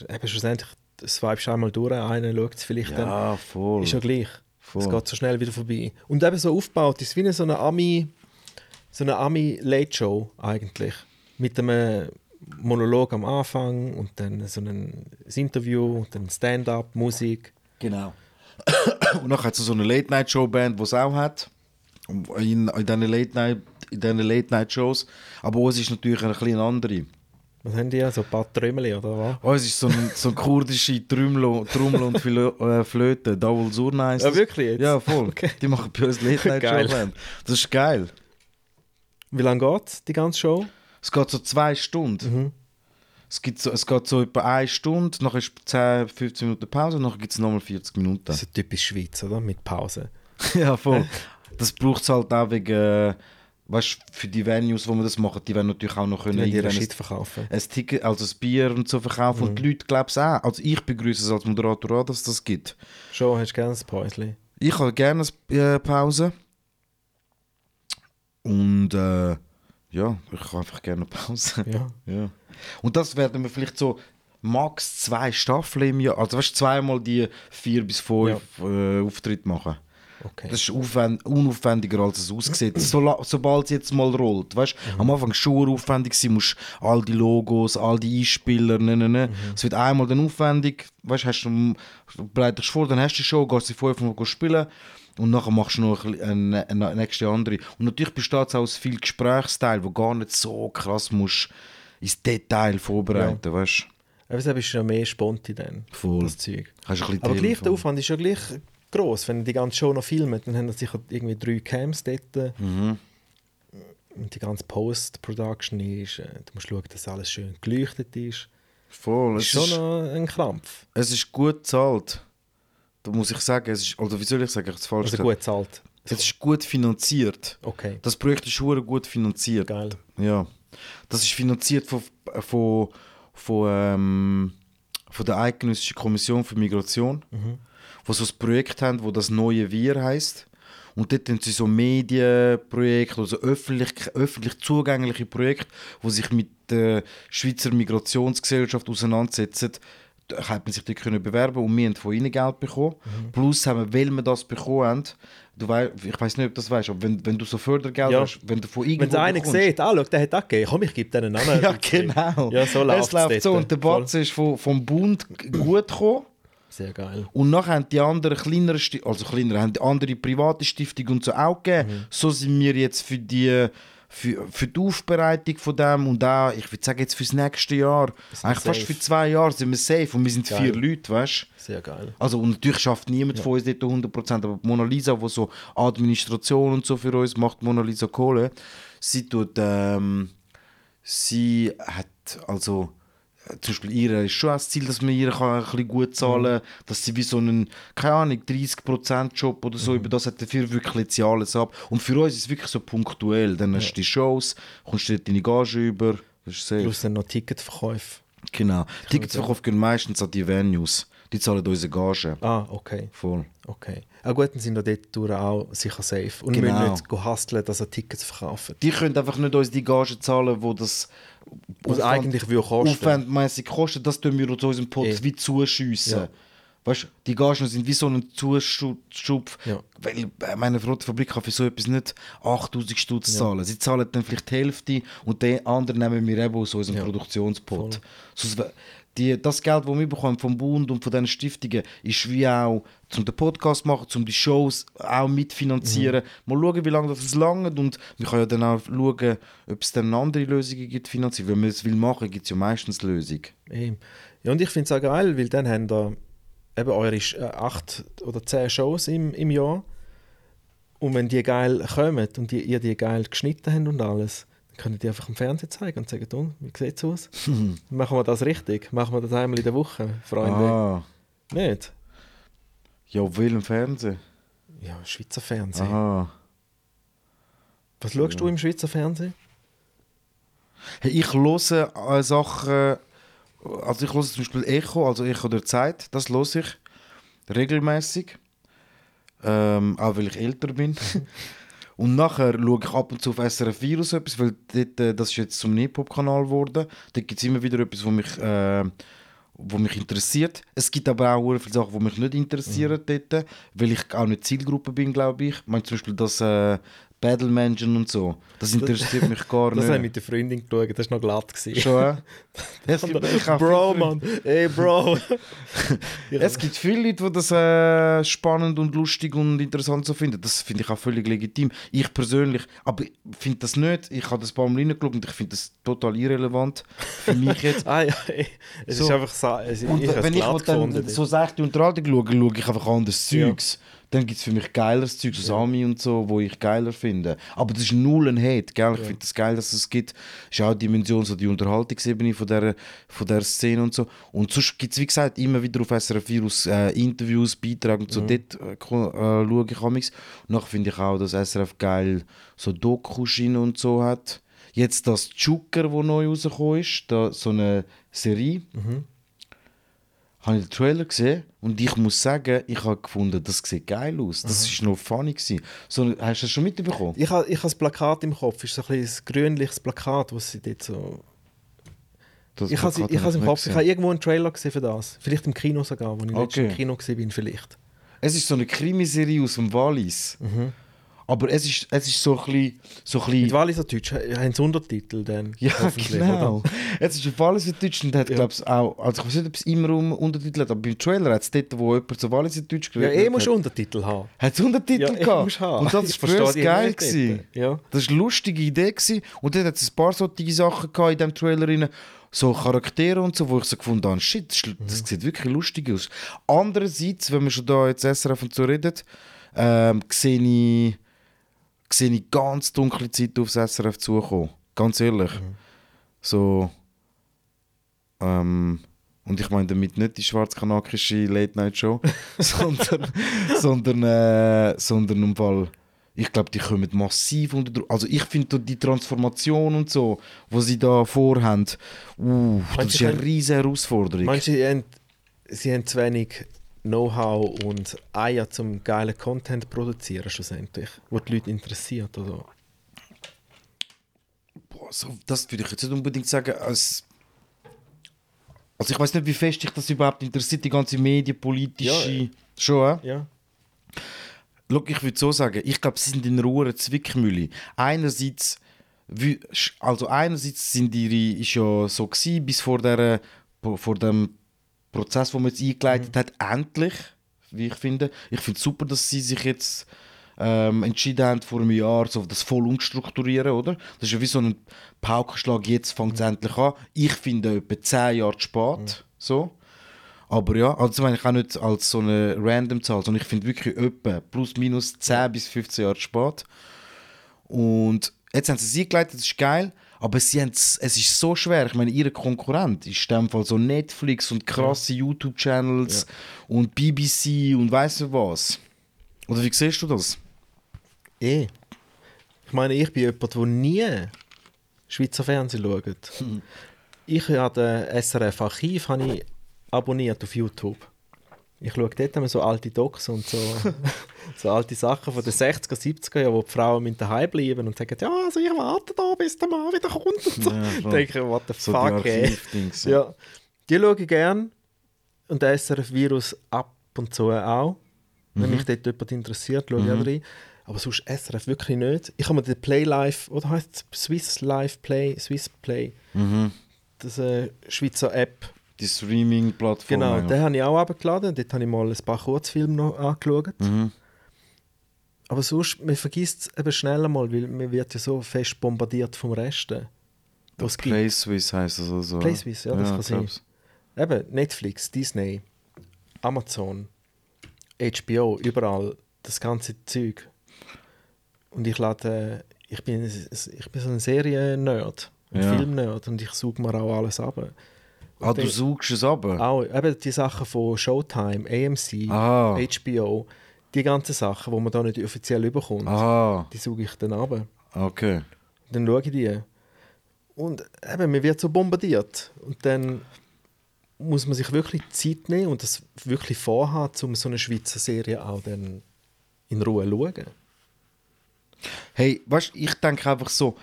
S1: Eben schlussendlich, swipest du einmal durch, einer schaut es vielleicht dann.
S5: Ja, voll.
S1: Ist ja gleich. Es geht so schnell wieder vorbei. Und eben so aufgebaut ist wie eine so eine Ami, so eine Ami-Late-Show eigentlich. Mit einem Monolog am Anfang und dann so ein Interview, und dann Stand-up, Musik.
S5: Genau. Und dann hat es so eine Late-Night-Show-Band, die es auch hat. In, in diesen in Late-Night-Shows. Aber uns ist natürlich eine andere.
S1: Was haben die? ja? So ein paar Trömmeli oder was?
S5: Uns ist so ein, so ein kurdische Trommel, Trommel und Philo, äh, Flöte. Double Surna heisst
S1: Ja, wirklich jetzt?
S5: Ja, voll.
S1: Okay.
S5: Die machen bei uns Late-Night-Show-Band. Das ist geil.
S1: Wie lange geht die ganze Show?
S5: Es geht so zwei Stunden. Es, gibt so, es geht so etwa eine Stunde, nachher ist 10, 15 Minuten Pause und nachher gibt es nochmal 40 Minuten.
S1: Das ist typisch Schweiz, oder? Mit Pause.
S5: Ja, voll. Das braucht es halt auch wegen, äh, weißt für die Venues, wo wir das machen, die werden natürlich auch noch können
S1: die
S5: irgendwann
S1: Shit verkaufen.
S5: ein, Ticket, also ein Bier und so verkaufen. Und die Leute glauben es auch. Also ich begrüße es als Moderator auch, dass das gibt.
S1: Schon, hast du gerne ein Päuschen?
S5: Ich habe gerne eine äh, Pause. Und äh, ja, ich habe einfach gerne eine Pause.
S1: Ja.
S5: Ja. Und das werden wir vielleicht so max zwei Staffeln im Jahr, also weißt zweimal die vier bis fünf äh, Auftritte machen.
S1: Okay.
S5: Das ist aufwend, unaufwendiger, als es aussieht. So, sobald es jetzt mal rollt. Weißt? Am Anfang schon aufwendig, sein, musst all die Logos, all die Einspieler, ne, ne, ne. Es wird einmal dann aufwendig, weißt, hast du, du bereitest vor, dann hast du die Show, gehst sie fünfmal spielen und nachher machst du noch eine, eine, eine nächste andere. Und natürlich besteht es auch aus viel Gesprächsteil, wo gar nicht so krass musst ins Detail vorbereiten, weißt
S1: Aber es ist ja mehr Sponti dann,
S5: Voll.
S1: das Zeug. Aber gleich, der. Aufwand ist ja gleich gross. Wenn die ganze Show noch filmen, dann haben sie sicher irgendwie drei Cams dort.
S5: Mhm.
S1: Und die ganze Post-Production ist, äh, du musst schauen, dass alles schön geleuchtet ist.
S5: Voll.
S1: Das
S5: Es
S1: ist schon
S5: ist,
S1: noch ein Krampf.
S5: es ist gut gezahlt. Da muss ich sagen, es ist, oder wie soll ich sagen, ich hab's falsch
S1: Also gut zahlt.
S5: Es ist gut finanziert.
S1: Okay,
S5: Das Projekt ist hure gut finanziert.
S1: geil.
S5: Ja. Das ist finanziert von, von, von, ähm, von der Eidgenössischen Kommission für Migration, wo so ein Projekt haben, wo das neue Wir heißt. Und dort haben sie so Medienprojekte, also öffentlich, öffentlich zugängliche Projekte, wo sich mit der Schweizer Migrationsgesellschaft auseinandersetzen. Da hat man sich dort können bewerben und wir haben von ihnen Geld bekommen. Plus haben wir, weil wir das bekommen haben, du wei ich weiß nicht, ob du das weißt, aber wenn, wenn du so Fördergeld
S1: Ja.
S5: hast, wenn du von irgendwo
S1: Wenn der eine
S5: bekommst-
S1: sieht, ah, schau, der hat das gegeben, komm, ich gebe denen einen
S5: ja, genau.
S1: Ja, so läuft's
S5: es läuft so. Und der. Batzen ist vom, vom Bund gut gekommen.
S1: Sehr geil.
S5: Und nachher haben die anderen kleineren, Sti- also kleinere, haben die andere private Stiftungen und so auch gegeben.
S1: Mhm.
S5: So sind wir jetzt für die, für, für die Aufbereitung von dem und auch, ich würde sagen jetzt fürs nächste Jahr, eigentlich fast
S1: safe.
S5: für zwei Jahre sind wir safe und wir sind
S1: Geil.
S5: vier Leute, weißt du?
S1: Sehr geil.
S5: Also und natürlich schafft niemand von uns dort 100%, aber die Mona Lisa, die so Administration und so für uns macht, Mona Lisa Kohle, sie tut, ähm, sie hat also zum Beispiel ihr ist schon das Ziel, dass man ihr kann ein bisschen gut zahlen kann, dass sie wie so einen, keine Ahnung, 30% Job oder so, über das hat dafür wirklich jetzt ja alles ab. Und für uns ist es wirklich so punktuell, dann hast du die Shows, kommst du deine Gage über, das ist safe.
S1: Plus dann noch Ticketverkäufe.
S5: Genau. Ticketsverkauf gehen meistens an die Venues, die zahlen unsere Gage.
S1: Ah, okay.
S5: Voll.
S1: Okay. Ah, gut, dann sind wir dort durch auch sicher safe. Und
S5: Genau.
S1: müssen nicht hustlen, dass er Tickets verkaufen.
S5: Die können einfach nicht uns die Gage zahlen, wo das
S1: Was eigentlich würde kosten.
S5: aufwandmäßig kostet. Das tun wir aus unserem Pot
S1: Eh.
S5: wie zuschiessen.
S1: Ja.
S5: Weißt du, die Gagen sind wie so ein Zuschub.
S1: Ja.
S5: Weil äh, meine Fabrik kann für so etwas nicht 8000 Stutz zahlen. Sie zahlen dann vielleicht die Hälfte und den anderen nehmen wir eben aus unserem
S1: Ja.
S5: Produktionspot. Sonst die, das Geld, das wir bekommen vom Bund und von diesen Stiftungen, ist wie auch, um den Podcast zu machen, um die Shows auch mitfinanzieren.
S1: Mhm.
S5: Mal schauen, wie lange das lange und wir können ja dann auch schauen, ob es dann andere Lösungen gibt finanziell. Wenn man es will machen, gibt es ja meistens Lösungen.
S1: Ja, und ich finde es auch geil, weil dann haben da eben eure äh, acht oder zehn Shows im, im Jahr. Und wenn die geil kommen und die, ihr die geil geschnitten habt und alles, ihr die einfach im Fernsehen zeigen und sagen, «Und, wie sieht es aus? Machen wir das richtig? Machen wir das einmal in der Woche, Freunde?
S5: Ah,
S1: Nicht?
S5: ja, auf welchem Fernsehen?
S1: Ja, Schweizer Fernsehen.
S5: Aha.
S1: Was schaust du im Schweizer Fernsehen?
S5: Hey, ich höre äh, Sachen, also ich höre zum Beispiel Echo, also Echo der Zeit, das höre ich regelmäßig, ähm, auch weil ich älter bin. Und nachher schaue ich ab und zu auf SRF Virus etwas, weil dort, äh, das ist jetzt zum Hip-Hop-Kanal geworden. Dort gibt es immer wieder etwas, was mich, äh, wo mich interessiert. Es gibt aber auch viele Sachen, die mich nicht interessieren dort, weil ich auch nicht Zielgruppe bin, glaube ich. Ich meine zum Beispiel das äh, Battle Mansion und so. Das interessiert mich gar
S1: Das habe ich
S5: nicht.
S1: mit der Freundin geschaut, das war noch glatt. gewesen.
S5: Schon, äh? es, gibt,
S1: Bro, Mann. Ey, Bro.
S5: es gibt viele Leute, die das äh, spannend und lustig und interessant so finden. Das finde ich auch völlig legitim. Ich persönlich, aber finde das nicht. Ich habe das ein paar Mal reingeschaut und ich finde das total irrelevant für mich jetzt.
S1: ah ja, ey. es
S5: So.
S1: ist einfach so, es,
S5: Und
S1: ich
S5: wenn ich dann
S1: gefunden.
S5: so seichte Unterhaltung schaue, schaue ich einfach anderes
S1: Ja.
S5: Dann gibt es für mich geileres Zeug, so Sami und so, wo ich geiler finde. Aber das ist null ein Hate, gell? Ich finde das geil, dass es gibt. ist auch die Dimension, so die Unterhaltungsebene von der, von der Szene und so. Und sonst gibt es, wie gesagt, immer wieder auf SRF Virus äh, Interviews, Beiträge und so. Dort äh, äh, schaue ich amigs. Und nachher finde ich auch, dass SRF geil so Dokus rein und so hat. Jetzt das Zucker, wo neu rausgekommen ist, da, so eine Serie habe ich den Trailer gesehen und ich muss sagen, ich habe gefunden, das sieht geil aus. Das ist noch funny gewesen. So, hast du das schon mitbekommen?
S1: Ich habe ich ha das Plakat im Kopf, es ist so ein, ein grünliches Plakat, was sie dort so...
S5: Das
S1: Ich habe es im Kopf,
S5: nicht
S1: ich habe irgendwo einen Trailer gesehen für das. Vielleicht im Kino sogar, wo ich
S5: Okay.
S1: letztens im Kino war, vielleicht.
S5: Es ist so eine Krimiserie aus dem Wallis. Aber es ist, es ist so ein bisschen... So ein bisschen
S1: Mit Walliser Deutsch haben sie Untertitel dann.
S5: ja, genau.
S1: oder?
S5: Es ist auf alles in Deutsch und hat, glaube ich, auch... Also ich weiß nicht, ob es immer um Untertitel hat, aber beim Trailer hat es dort, wo jemand so alles in Deutsch
S1: Ja,
S5: geredet
S1: eh musst du
S5: hat,
S1: Untertitel haben.
S5: hat es Untertitel
S1: Ja, eh
S5: gehabt.
S1: musst haben.
S5: Und das war
S1: die
S5: geil. Gewesen.
S1: Ja.
S5: Das war eine lustige Idee. Gewesen. Und dann hat es ein paar solche Sachen gehabt in diesem Trailer. Rein. So Charaktere und so, wo ich so gefunden habe, shit, das, das sieht wirklich lustig aus. Andererseits, wenn wir schon da jetzt SRF und so reden, ähm, sehe ich, sehe ich ganz dunkle Zeiten aufs SRF zukommen. Ganz ehrlich. So. Ähm, und ich meine damit nicht die schwarzkanakische Late-Night-Show, sondern, sondern, äh, sondern im Fall, ich glaube, die kommen massiv unter Druck. Also ich finde die Transformation und so, wo sie da vorhaben, uh, das ist eine riesige Herausforderung.
S1: Meinst du, sie haben, sie haben zu wenig Know-how und Eier zum geilen Content produzieren schlussendlich, wo die Leute interessiert? Oder?
S5: Boah, so, das würde ich jetzt nicht unbedingt sagen, als... Also ich weiß nicht, wie fest dich das überhaupt interessiert, die ganze medienpolitische...
S1: Ja, äh.
S5: Schon, äh?
S1: Ja.
S5: Schau, ich würde so sagen, ich glaube, sie sind in einer Zwickmühle. Einerseits, also einerseits sind ihre, ist ja so gewesen, bis vor, der, vor dem Prozess, wo man jetzt eingeleitet hat, endlich, wie ich finde. Ich finde es super, dass sie sich jetzt ähm, entschieden haben, vor einem Jahr so das voll umstrukturieren, oder? Das ist ja wie so ein Paukenschlag, jetzt fängt es endlich an. Ich finde etwa 10 Jahre zu spät, so. Aber ja, also das meine ich auch nicht als so eine random Zahl, sondern ich finde wirklich etwa plus minus 10 bis 15 Jahre zu spät. Und jetzt haben sie es eingeleitet, das ist geil, aber sie es ist so schwer. Ich meine, ihr Konkurrent ist in dem Fall so Netflix und krasse YouTube-Channels und BBC und weiss nicht was. Oder wie siehst du das?
S1: Eh. Ich meine, ich bin jemand, der nie Schweizer Fernsehen schaut. Ich habe den SRF-Archiv abonniert auf YouTube. Ich schaue dort immer so alte Docs und so, so alte Sachen von den 60er, 70er Jahren, wo die Frauen mit daheim bleiben und sagen, ja, also ich warte da, bis der Mann wieder kommt. Und so.
S5: Ja,
S1: Ja, denke ich, what the
S5: So
S1: fuck, ey.
S5: Archivdings.
S1: Ja, die schaue ich gerne. Und der SRF-Virus ab und zu auch. Wenn mich dort jemand interessiert, schaue ich auch rein. Aber sonst SRF wirklich nicht. Ich habe mir den Play Live, oder heißt es Swiss Live Play, Swiss Play, das äh, Schweizer App.
S5: Die Streaming-Plattform.
S1: Genau, den habe ich auch abgeladen. Dort habe ich mal ein paar Kurzfilme noch angeschaut.
S5: Mhm.
S1: Aber sonst, man vergisst es eben schnell mal, weil man wird ja so fest bombardiert vom Resten. Was.
S5: Play Swiss heisst das also.
S1: Play Swiss, ja, das kann
S5: ich
S1: sein.
S5: glaub's.
S1: Eben, Netflix, Disney, Amazon, HBO, überall, das ganze Zeug. Und ich lade, ich bin, ich bin so ein Serien-Nerd, ein
S5: Ja.
S1: Film-Nerd und ich suche mir auch alles ab.
S5: Ah, du suchst es aber.
S1: Auch eben die Sachen von Showtime, AMC,
S5: Ah.
S1: HBO, die ganzen Sachen, die man da nicht offiziell überkommt,
S5: Ah,
S1: die suche ich dann ab.
S5: okay.
S1: Dann schaue ich die. Und eben, man wird so bombardiert. Und dann muss man sich wirklich Zeit nehmen und das wirklich vorhaben, um so eine Schweizer Serie auch dann in Ruhe zu schauen.
S5: Hey, weißt du, ich denke einfach so,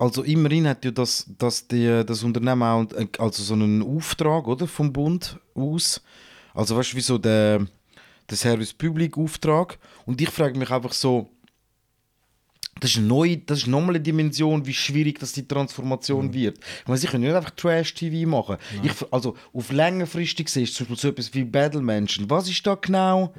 S5: also immerhin hat ja das, das, die, das Unternehmen auch ein- also so einen Auftrag oder, vom Bund aus. Also weißt du, wie so der, der Service Public Auftrag. Und ich frage mich einfach so, das ist, neu, das ist nochmal eine Dimension, wie schwierig das die Transformation wird. Ich meine, sie können nicht einfach Trash-TV machen. Ich, also auf längerfristig gesehen ist zum Beispiel so etwas wie Battle Mansion. Was ist da genau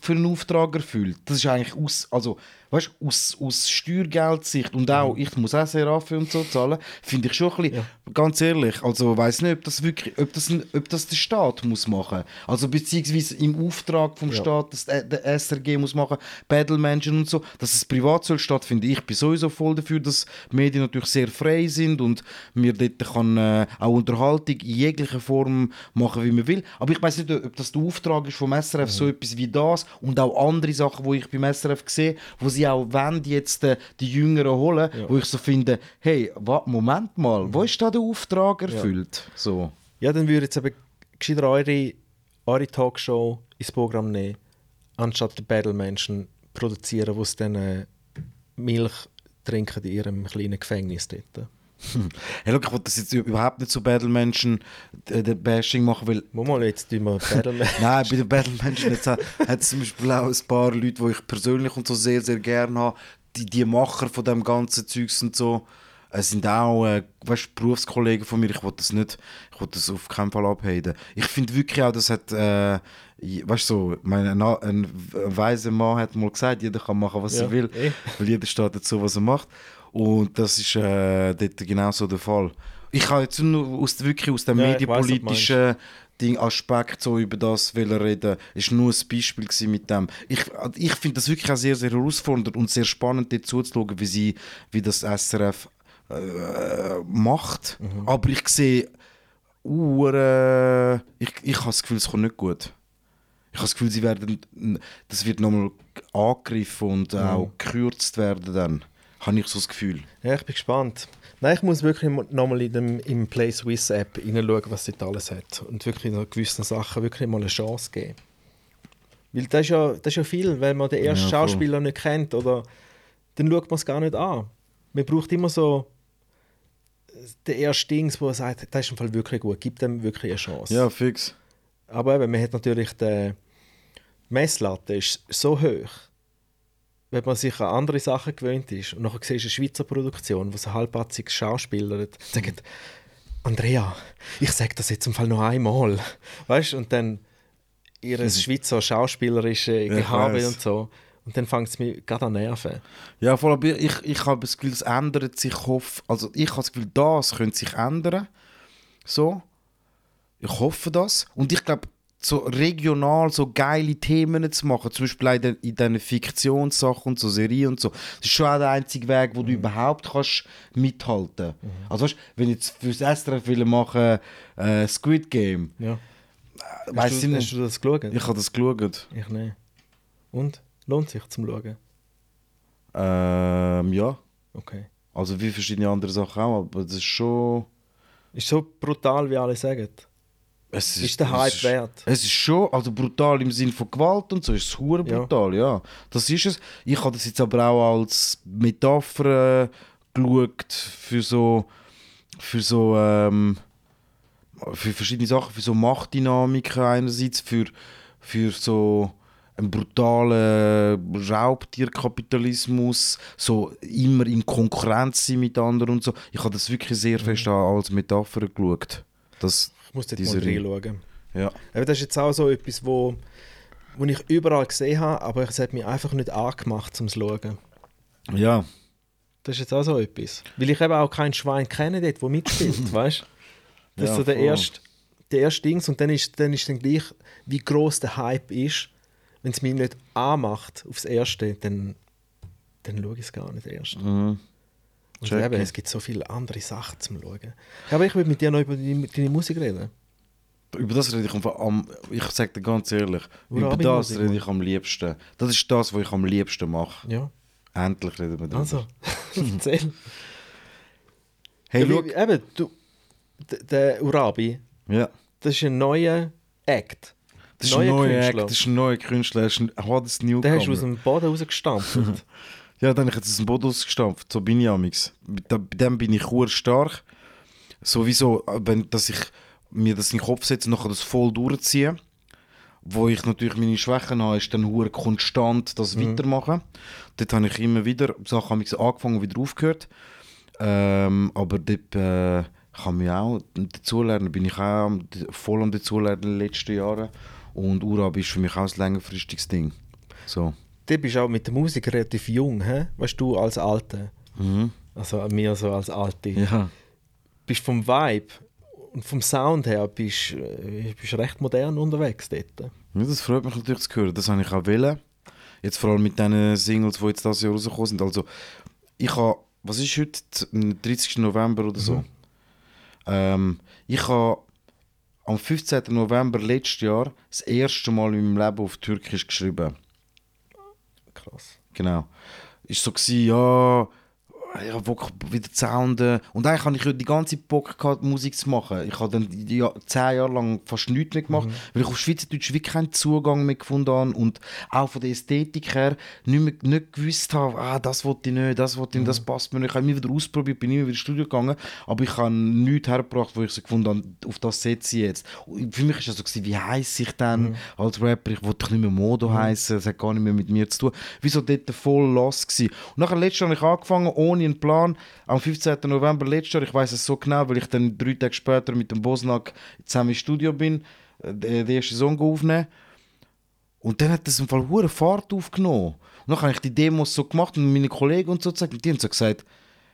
S5: für einen Auftrag erfüllt? Das ist eigentlich aus, also, weißt, aus, aus Steuergeldsicht und auch, ich muss auch sehr AFE und so zahlen, finde ich schon ein bisschen, ganz ehrlich, also weiß nicht, ob das wirklich, ob das, ob das der Staat muss machen. Also beziehungsweise im Auftrag vom Staat, dass der, der SRG muss machen, Battle Mansion und so, dass es privat soll stattfinden. Ich bin sowieso voll dafür, dass Medien natürlich sehr frei sind und mir dort kann äh, auch Unterhaltung in jeglicher Form machen, wie man will. Aber ich weiß nicht, ob das der Auftrag ist vom SRF, so etwas wie das und auch andere Sachen, wo ich beim SRF sehe, wo sie auch wollen, jetzt äh, die Jüngeren holen, wo ich so finde, hey, wa, Moment mal, wo ist da der Auftrag erfüllt? So.
S1: Ja, dann würde jetzt eben gescheiter eure, eure Talkshow ins Programm nehmen, anstatt die Battle-Menschen produzieren, die dann äh, Milch trinken in ihrem kleinen Gefängnis dort.
S5: Hey, look, ich wollte das jetzt überhaupt nicht so Battle-Menschen äh, Bashing machen, weil
S1: mal jetzt tun wir Battleman.
S5: Nein, bei den Battle-Menschen jetzt hat es zum Beispiel auch ein paar Leute, die ich persönlich und so sehr, sehr gerne habe. Die, die Macher von dem ganzen Zeugs und so. Es sind auch, äh, weißt, Berufskollegen von mir. Ich wollte das nicht, ich wollte das auf keinen Fall abhaten. Ich finde wirklich auch, das hat, äh, weißt so, ein, ein weiser Mann hat mal gesagt, jeder kann machen, was
S1: Ja,
S5: er will.
S1: eh.
S5: Weil jeder steht dazu, was er macht. Und das ist äh, dort genau so der Fall. Ich habe jetzt nur aus, wirklich aus dem
S1: Ja,
S5: medienpolitischen Ding, Aspekt so über das reden. ist nur ein Beispiel mit dem. Ich, ich finde das wirklich auch sehr, sehr herausfordernd und sehr spannend, dort zuzuschauen, wie, sie, wie das SRF äh, macht.
S1: Mhm.
S5: Aber ich sehe, uh, ich, ich habe das Gefühl, es kommt nicht gut. Ich habe das Gefühl, sie werden, das wird nochmal angegriffen und auch gekürzt werden dann. Habe ich so das Gefühl.
S1: Ja, ich bin gespannt. Nein, ich muss wirklich nochmal in dem im Play Swiss App hineinschauen, was dort alles hat. Und wirklich noch gewissen Sachen wirklich mal eine Chance geben. Weil das ist ja, das ist ja viel, wenn man den ersten
S5: Ja, voll.
S1: Schauspieler nicht kennt, oder dann schaut man es gar nicht an. Man braucht immer so den ersten Dings, wo er sagt, das ist im Fall wirklich gut, gib dem wirklich eine Chance.
S5: Ja, fix.
S1: Aber eben, man hat natürlich die Messlatte ist so hoch, wenn man sich an andere Sachen gewöhnt ist und nachher siehst du eine Schweizer Produktion, wo so halbpatzig Schauspieler sagen, Andrea, ich sage das jetzt im Fall noch einmal, weißt und dann ihr Schweizer schauspielerische Gehabe und so und dann fängt es mich gerade an nerven.
S5: Ja, voll, aber ich, ich habe das Gefühl, es ändert sich. Ich hoffe, also ich habe das Gefühl, das könnte sich ändern. So. Ich hoffe das. Und ich glaube, so regional so geile Themen zu machen, zum Beispiel in in diesen Fiktionssachen und so Serien und so, das ist schon auch der einzige Weg, wo du überhaupt kannst mithalten. Also weißt, wenn ich jetzt fürs SRF will machen äh, Squid Game,
S1: Ja.
S5: weiß
S1: hast,
S5: ich
S1: du,
S5: nicht.
S1: hast du das geschaut?
S5: Ich habe das geschaut.
S1: Ich nicht. Und? Lohnt sich zum Schauen?
S5: Ähm, ja.
S1: Okay.
S5: Also wie verschiedene andere Sachen auch, aber das ist schon...
S1: Ist so brutal, wie alle sagen.
S5: Es
S1: Ist der Hype
S5: es ist,
S1: wert?
S5: Es ist schon, also brutal im Sinne von Gewalt und so, ist es hure
S1: Ja.
S5: brutal, ja. Das ist es. Ich habe das jetzt aber auch als Metapher äh, geschaut für so, für so, ähm, für verschiedene Sachen, für so Machtdynamiken einerseits, für, für so einen brutalen Raubtierkapitalismus, so immer in Konkurrenz sein mit anderen und so. Ich habe das wirklich sehr fest als Metapher geschaut. Das,
S1: Ich muss dort
S5: Diese
S1: mal reinschauen.
S5: ja.
S1: Aber das ist jetzt auch so etwas, wo, wo ich überall gesehen habe, aber es hat mich einfach nicht angemacht zum Schauen.
S5: Ja,
S1: Das ist jetzt auch so etwas. Weil ich eben auch kein Schwein kenne dort, der mitspielt, weißt du? Das
S5: Ja,
S1: ist so der
S5: voll.
S1: erste, der erste Dings und dann ist, dann ist dann gleich, wie groß der Hype ist. Wenn es mich nicht anmacht aufs Erste, dann, dann schaue ich es gar nicht erst.
S5: mhm.
S1: Und eben, es gibt so viele andere Sachen zum Schauen. Ja, aber ich will mit dir noch über deine, deine Musik reden.
S5: über das rede ich am, ich sage dir ganz ehrlich,
S1: Woran
S5: über das rede ich am liebsten. Das ist das, was ich am liebsten mache.
S1: Ja,
S5: Endlich reden wir darüber.
S1: also, erzähl.
S5: hey, schau.
S1: eben, du, der Urabi,
S5: Ja.
S1: das ist ein neuer Act.
S5: Das ist ein
S1: Neuer.
S5: Act, das ist ein neuer Künstler, das ist ein hottest
S1: Den hast du aus
S5: Newcomer.
S1: dem Boden rausgestampft.
S5: Ja, dann habe ich jetzt aus dem Boden ausgestampft, so bin ich amix. Bei dem bin ich stark. Sowieso, wenn, dass ich mir das in den Kopf setze und nachher das voll durchziehe. Wo ich natürlich meine Schwächen habe, ist dann hure konstant das weitermachen. Dort habe ich immer wieder Sachen habe ich angefangen und wieder aufgehört. Ähm, aber dort äh, kann mich auch dazulernen, bin ich auch voll am dazulernen in den letzten Jahren. Und Urab ist für mich auch ein längerfristiges Ding. So.
S1: Du bist auch mit der Musik relativ jung, hä? weißt du, als Alte.
S5: Mhm.
S1: Also mir so als Alte.
S5: Ja.
S1: Bist vom Vibe und vom Sound her bist, äh, bist recht modern unterwegs dort.
S5: Ja, das freut mich natürlich zu hören. Das habe ich auch wollen. Jetzt vor allem mit den Singles, die jetzt dieses Jahr rausgekommen sind. Also, ich habe, was ist heute? Am 30. November oder so. Ähm, ich habe am 15. November letztes Jahr das erste Mal in meinem Leben auf Türkisch geschrieben.
S1: Krass.
S5: Genau. Ist so gewesen, ja, ich hab Bock wieder zu sounden. Und eigentlich habe ich ja die ganze Zeit Bock gehabt, Musik zu machen. Ich habe dann ja, zehn Jahre lang fast nichts mehr gemacht, weil ich auf Schweizerdeutsch wirklich keinen Zugang mehr gefunden habe und auch von der Ästhetik her nicht, mehr, nicht gewusst habe, ah, das wollte ich nicht, das wollte ich nicht, das passt mir nicht. Ich habe immer wieder ausprobiert, bin immer wieder ins Studio gegangen, aber ich habe nichts hergebracht, wo ich so gefunden habe, auf das setze ich jetzt. Und für mich war es so, gewesen, wie heiße ich denn als Rapper? Ich wollte nicht mehr Modo heißen, das hat gar nicht mehr mit mir zu tun. Wieso dort voll lost gewesen. Und nachher letztes Jahr habe ich angefangen, ohne einen Plan, am 15. November letztes Jahr, ich weiß es so genau, weil ich dann drei Tage später mit dem Bosnack zusammen im Studio bin, äh, den den ersten Song aufnehmen. Und dann hat das im Fall hure Fahrt aufgenommen. Und dann habe ich die Demos so gemacht und meine Kollegen und so gesagt, und die haben so gesagt,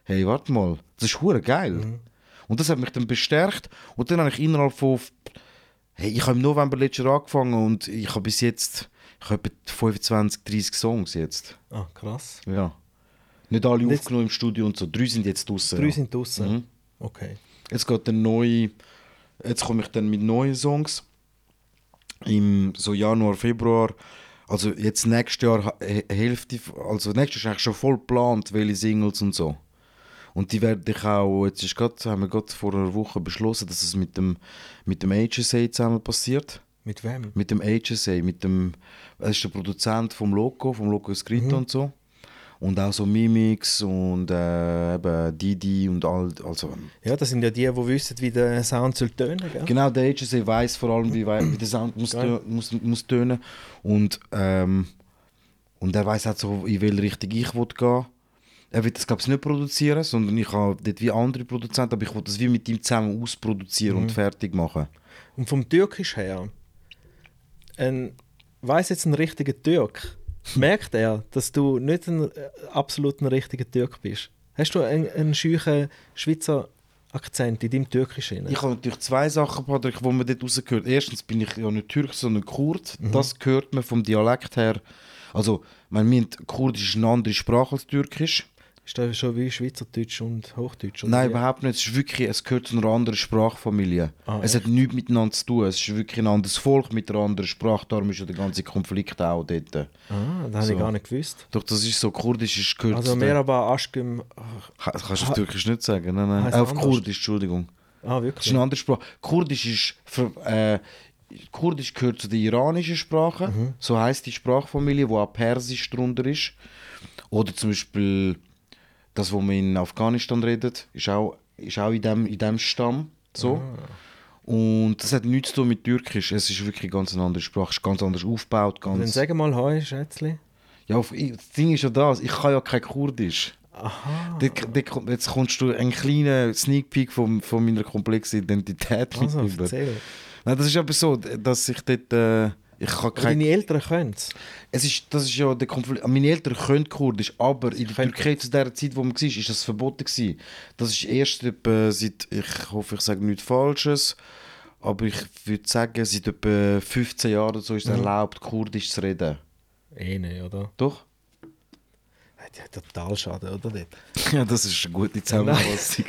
S5: hey, warte mal, das ist hure geil. Und das hat mich dann bestärkt. Und dann habe ich innerhalb von, hey, ich habe im November letztes Jahr angefangen und ich habe bis jetzt, ich habe etwa 25, 30 Songs jetzt.
S1: Ah, krass.
S5: Ja. Nicht alle
S1: jetzt-
S5: aufgenommen im Studio und so. Drei sind jetzt draußen.
S1: Drei
S5: ja.
S1: sind draußen.
S5: Mhm.
S1: Okay.
S5: Jetzt geht der neue. Jetzt komme ich dann mit neuen Songs. Im so Januar, Februar. Also jetzt nächstes Jahr Hälfte. Also nächstes Jahr ist eigentlich schon voll geplant, welche Singles und so. Und die werde ich auch. Jetzt ist grad, haben wir gerade vor einer Woche beschlossen, dass es mit dem, mit dem HSA zusammen passiert.
S1: Mit wem?
S5: Mit dem HSA, mit dem. Er ist der Produzent vom Loco, vom Loco Escrito und so. Und auch so Mimix und äh, eben Didi und all. Also,
S1: Ja, das sind ja die, die wissen, wie der Sound soll tönen, gell?
S5: Genau, der HSC weiß vor allem, wie, wie der Sound muss, tö muss, muss tönen. Und, ähm, und er weiß auch so, in welche Richtung ich will gehen Er wird das, glaube ich, nicht produzieren, sondern ich habe dort wie andere Produzenten, aber ich will das wie mit ihm zusammen ausproduzieren und fertig machen.
S1: Und vom Türkisch her, ein, weiss jetzt ein richtiger Türk, merkt er, dass du nicht ein äh, absolut ein richtiger Türk bist? Hast du einen, einen scheuchen Schweizer Akzent in deinem Türkisch? drin?
S5: Ich habe natürlich zwei Sachen, Patrick, die man dort rausgehört. Erstens bin ich ja nicht Türk, sondern Kurd.
S1: Mhm.
S5: Das hört man vom Dialekt her. Also, man meint, Kurdisch ist eine andere Sprache als Türkisch.
S1: Ist das schon wie Schweizerdeutsch und Hochdeutsch?
S5: Nein, überhaupt nicht. Es, ist wirklich, es gehört zu einer anderen Sprachfamilie.
S1: Ah,
S5: es hat nichts miteinander zu tun. Es ist wirklich ein anderes Volk mit einer anderen Sprache. Darum ist ja der ganze Konflikt auch dort.
S1: Ah, das habe
S5: So.
S1: ich gar nicht gewusst.
S5: Doch, das ist so, Kurdisch ist gehört
S1: Also Merhaba Aşkım.
S5: Ka- Das kannst du auf Türkisch nicht sagen. Nein, nein.
S1: Heisst
S5: Äh, auf
S1: anders.
S5: Kurdisch, Entschuldigung.
S1: Ah,
S5: Das
S1: wirklich?
S5: ist eine andere Sprache. Kurdisch ist für, äh, Kurdisch gehört zu der iranischen Sprache.
S1: Mhm.
S5: So heißt die Sprachfamilie, wo auch Persisch drunter ist. Oder zum Beispiel das, was man in Afghanistan redet, ist auch, ist auch in dem, in dem Stamm. So.
S1: Ah.
S5: Und das hat nichts zu tun mit Türkisch. Es ist wirklich ganz eine andere Sprache. Es ist ganz anders aufgebaut.
S1: Dann
S5: Ganz
S1: sag mal Hoi, Schätzli.
S5: ja, auf, das Ding ist ja das, ich kann ja kein Kurdisch.
S1: Aha.
S5: Dort- dort Jetzt kommst du einen kleinen Sneak Peek von, von meiner komplexen Identität
S1: Also,
S5: mit. Nein, das ist aber so, dass ich dort. Äh, ich kann kein,
S1: deine Eltern können es.
S5: Es ist, das ist ja der Konflikt. Meine Eltern können Kurdisch, aber in der Türkei zu der Zeit, wo man war, ist das verboten. Gewesen. Das ist erst etwa seit, ich hoffe, ich sage nichts Falsches, aber ich würde sagen, seit etwa 15 Jahren oder so ist es erlaubt, Kurdisch zu reden.
S1: Eh nicht, oder?
S5: Doch?
S1: Ja, total schade, oder nicht?
S5: Ja, das ist eine gute Zusammenfassung.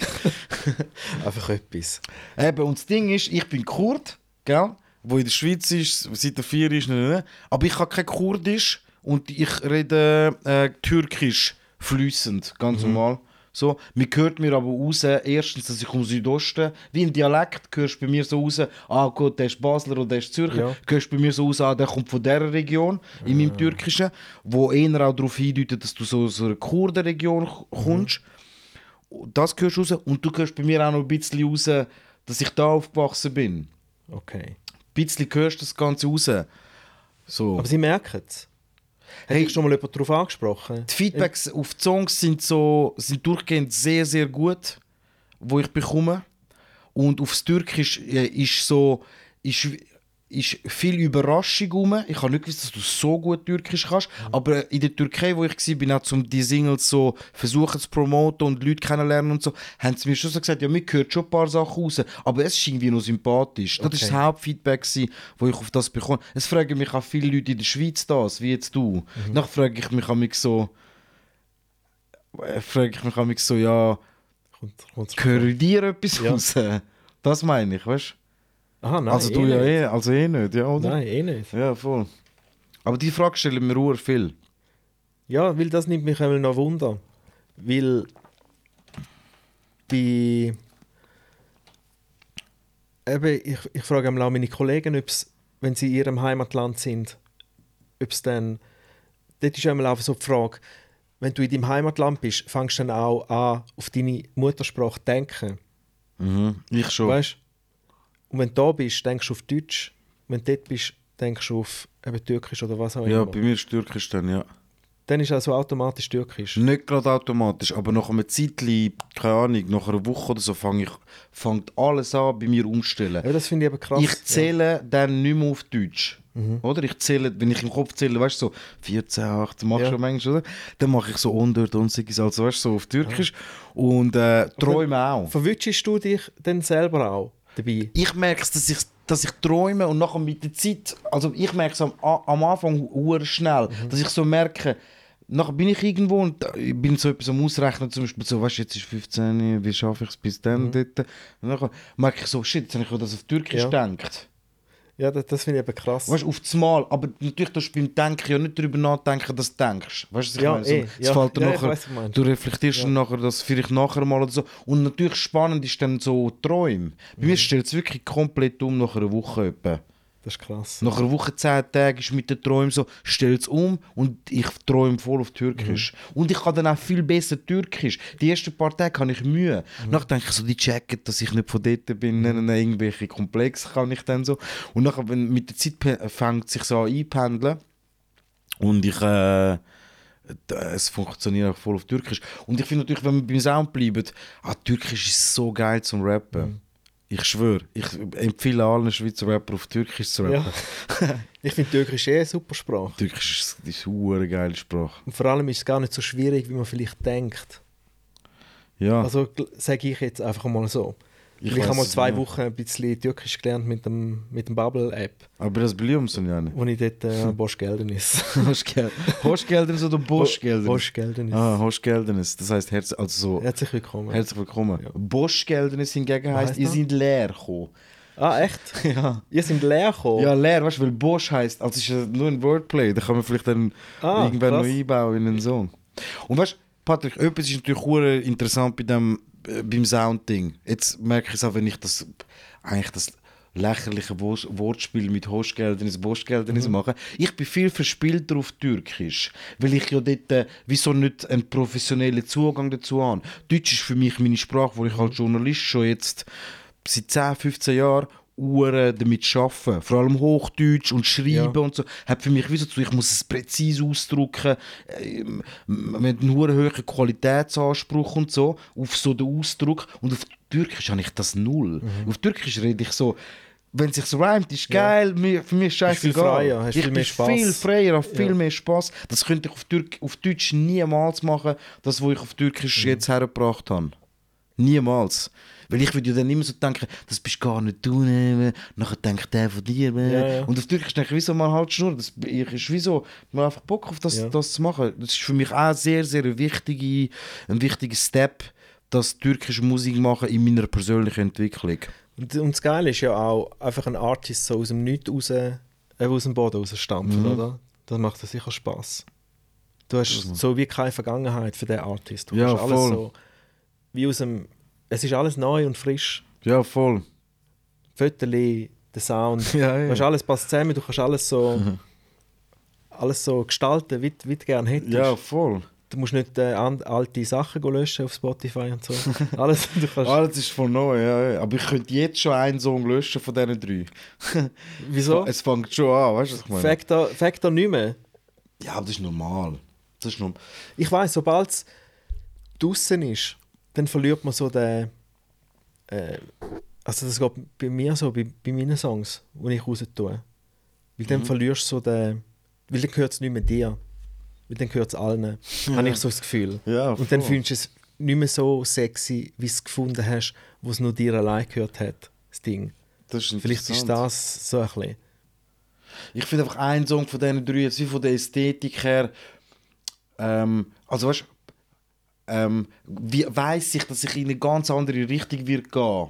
S1: Einfach etwas.
S5: Eben, und das Ding ist, ich bin Kurd, gell? Wo in der Schweiz ist, seit der vier ist, ne, ne, ne. aber ich habe kein Kurdisch und ich rede äh, Türkisch flüssend, ganz normal. So, mir hört mir aber raus, erstens, dass ich komme Südosten, wie im Dialekt hörst du bei mir so raus, ah gut, der ist Basler oder der ist Zürcher,
S1: Ja.
S5: hörst du bei mir so raus, ah, der kommt von dieser Region, in meinem Türkischen, wo eher auch darauf hindeutet, dass du so aus einer Kurdenregion kommst. Das hörst du raus und du hörst bei mir auch noch ein bisschen raus, dass ich da aufgewachsen bin.
S1: Okay.
S5: Ein bisschen hörst du das Ganze raus. So.
S1: Aber sie merken es. Hat
S5: Hey.
S1: dich schon mal jemand darauf angesprochen?
S5: Die Feedbacks auf die Songs sind, so, sind durchgehend sehr, sehr gut, wo ich bekomme. Und aufs Türkisch äh, ist so ist, ist viel Überraschung rum. Ich habe nicht gewusst, dass du so gut Türkisch kannst. Aber in der Türkei, wo ich war, bin auch um die Singles so versuchen zu promoten und Leute kennenlernen und so, haben sie mir schon so gesagt, ja, mir gehört schon ein paar Sachen raus. Aber es ist irgendwie noch sympathisch. Das ist das Hauptfeedback, wo ich auf das bekomme. Es fragen mich auch viele Leute in der Schweiz das, wie jetzt du.
S1: Mhm.
S5: Dann frage ich mich mich so, äh, frage ich mich mich so, ja,
S1: Kommt,
S5: höre dir etwas
S1: Ja.
S5: raus? Das meine ich, weißt
S1: Aha,
S5: du?
S1: nein.
S5: Also du
S1: eh
S5: ja
S1: nicht.
S5: eh, also eh nicht, ja, oder?
S1: Nein, eh nicht.
S5: Ja, voll. Aber die Frage stellen mir ur viel.
S1: Ja, weil das nimmt mich einmal noch Wunder. Weil bei. Eben, ich, ich frage einmal auch meine Kollegen, ob's, wenn sie in ihrem Heimatland sind, ob es dann. Dort ist einmal auch so die Frage, wenn du in deinem Heimatland bist, fängst du dann auch an, auf deine Muttersprache zu denken.
S5: Mhm. Ich schon.
S1: Weißt Und wenn du da bist, denkst du auf Deutsch. Wenn du dort bist, denkst du auf eben Türkisch oder was auch
S5: ja,
S1: immer.
S5: bei mir ist Türkisch dann, ja.
S1: Dann ist also automatisch Türkisch.
S5: Nicht gerade automatisch, aber nach einem Zeitchen, keine Ahnung, nach einer Woche oder so, fang ich, fängt alles an bei mir umstellen.
S1: Ja, das finde ich aber krass.
S5: Ich zähle dann nicht mehr auf Deutsch. Oder? Ich zähle, wenn ich im Kopf zähle, weißt du, so 14, 18, machst
S1: Ja.
S5: du manchmal, oder? Dann mache ich so unter und Sigis, also weißt du, so auf Türkisch. Und äh, träume
S1: Ja.
S5: auch.
S1: Verwünschst du dich dann selber auch dabei?
S5: Ich merke es, dass ich, dass ich träume und nachher mit der Zeit, also ich merke es am, am Anfang hu- schnell, dass ich so merke, nachher bin ich irgendwo und ich bin so etwas am Ausrechnen, zum Beispiel so, weißt du, jetzt ist 15, wie schaffe ich es bis dann dort? Und nachher merke ich so, shit, jetzt habe ich das auf Türkisch
S1: Ja.
S5: gedacht.
S1: Ja, das, das finde ich eben krass.
S5: Weißt du, auf das Mal, aber natürlich darfst du beim Denken ja nicht darüber nachdenken, dass du denkst. Weißt du, was ich
S1: Ja,
S5: meine? So,
S1: eh,
S5: es
S1: ja.
S5: fällt dir
S1: Ja,
S5: nachher,
S1: was du
S5: reflektierst dann nachher das vielleicht nachher mal oder so. Und natürlich spannend ist dann so Träume. Bei
S1: Mhm.
S5: mir stellt es wirklich komplett um nach einer Woche etwa.
S1: Das ist krass.
S5: Nach einer Woche, zehn Tage ist mit den Träumen so, stellt es um und ich träume voll auf Türkisch.
S1: Mhm.
S5: Und ich kann dann auch viel besser Türkisch. Die ersten paar Tage habe ich Mühe.
S1: Mhm.
S5: Nachher denke ich so, die checken, dass ich nicht von dort bin, mhm. irgendwelche Komplexe kann ich dann so. Und nachher, wenn mit der Zeit fängt es sich so an einpendeln und ich... Äh, es funktioniert auch voll auf Türkisch. Und ich finde natürlich, wenn wir beim Sound bleiben, ah, Türkisch ist so geil zum Rappen.
S1: Mhm.
S5: Ich schwöre, ich empfehle allen Schweizer Rapper auf Türkisch zu rappen.
S1: Ja. ich finde Türkisch eh eine super Sprache.
S5: Türkisch ist, ist eine geile Sprache.
S1: Und vor allem ist es gar nicht so schwierig, wie man vielleicht denkt.
S5: Ja,
S1: Also sage ich jetzt einfach mal so.
S5: Ich
S1: Ich, habe mal zwei
S5: nicht.
S1: Wochen ein bisschen Türkisch gelernt mit dem, mit dem Bubble-App,
S5: aber das Bilium sind ja nicht.
S1: wo ich dort äh, Bosch Geldenis.
S5: Hostgeldernis oder Boschgeldernis?
S1: Bosch Geldenis.
S5: Ah, Hostgeldernis. Das heisst, Herz, also so,
S1: Herzlich willkommen.
S5: herzlich willkommen.
S1: Ja.
S5: Boschgeldernis hingegen heisst,
S1: heisst
S5: ihr seid leer gekommen.
S1: ah, echt?
S5: Ja.
S1: Ihr seid leer gekommen?
S5: Ja, leer, weißt du, weil Bosch heisst, also es ist nur ein Wordplay, da kann man vielleicht dann
S1: Ah,
S5: irgendwann
S1: krass.
S5: noch einbauen in einen Song. Und weißt du, Patrick, etwas ist natürlich hure interessant bei dem, äh, beim Sound-Ding. Jetzt merke ich es auch, wenn ich das, eigentlich das lächerliche Wo- Wortspiel mit Hostgeldern ins Boschgeldern
S1: Mhm.
S5: mache. Ich bin viel verspielter auf Türkisch, weil ich ja dort äh, wieso nicht einen professionellen Zugang dazu habe. Deutsch ist für mich meine Sprache, wo ich
S1: Mhm.
S5: als Journalist schon jetzt seit 10, 15 Jahren Uhren damit arbeiten. Vor allem Hochdeutsch und Schreiben
S1: Ja.
S5: und so. Hat für mich wie so ich muss es präzise ausdrücken. Ähm, mit einem hohen Qualitätsanspruch und so. Auf so den Ausdruck. Und auf Türkisch habe ich das null.
S1: Mhm.
S5: Auf Türkisch rede ich so. Wenn es sich so reimt, ist geil. Mir, für mich ist scheißegal. ich
S1: viel
S5: bin
S1: mehr Spass.
S5: viel freier, habe viel
S1: Ja.
S5: mehr Spaß. Das könnte ich auf, Türk auf Deutsch niemals machen, das, was ich auf Türkisch
S1: Mhm.
S5: jetzt hergebracht habe. Niemals. Weil ich würde ja dann immer so denken, das bist gar nicht du, ne? nachher denkt der von dir. ne?
S1: Ja, ja.
S5: Und auf Türkisch denke ich, wieso mal halt Schnur. Das ich ist wieso, man einfach Bock auf das,
S1: Ja.
S5: das zu machen. Das ist für mich auch sehr, sehr ein wichtiger, ein wichtiger Step, das türkische Musik machen in meiner persönlichen Entwicklung.
S1: Und, und das Geile ist ja auch, einfach ein Artist so aus dem Nichts raus, äh, aus dem Boden rausstampfen,
S5: Mhm.
S1: oder? Das macht ja sicher Spass. Du hast so wie keine Vergangenheit für den Artist. Du
S5: Ja,
S1: hast alles
S5: voll.
S1: so wie aus dem... Es ist alles neu und frisch.
S5: Ja, voll.
S1: Fötterli, der Sound.
S5: Ja, ja.
S1: Du hast alles passt zusammen, du kannst alles so... alles so gestalten, wie, du- wie du gerne hättest.
S5: Ja, voll.
S1: Du musst nicht äh, alte Sachen löschen auf Spotify und so. Alles, du kannst...
S5: Alles ist von neu, ja, ja. Aber ich könnte jetzt schon einen Song löschen von diesen drei.
S1: Wieso?
S5: Es fängt schon an, weißt du, was ich meine?
S1: Factor, Factor nicht mehr.
S5: Ja, aber das ist normal. Das ist normal.
S1: Ich weiß, sobald es draußen ist, dann verliert man so den. Äh, also, das geht bei mir so, bei, bei meinen Songs, die ich raus tue. Weil dann verlierst du so den. Weil dann gehört es nicht mehr dir. Weil dann gehört es allen. Habe ich so das Gefühl.
S5: Ja,
S1: Und dann findest du es nicht mehr so sexy, wie du es gefunden hast, wo es nur dir allein gehört hat, das Ding.
S5: Das ist
S1: Vielleicht ist das so ein bisschen.
S5: Ich finde einfach einen Song von diesen drei, jetzt wie von der Ästhetik her, ähm, also weißt du, ähm, wie weiss ich, dass ich in eine ganz andere Richtung wird gehen.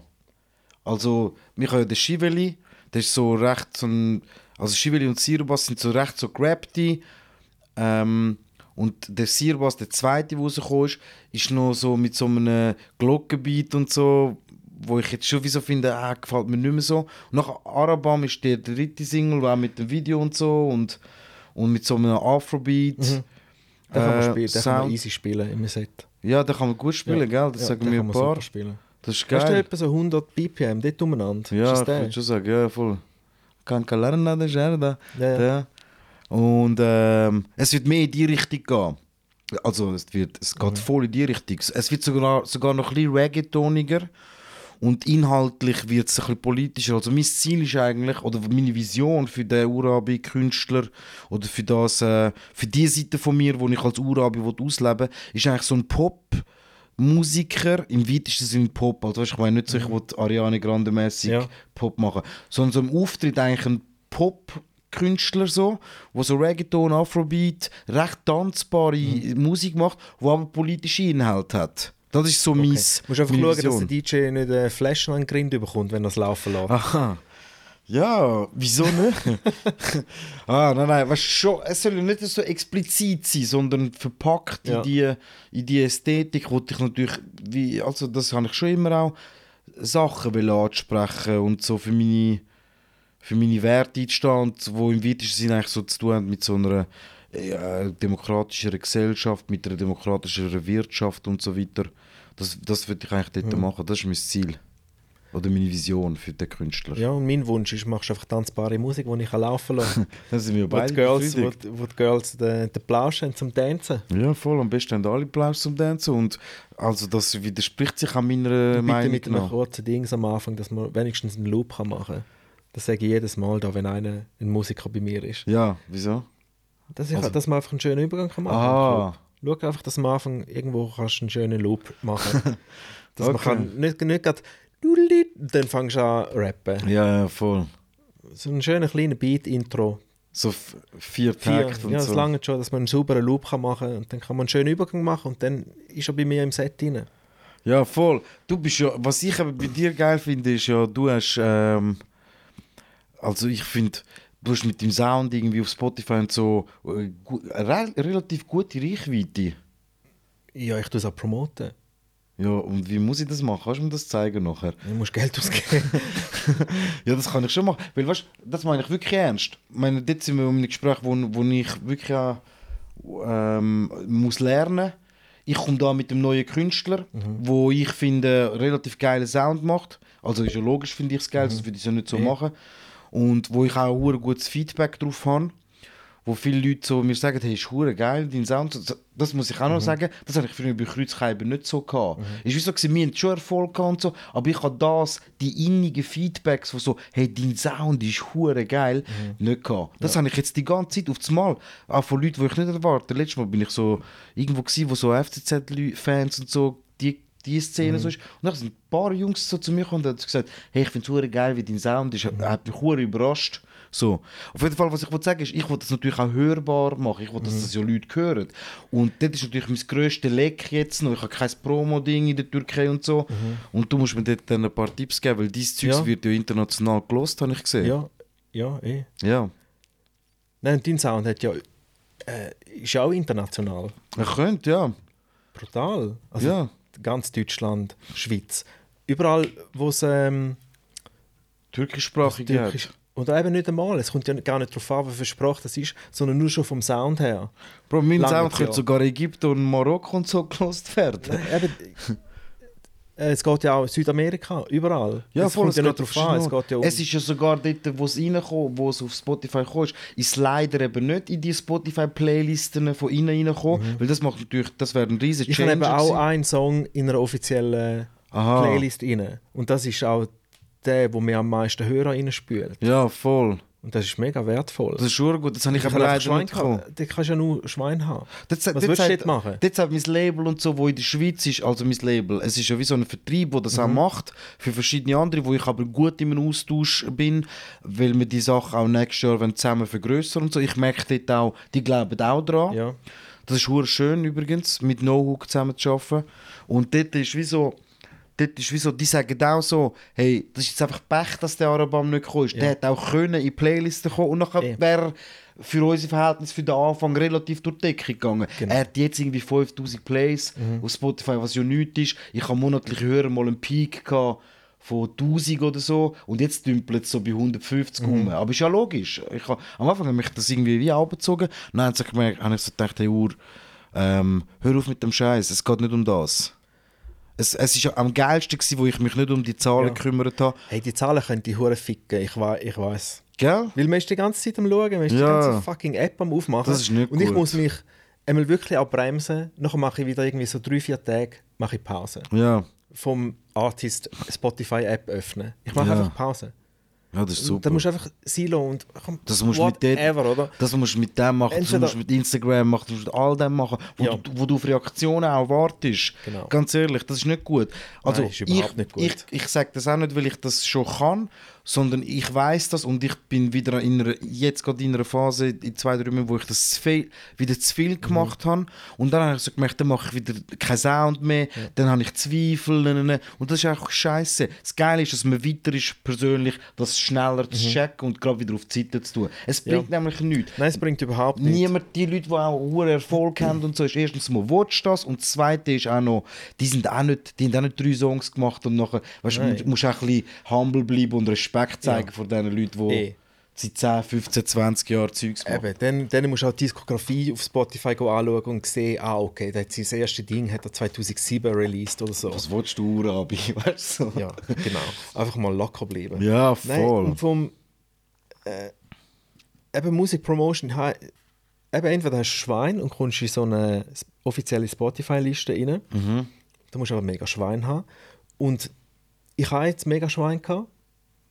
S5: Also, wir haben den Schiveli, der ist so recht so ein, also Schiveli und Sirubas sind so recht so grabbedy, ähm, Und der Sirbas, der zweite, der rausgekommen ist, ist noch so mit so einem Glockenbeat und so, wo ich jetzt schon wie so finde, ah, gefällt mir nicht mehr so. Und nach Arabam ist der dritte Single, auch mit dem Video und so und, und mit so einem Afrobeat.
S1: Den kann man,
S5: Äh,
S1: spielen, den kann man easy spielen im Set.
S5: Ja, da kann man gut spielen,
S1: Ja.
S5: gell? Das
S1: Ja,
S5: sagen
S1: kann
S5: ein paar.
S1: spielen.
S5: Das ist
S1: Hast du
S5: geil.
S1: etwa so 100 BPM dort umeinander?
S5: Ja,
S1: ist
S5: ich
S1: das der?
S5: würde schon sagen, ja, voll. Kann Kalerna, das ist er da.
S1: Ja, ja.
S5: Und ähm, es wird mehr in die Richtung gehen. Also es, wird, es
S1: Mhm.
S5: geht voll in die Richtung. Es wird sogar, sogar noch ein bisschen reggaetoniger und inhaltlich wird es ein bisschen politischer. Also mein Ziel ist eigentlich, oder meine Vision für den Urabi-Künstler oder für, das, äh, für die Seite von mir, die ich als Urabi ausleben will, ist eigentlich so ein Pop- Musiker im weitesten Sinne Pop, also weißt, ich meine nicht so, ich will Ariane Grande mäßig
S1: Ja.
S5: Pop machen, sondern so im Auftritt eigentlich ein Pop-Künstler so, wo so Reggaeton, Afrobeat, recht tanzbare
S1: Mhm.
S5: Musik macht, wo aber politische Inhalte hat. Das ist so
S1: Okay.
S5: mein
S1: Du musst einfach schauen, dass
S5: Vision.
S1: der DJ nicht einen Flash an den Grind bekommt, wenn er es laufen lässt.
S5: Aha. Ja, wieso nicht? ah, nein, nein, weißt schon, es soll ja nicht so explizit sein, sondern verpackt
S1: Ja.
S5: in, die, in die Ästhetik, wo ich natürlich, wie, also das habe ich schon immer auch Sachen will ansprechen und so für meine, für meine Werte einstehen, wo im weitesten Sinne eigentlich so zu tun haben mit so einer äh, demokratischeren Gesellschaft, mit einer demokratischeren Wirtschaft und so weiter. Das, das würde ich eigentlich dort machen, das ist mein Ziel. Oder meine Vision für den Künstler.
S1: Ja, und mein Wunsch ist, machst du einfach tanzbare Musik, die ich laufen lassen kann.
S5: Sind wir
S1: wo,
S5: beide
S1: die Girls, wo, wo die Girls den, den Plausch haben zum Tanzen.
S5: Ja, voll. Am besten haben alle Applaus zum Tanzen. Und also das widerspricht sich an meiner
S1: Bitte
S5: Meinung
S1: mit einem kurzen Dings am Anfang, dass man wenigstens einen Loop kann machen kann. Das sage ich jedes Mal, da, wenn einer ein Musiker bei mir ist.
S5: Ja, wieso?
S1: Dass, ich,
S5: Also-
S1: dass man einfach einen schönen Übergang kann machen
S5: Ah.
S1: Schau einfach, dass du am Anfang irgendwo kannst einen schönen Loop machen Dass man
S5: Okay.
S1: kann nicht, nicht gerade dann fängst du an rappen.
S5: Ja, ja, voll.
S1: So einen schönen kleinen Beat-Intro.
S5: So vier. Takte und
S1: Ja, es
S5: so.
S1: lange schon, dass man einen sauberen Loop kann machen kann. Und dann kann man einen schönen Übergang machen und dann ist er bei mir im Set drin.
S5: Ja, voll. Du bist ja, was ich aber bei dir geil finde, ist ja, du hast, ähm, also ich finde, du hast mit dem Sound irgendwie auf Spotify und so äh, re relativ gute Reichweite.
S1: Ja, ich tue es auch promoten.
S5: Ja, und wie muss ich das machen? Kannst du mir das zeigen nachher?
S1: Du musst Geld ausgeben.
S5: Ja, das kann ich schon machen. Weil, weißt du, das meine ich wirklich ernst. Ich meine, dort sind wir in einem Gespräch, wo, wo ich wirklich auch, ähm, muss lernen Ich komme da mit einem neuen Künstler, wo ich finde, relativ geilen Sound macht. Also ist ja logisch, finde ich es geil, sonst würde ich es ja nicht so
S1: Ja.
S5: machen. Und wo ich auch ein gutes Feedback drauf habe. Wo viele Leute so mir sagen, hey, ist hure geil, dein Sound. So- Das muss ich auch noch sagen. Das habe ich früher bei Kreuzkeiber nicht so gehabt. Ist wie so, gewesen, wir haben schon Erfolg gehabt und so, aber ich habe das, die innigen Feedbacks, wo so, hey, dein Sound ist hure geil, nicht gehabt. Das habe ich jetzt die ganze Zeit auf das Mal. Auch von Leuten, die ich nicht erwarte. Letztes Mal bin ich so irgendwo gewesen, wo so FCZ-Fans und so, die die Szene so ist. Und dann sind ein paar Jungs so zu mir gekommen und haben gesagt, hey, ich finde es geil, wie dein Sound ist. Er hat mich hure überrascht. So. Auf jeden Fall, was ich wollte sagen ist, ich wollte das natürlich auch hörbar machen. Ich wollte, dass das ja Leute hören. Und das ist natürlich mein grösstes Leck jetzt noch. Ich habe kein Promo-Ding in der Türkei und so. Und du musst mir dort dann ein paar Tipps geben, weil dieses Zeug
S1: Ja.
S5: wird ja international gelost, habe ich gesehen.
S1: ja, ja, eh.
S5: ja.
S1: Nein, dein Sound hat ja, äh, ist ja auch international.
S5: Er könnte, ja.
S1: Brutal. Also
S5: Ja.
S1: Ganz Deutschland, Schweiz. Überall, wo es ähm,
S5: Türkischsprachig.
S1: Türkisch... Oder eben nicht einmal. Es kommt ja gar nicht darauf an, wie versprochen das ist, sondern nur schon vom Sound her.
S5: Bro, mein
S1: Lange
S5: Sound könnte sogar Ägypten und Marokko und so gelost werden.
S1: Eben, äh, es geht ja auch in Südamerika, überall. es kommt ja nicht darauf an. Es geht ja um...
S5: Es ist ja sogar dort, wo es reinkommt, wo es auf Spotify kommt, ist leider eben nicht in die Spotify-Playlisten von innen reingekommen, weil das macht natürlich, das wäre ein riesiger
S1: Mhm. ich habe eben auch einen Song in einer offiziellen
S5: Aha.
S1: Playlist rein. Und das ist auch der, wo mir am meisten Hörer reinspült.
S5: Ja, voll.
S1: Und das ist mega wertvoll.
S5: Das ist schon gut, das habe ich,
S1: ich
S5: aber leider
S1: Schwein
S5: nicht bekommen.
S1: Da kannst du ja nur Schwein haben.
S5: Das,
S1: Was willst du dort machen?
S5: Dort hat mein Label und so, wo in der Schweiz ist, also mein Label, es ist ja wie so ein Vertrieb, der
S1: Mhm.
S5: das auch macht, für verschiedene andere, wo ich aber gut im Austausch bin, weil wir die Sachen auch nächstes Jahr zusammen vergrößern und so. Ich merke dort auch, die glauben auch dran.
S1: Ja.
S5: Das ist schön übrigens, mit No-Hook zusammen zu arbeiten. Und dort ist wie so, dort ist wie so, die sagen auch so, hey, das ist jetzt einfach Pech, dass der Arabam nicht gekommen ist. Der
S1: Ja.
S5: hätte auch können in die Playlisten kommen und nachher
S1: Eh.
S5: wäre für unsere Verhältnisse für den Anfang relativ durch die Decke gegangen.
S1: Genau.
S5: Er hat jetzt irgendwie 5000 Plays
S1: Mhm.
S5: auf Spotify, was ja nichts ist. Ich habe monatlich hören mal einen Peak gehabt von 1000 oder so und jetzt dümpelt es so bei 150
S1: Mhm.
S5: rum. Aber ist ja logisch. Ich habe, am Anfang habe ich das irgendwie wie abgezogen. Dann habe ich so gemerkt- habe ich so gedacht, hey Uhr, ähm, hör auf mit dem Scheiß. Es geht nicht um das. Es, es ist am geilsten gewesen, wo ich mich nicht um die Zahlen
S1: Ja.
S5: gekümmert habe.
S1: Hey, die Zahlen können die Hure ficken, ich, wei ich weiß.
S5: Gell?
S1: Weil man ist die ganze Zeit am Schauen, man ist die
S5: Ja.
S1: ganze fucking App am Aufmachen.
S5: Das ist nicht
S1: Und ich
S5: gut.
S1: muss mich einmal wirklich abbremsen, nachher mache ich wieder irgendwie so drei, vier Tage mache ich Pause.
S5: Ja.
S1: Vom Artist Spotify App öffnen. Ich mache
S5: Ja.
S1: einfach Pause.
S5: Ja, das ist super.
S1: Dann musst du einfach Silo und komm,
S5: Das musst du mit
S1: whatever, oder?
S5: Das musst du mit dem machen, das
S1: Entweder-
S5: musst du mit Instagram machen, das musst du mit all dem machen, wo,
S1: Ja.
S5: du, wo du auf Reaktionen auch wartest.
S1: Genau.
S5: Ganz ehrlich, das ist nicht gut. Also
S1: Nein, ist überhaupt
S5: ich,
S1: nicht gut.
S5: Ich, ich sage das auch nicht, weil ich das schon kann, sondern ich weiß das und ich bin wieder in einer, jetzt gerade in einer Phase, in zwei, drei Monaten, wo ich das zu viel, wieder zu viel gemacht
S1: Mhm.
S5: habe. Und dann habe ich so gemerkt, dann mache ich wieder keinen Sound mehr, dann habe ich Zweifel. ne, ne, ne. Und das ist einfach scheiße. Das Geile ist, dass man weiter ist, persönlich, das schneller zu checken und gerade wieder auf die Seite zu tun. Es
S1: Mhm. Ja.
S5: bringt nämlich nichts.
S1: Nein, es bringt überhaupt nichts.
S5: Niemand, die Leute, die auch hohen Erfolg haben und so, ist erstens mal watch das und das zweite ist auch noch, die sind auch nicht, die haben auch nicht drei Songs gemacht und nachher, weißt du musst auch ein bisschen humble bleiben und Respekt zeigen
S1: Ja.
S5: vor den Leuten, die
S1: Eh.
S5: seit 10, 15, 20 Jahren Zeugs machen.
S1: Eben, dann, dann musst du auch die Diskografie auf Spotify anschauen und sehen, ah, okay, der hat sein erstes Ding hat er 2007 released oder so.
S5: Was willst du, Urabi? Weißt du?
S1: Ja, genau. Einfach mal locker bleiben.
S5: Ja,
S1: Nein,
S5: voll.
S1: und vom äh, eben Musikpromotion, eben entweder hast du Schwein und kommst in so eine offizielle Spotify-Liste rein.
S5: Mhm.
S1: Da musst du aber mega Schwein haben. Und ich habe jetzt mega Schwein gehabt,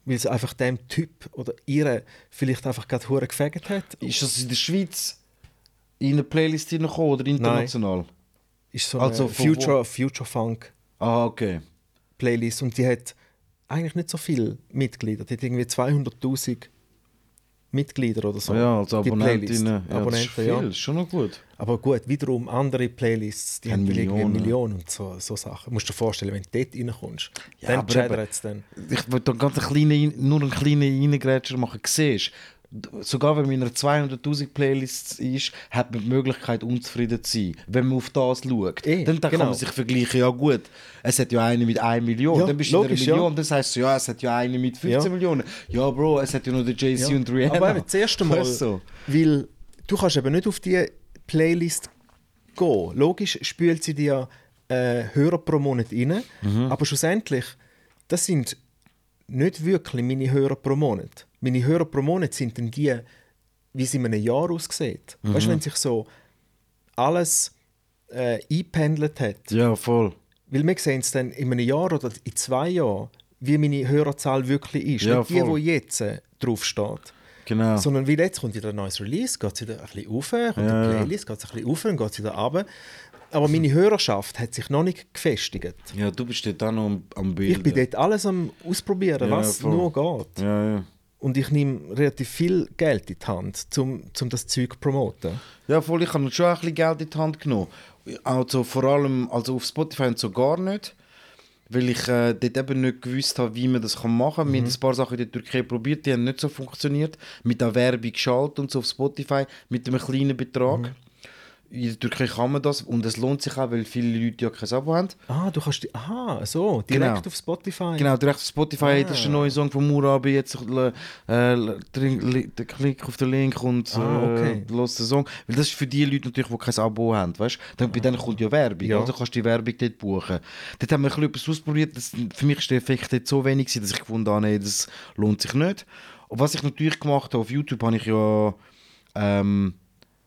S1: weil es einfach dem Typ oder ihre vielleicht einfach gerade hure gefegt hat.
S5: Ist das in der Schweiz in eine Playlist hineingekommen oder international?
S1: Ist so
S5: Also wo?
S1: Future, Future Funk
S5: Ah, okay.
S1: Playlist und die hat eigentlich nicht so viele Mitglieder. Die hat irgendwie 200'000 Mitglieder oder so.
S5: ja, als
S1: die Playlist.
S5: Abonnentinnen. Ja, das ist
S1: Abonnenten,
S5: viel,
S1: ja.
S5: ist schon noch gut.
S1: Aber gut, wiederum andere Playlists, die
S5: Haben
S1: eine
S5: Millionen.
S1: Million und so, so Sachen. Musst du dir vorstellen, wenn du dort reinkommst,
S5: Ja,
S1: dann
S5: aber
S1: chattert es dann.
S5: ich will da ganz einen kleinen, nur einen kleinen Reingrätscher machen. Siehst sogar wenn man in einer 200'000 Playlist ist, hat man die Möglichkeit, unzufrieden zu sein, wenn man auf das schaut.
S1: Eh,
S5: dann dann
S1: genau.
S5: kann man sich vergleichen, ja gut, es hat ja eine mit 1 Million,
S1: Ja,
S5: dann bist du
S1: logisch,
S5: in
S1: ja.
S5: einer Million, dann sagst du, ja, es hat ja eine mit 15
S1: Ja.
S5: Millionen. Ja Bro, es hat ja noch der Jay-Z
S1: Ja.
S5: und Rihanna.
S1: Aber eben, das erste Mal,
S5: du?
S1: weil du kannst eben nicht auf die Playlist gehen. Logisch spült sie dir äh, Hörer pro Monat rein,
S5: Mhm.
S1: aber schlussendlich, das sind nicht wirklich meine Hörer pro Monat. Meine Hörer pro Monat sind dann die, wie es in einem Jahr aussieht.
S5: Mhm.
S1: Weißt du, wenn sich so alles äh, eingependelt hat,
S5: Ja, voll.
S1: weil wir sehen es dann in einem Jahr oder in zwei Jahren, wie meine Hörerzahl wirklich ist.
S5: Ja,
S1: nicht die,
S5: voll.
S1: die jetzt äh, draufsteht.
S5: Genau.
S1: Sondern weil jetzt kommt wieder ein neues Release, geht es wieder ein bisschen rauf, kommt
S5: Ja,
S1: eine
S5: ja.
S1: Playlist, geht es ein bisschen rauf, dann geht es wieder runter. Aber meine Hörerschaft hat sich noch nicht gefestigt.
S5: ja, du bist dort auch noch am, am
S1: Ich
S5: Bilden.
S1: bin dort alles am Ausprobieren,
S5: Ja,
S1: was
S5: voll.
S1: nur geht.
S5: Ja, ja.
S1: Und ich nehme relativ viel Geld in die Hand, um zum das Zeug zu promoten.
S5: Ja, voll, ich habe schon ein bisschen Geld in die Hand genommen. Also vor allem also auf Spotify und so gar nicht. Weil ich äh, dort eben nicht gewusst habe, wie man das kann machen kann. Wir haben ein paar Sachen in der Türkei probiert, die haben nicht so funktioniert. Mit der Werbung geschaltet und so auf Spotify mit einem kleinen Betrag. In der Türkei kann man das und es lohnt sich auch, weil viele Leute ja kein Abo haben.
S1: Ah, du kannst die. Aha, so, direkt
S5: Genau.
S1: auf Spotify.
S5: Genau, direkt auf Spotify, das ist der neue Song von Murabi, jetzt äh, äh, Klick auf den Link und äh,
S1: Ah, okay.
S5: los den Song. Weil das ist für die Leute natürlich, die kein Abo haben, weißt du? Bei denen kommt ja Werbung,
S1: Ja.
S5: also kannst du die Werbung dort buchen. Dort haben wir ein bisschen etwas ausprobiert, das, für mich ist der Effekt dort so wenig dass ich gefunden habe, nee, das lohnt sich nicht. Und was ich natürlich gemacht habe, auf YouTube habe ich ja... Ähm,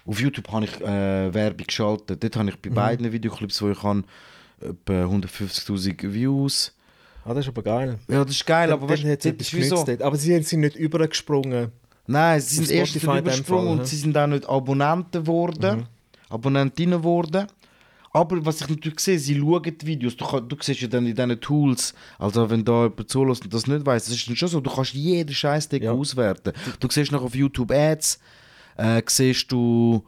S5: auf YouTube habe ich äh, Werbung geschaltet. Dort habe ich
S1: Mhm.
S5: bei beiden Videoclips, wo ich habe, etwa 150'000 Views.
S1: Ah, das ist aber geil.
S5: Ja, das ist geil, aber weißt,
S1: hat etwas
S5: ist so.
S1: Aber sie sind nicht übergesprungen.
S5: Nein, sie sind erst
S1: Fall,
S5: und sie sind auch nicht Abonnenten geworden, Abonnentinnen geworden. Aber was ich natürlich sehe, sie schauen die Videos. Du, du siehst ja dann in diesen Tools, also wenn da jemand zulässt und das nicht weiß, das ist dann schon so, du kannst jeden Scheiß
S1: Ja.
S5: auswerten. Du siehst noch auf YouTube Ads, äh, siehst du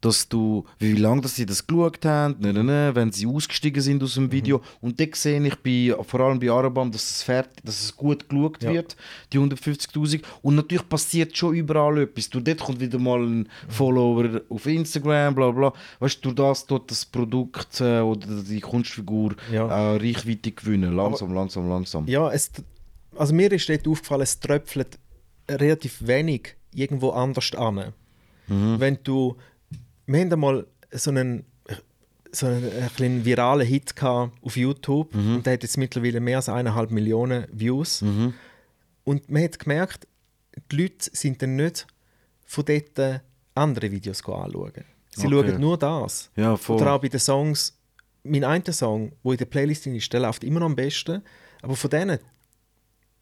S5: dass du, wie lange dass sie das geschaut haben, ne, ne, ne, wenn sie ausgestiegen sind aus dem Video. Und dann sehe ich bei, vor allem bei Arabam, dass es, fertig, dass es gut geschaut
S1: Ja.
S5: wird, die 150'000. Und natürlich passiert schon überall etwas. Du, dort kommt wieder mal ein Follower auf Instagram, bla bla. Weißt du, das dort das Produkt äh, oder die Kunstfigur
S1: Ja.
S5: äh, Reichweite gewinnen. Langsam, langsam, langsam.
S1: Ja, es, also mir ist dort aufgefallen, es tröpfelt relativ wenig irgendwo anders an. Wenn du, wir haben einmal so einen, so einen, einen kleinen viralen Hit auf YouTube und der hat jetzt mittlerweile mehr als eineinhalb Millionen Views. Und man hat gemerkt, die Leute sind dann nicht von dort äh, andere Videos anschauen. Sie
S5: Okay.
S1: schauen nur das.
S5: Ja.
S1: Oder auch bei den Songs, mein einer Song, der in der Playlist ist, der läuft immer noch am besten. Aber von denen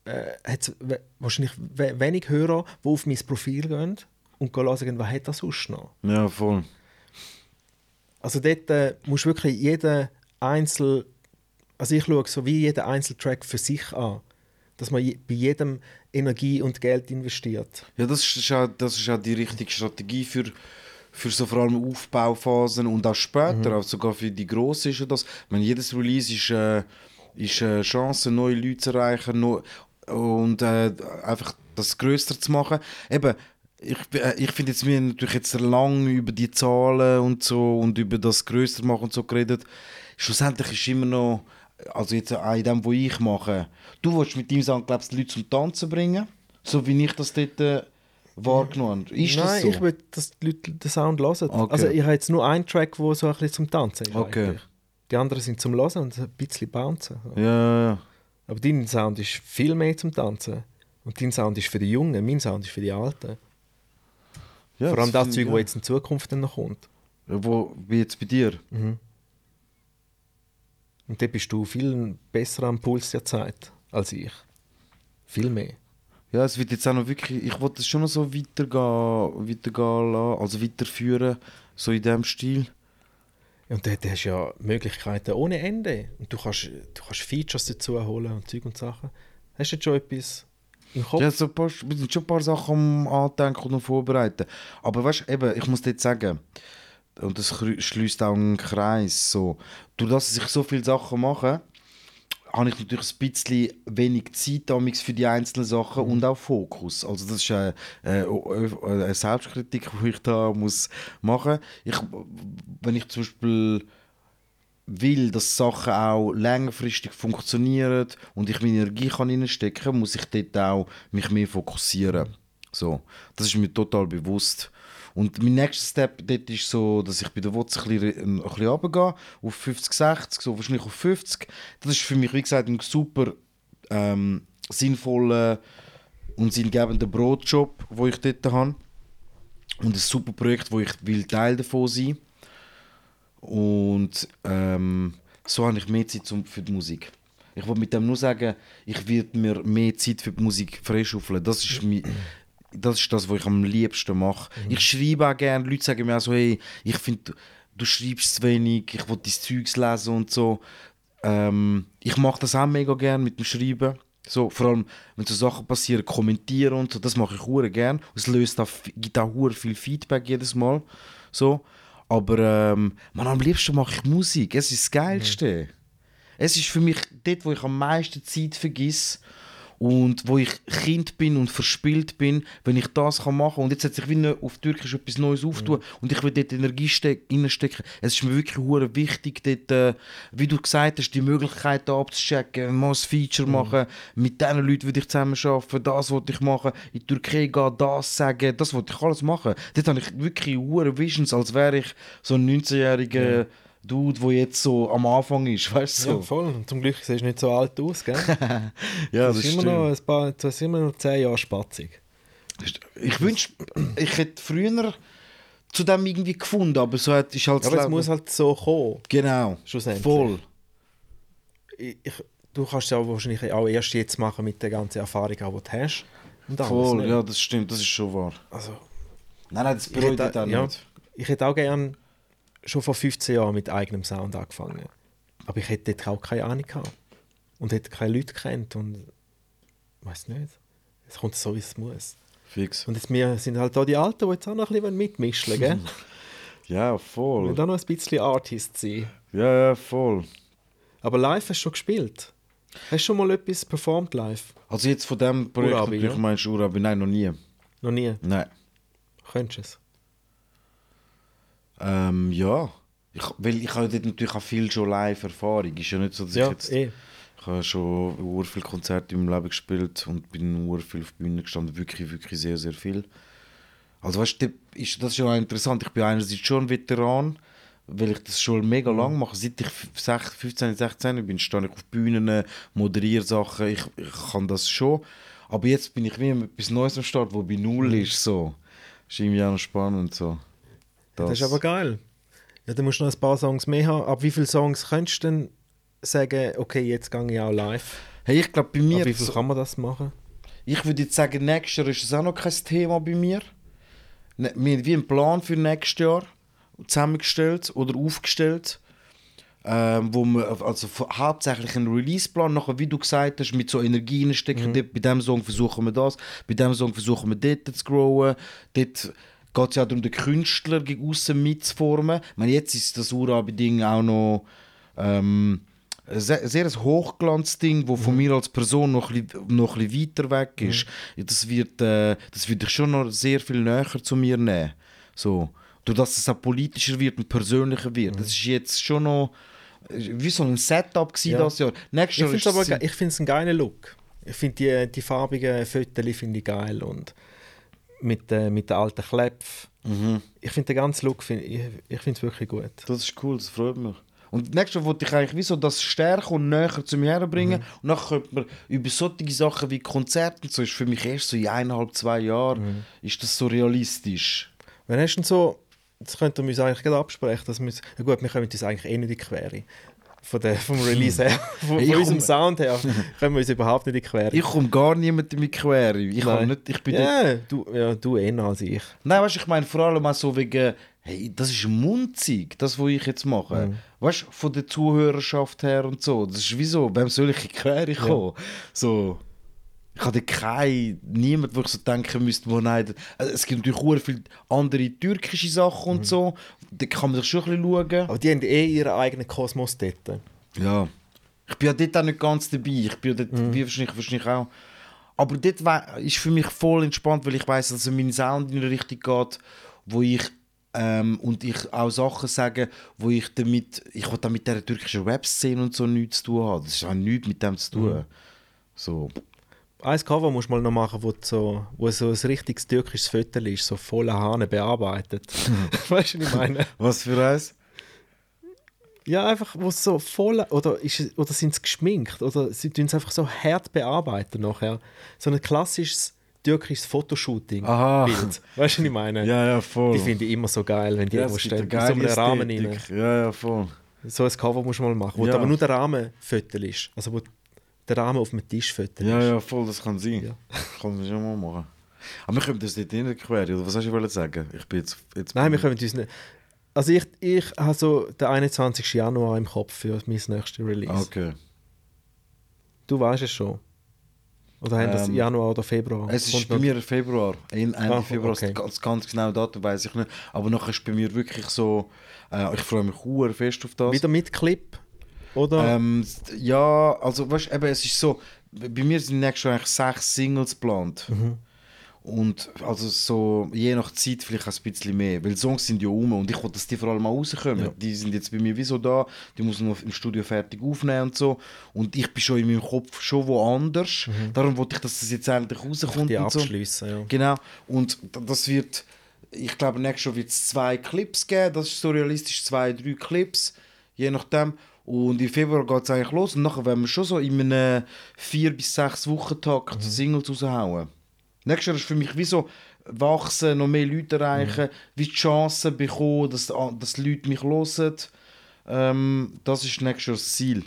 S1: äh, hat es wahrscheinlich we wenig Hörer, die auf mein Profil gehen und hören, was hat er sonst noch.
S5: Ja, voll.
S1: Also dort äh, musst du wirklich jeden Einzel... Also ich schaue so wie jeden Einzeltrack für sich an. Dass man je, bei jedem Energie und Geld investiert.
S5: Ja, das ist auch, das ist auch die richtige Strategie für, für so vor allem Aufbauphasen und auch später, auch sogar für die Grossen ist ja das. Meine, jedes Release ist, äh, ist eine Chance, neue Leute zu erreichen neu, und äh, einfach das grösser zu machen. Eben, ich, äh, ich finde jetzt, wir haben natürlich jetzt lange über die Zahlen und so und über das grösser machen und so geredet. Schlussendlich ist immer noch, also jetzt auch in dem, was ich mache, du willst mit deinem Song, glaubst die Leute zum Tanzen bringen, so wie ich das dort äh, wahrgenommen habe. Ist
S1: Nein,
S5: das so?
S1: ich will, dass die Leute den Sound hören.
S5: Okay.
S1: Also ich habe jetzt nur einen Track, der so ein bisschen zum Tanzen ist.
S5: Okay.
S1: eigentlich. Die anderen sind zum Hören und ein bisschen bouncen.
S5: Ja, ja, ja.
S1: Aber dein Sound ist viel mehr zum Tanzen. Und dein Sound ist für die Jungen, mein Sound ist für die Alten.
S5: Ja
S1: Vor allem das
S5: finde
S1: Zeug,
S5: ich,
S1: das jetzt in Zukunft dann noch kommt.
S5: ja. Wo, wie jetzt bei dir?
S1: Und da bist du viel besser am Puls der Zeit als ich. Viel mehr.
S5: Ja, es wird jetzt auch noch wirklich, ich wollte es schon noch so weitergehen, weitergehen lassen, also weiterführen, so in dem Stil.
S1: Und dort hast du ja Möglichkeiten ohne Ende. Und du kannst, du kannst Features dazu holen und Zeug und Sachen. Hast du jetzt schon etwas im Kopf?
S5: Ja, so ein paar, wir sind schon ein paar Sachen am Andenken und Vorbereiten. Aber weißt du, eben, ich muss dir jetzt sagen, und das schließt auch einen Kreis, so, durch das, dass ich so viele Sachen mache, habe ich natürlich ein bisschen wenig Zeit für die einzelnen Sachen und auch Fokus. Also das ist eine, eine, eine Selbstkritik, die ich da muss machen muss. Wenn ich zum Beispiel will, dass Sachen auch längerfristig funktionieren und ich meine Energie kann reinstecken muss ich dort auch mich mehr fokussieren. So, das ist mir total bewusst. Und mein nächster Step dort ist so, dass ich bei der WOTS ein bisschen, ein bisschen runtergehe, auf 50, 60, so wahrscheinlich auf 50. Das ist für mich, wie gesagt, ein super ähm, sinnvoller und sinngebender Brotjob, wo ich dort habe. Und ein super Projekt, wo ich will Teil davon sein Und ähm, so habe ich mehr Zeit zum, für die Musik. Ich wollte mit dem nur sagen, ich werde mir mehr Zeit für die Musik freischaufeln. Das ist, mi, das, ist das, was ich am liebsten mache. Ich schreibe auch gerne. Leute sagen mir auch so, hey, ich finde, du, du schreibst zu wenig, ich will dein Zeugs lesen und so. Ähm, ich mache das auch mega gerne mit dem Schreiben. So, vor allem, wenn so Sachen passieren, kommentieren und so, das mache ich hure gern. Es löst auch, gibt auch hure viel Feedback jedes Mal. So. Aber ähm, man, am liebsten mache ich Musik. Es ist das Geilste. Es ist für mich dort, wo ich am meisten Zeit vergiss und wo ich Kind bin und verspielt bin, wenn ich das kann machen und jetzt hat sich wie eine- auf Türkisch etwas Neues auftun und ich will dort Energie steck, reinstecken. Es ist mir wirklich hure wichtig, dort, äh, wie du gesagt hast, die Möglichkeiten abzuchecken, mal ein Feature machen, mit diesen Leuten würde ich zusammen arbeiten, das wollte ich machen, in die Türkei gehen, das sagen, das wollte ich alles machen. Dort habe ich wirklich hure Visions, als wäre ich so ein 19-jähriger Dude, der jetzt so am Anfang ist, weißt du?
S1: Ja,
S5: So.
S1: voll. Und zum Glück siehst du nicht so alt aus, gell?
S5: Ja,
S1: das, ist immer noch ein paar, das ist immer noch zehn Jahre spatzig.
S5: Ich wünschte, ich hätte früher zu dem irgendwie gefunden, aber so hat, ist halt das
S1: Aber es muss halt so kommen.
S5: Genau,
S1: Schlussendlich.
S5: voll.
S1: Ich, ich, du kannst es ja wahrscheinlich auch erst jetzt machen mit der ganzen Erfahrung, die du hast.
S5: Voll,
S1: nicht.
S5: ja, das stimmt, das ist schon wahr.
S1: Also,
S5: Nein, nein, das
S1: ich
S5: bereut
S1: hätte,
S5: ich auch
S1: ja,
S5: nicht.
S1: ich hätte auch gerne schon vor 15 Jahren mit eigenem Sound angefangen. Aber ich hätte dort auch keine Ahnung gehabt. Und hätte keine Leute kennt und weiß nicht. Es kommt so, wie es muss.
S5: Fix.
S1: Und jetzt wir sind halt da die Alten, die jetzt auch noch ein bisschen mitmischen gell?
S5: Ja, voll.
S1: müssen auch noch ein bisschen Artist sein.
S5: Ja, ja, voll.
S1: Aber live hast du schon gespielt? Hast du schon mal etwas performt live?
S5: Also jetzt von dem Projekt,
S1: Urabi,
S5: natürlich
S1: ja?
S5: meinst Urabi? Nein, noch nie.
S1: Noch nie?
S5: Nein.
S1: Könntest du es?
S5: Ähm, ja. Ich, weil ich habe dort natürlich auch viel schon Live-Erfahrung. Ist ja nicht so, dass
S1: Ja,
S5: ich jetzt...
S1: eh.
S5: Ich habe schon ur viele Konzerte in meinem Leben gespielt und bin ur viel auf der Bühne gestanden. Wirklich, wirklich sehr, sehr viel. Also weißt du, das ist ja auch interessant. Ich bin einerseits schon ein Veteran, weil ich das schon mega
S1: Mhm.
S5: lang mache. Seit ich f- sech- 15, 16 bin, stehe ich auf Bühnen, moderiere Sachen. Ich, ich kann das schon. Aber jetzt bin ich wie mit etwas Neues am Start, wo bei Null
S1: Mhm.
S5: ist. So. ist irgendwie auch noch spannend. So.
S1: Das ist aber geil. Ja, dann musst du noch ein paar Songs mehr haben. Ab wie viele Songs könntest du denn sagen, okay, jetzt gehe ich auch live?
S5: Hey, ich glaube, bei mir...
S1: Ab wie viel kann man das machen?
S5: Ich würde jetzt sagen, nächstes Jahr ist es auch noch kein Thema bei mir. Ne- Wir haben wie einen Plan für nächstes Jahr zusammengestellt oder aufgestellt, ähm, wo wir also hauptsächlich einen Releaseplan nachher, wie du gesagt hast, mit so Energien stecken. Dort, bei diesem Song versuchen wir das, bei diesem Song versuchen wir dort zu growen. Dort geht es ja darum, den Künstler gegen außen mitzuformen. Ich meine, jetzt ist das Urabi-Ding auch noch ähm, ein sehr, sehr ein Hochglanzding, wo von mir als Person noch ein bisschen, noch ein bisschen weiter weg ist. Ja, Das wird, äh, das wird ich schon noch sehr viel näher zu mir nehmen. So. Durch dass es auch politischer wird und persönlicher wird. Das ist jetzt schon noch äh, wie so ein Setup gewesen
S1: Ja.
S5: das Jahr. Nächstes
S1: Ich finde es einen geilen Look. Ich finde die, die farbigen Fotos finde ich geil und mit, äh, mit den alten Klepf.
S5: Mhm.
S1: Ich finde den ganzen Look, find, ich, ich finde es wirklich gut.
S5: Das ist cool, das freut mich. Und nächstes Mal wollte ich eigentlich wie so das stärker und näher zu mir herbringen. Und dann könnte man über solche Sachen wie Konzerte und so, ist für mich erst so in eineinhalb, zwei Jahren, ist das so realistisch.
S1: Wenn hast du denn so, das könnten wir uns eigentlich gerade absprechen, dass wir, ja gut, wir kommen uns eigentlich eh nicht in die Quere. Von der, vom Release her, von, von unserem
S5: komm-
S1: Sound her, kommen wir uns überhaupt nicht in Quere.
S5: Ich komme gar niemandem in Quere. Ich, nicht, ich bin
S1: ja, du, ja, du eher als ich.
S5: Nein, weißt du, ich meine vor allem auch so wegen, hey, das ist munzig, das, was ich jetzt mache. Weißt du, von der Zuhörerschaft her und so. Das ist wie so, wem soll ich in Quere kommen? So. Ich habe keinen, niemand, wo ich so denken müsste, wo nein, also es gibt natürlich sehr viele andere türkische Sachen und so, da kann man sich schon ein bisschen schauen.
S1: Aber die haben eh ihren eigenen Kosmos dort.
S5: Ja. Ich bin ja dort auch nicht ganz dabei. Ich bin ja dort,
S1: Mhm.
S5: wie wahrscheinlich, wahrscheinlich auch. Aber dort ist für mich voll entspannt, weil ich weiß, dass mein Sound in eine Richtung geht, wo ich ähm, und ich auch Sachen sage, wo ich damit, ich will mit der türkischen Webszene und so nichts zu tun haben. Das hat nichts mit dem zu tun.
S1: Mhm.
S5: So.
S1: Ein Cover musst du mal noch machen, wo, so, wo so ein richtiges türkisches Foto ist, so voller Hahn bearbeitet. weißt du, was ich meine?
S5: Was für eins?
S1: Ja, einfach, wo es so voll. Oder, ist oder sind sie geschminkt? Oder sie tun es einfach so hart bearbeiten nachher. So ein klassisches türkisches Fotoshooting.
S5: Aha.
S1: Bild. Weißt du, was ich meine?
S5: Ja, ja, voll.
S1: Die finde ich immer so geil, wenn die
S5: ja,
S1: irgendwo stehen. In so einem Rahmen rein.
S5: Ja, ja, voll.
S1: So ein Cover musst du mal machen, wo
S5: Ja.
S1: aber nur der Rahmen Foto ist. Also wo der Rahmen auf dem Tisch Foto
S5: Ja, ja, voll, das kann sein.
S1: Ja.
S5: Kann man schon mal machen. Aber wir können das nicht in der Quere, oder was hast du sagen? Ich bin jetzt... jetzt
S1: Nein, wir können uns nicht. Also ich, ich habe so den 21. Januar im Kopf für mein nächstes Release.
S5: Okay.
S1: Du weißt es schon. Oder haben das
S5: Ähm,
S1: Januar oder Februar?
S5: Es ist bei mir Februar. Ein- Ende
S1: Ah,
S5: Februar.
S1: okay.
S5: Ganz, ganz genau Datum weiß ich nicht. Aber nachher ist bei mir wirklich so. Äh, ich freue mich sehr fest auf das.
S1: Wieder mit Clip? Oder?
S5: Ähm, ja, also weißt, eben, es ist so. Bei mir sind nächstes Jahr eigentlich sechs Singles geplant.
S1: Mhm.
S5: Und also so, je nach Zeit vielleicht ein bisschen mehr. Weil Songs sind ja um und ich will, dass die vor allem auch rauskommen.
S1: Ja.
S5: Die sind jetzt bei mir wie so da, die muss man noch im Studio fertig aufnehmen und so. Und ich bin schon in meinem Kopf schon woanders. Darum wollte ich, dass das jetzt endlich rauskommt.
S1: Mhm. die
S5: und so.
S1: ja.
S5: Genau. Und das wird, ich glaube, nächstes Jahr wird es zwei Clips geben. Das ist so realistisch, zwei, drei Clips, je nachdem. Und im Februar geht es eigentlich los. Und nachher werden wir schon so in einem vier bis sechs Wochen Takt Singles raushauen. Nächstes Jahr ist für mich wie so wachsen, noch mehr Leute erreichen, wie die Chance bekommen, dass, dass die Leute mich hören. Ähm, das ist nächstes Jahr das Ziel.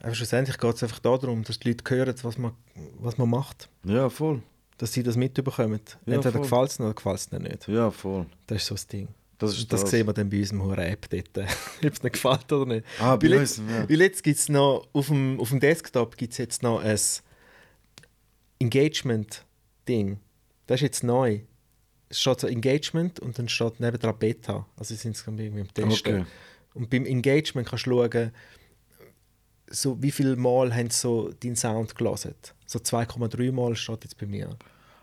S1: Aber schlussendlich geht es einfach darum, dass die Leute hören, was man, was man macht.
S5: Ja, voll.
S1: Dass sie das mitbekommen.
S5: Ja,
S1: Entweder gefällt es ihnen oder gefällt es ihnen nicht.
S5: Ja, voll.
S1: Das ist so das Ding.
S5: Das ist
S1: das
S5: das.
S1: sehen wir dann bei unserem hohen App dort, ob es gefällt oder nicht.
S5: Ah, bei
S1: weil
S5: uns,
S1: jetzt,
S5: ja.
S1: weil jetzt gibt es noch, auf dem, auf dem Desktop gibt es jetzt noch ein Engagement-Ding. Das ist jetzt neu. es steht so Engagement und dann steht nebendran Beta. Also sind es irgendwie im Testen.
S5: Okay.
S1: Und beim Engagement kannst du schauen, so wie viel Mal haben so deinen Sound gelesen. So 2,3 Mal steht jetzt bei mir.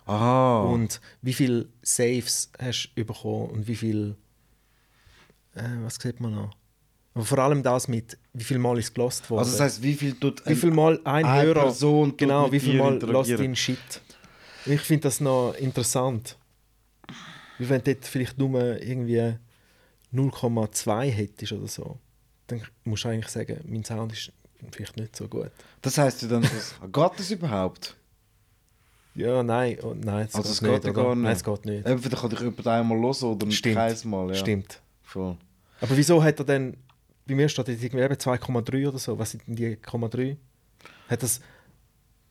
S5: Aha.
S1: Und wie viele Saves hast du bekommen und wie viel. Äh, was sieht man noch? Aber vor allem das mit, wie viel Mal ist gelost worden.
S5: also das heißt, wie viel tut
S1: wie viel Mal ein
S5: eine
S1: Hörer.
S5: Person
S1: genau, wie viel Mal
S5: interagieren?
S1: ihn Shit. Ich finde das noch interessant. Wie wenn du dort vielleicht nur irgendwie 0,2 hättest oder so. Dann musst du eigentlich sagen, mein Sound ist vielleicht nicht so gut.
S5: Das heißt ja dann, das, geht das überhaupt?
S1: Ja, nein, oh, nein,
S5: Also es
S1: geht
S5: geht ja
S1: oder?
S5: gar nicht.
S1: Nein, es geht nicht.
S5: Entweder kann dich jemand einmal hören oder
S1: Stimmt.
S5: kein Mal. Ja.
S1: Stimmt.
S5: Voll.
S1: Aber wieso hat er denn, bei mir steht irgendwie eben 2,3 oder so, was sind denn die 0,3? Hat das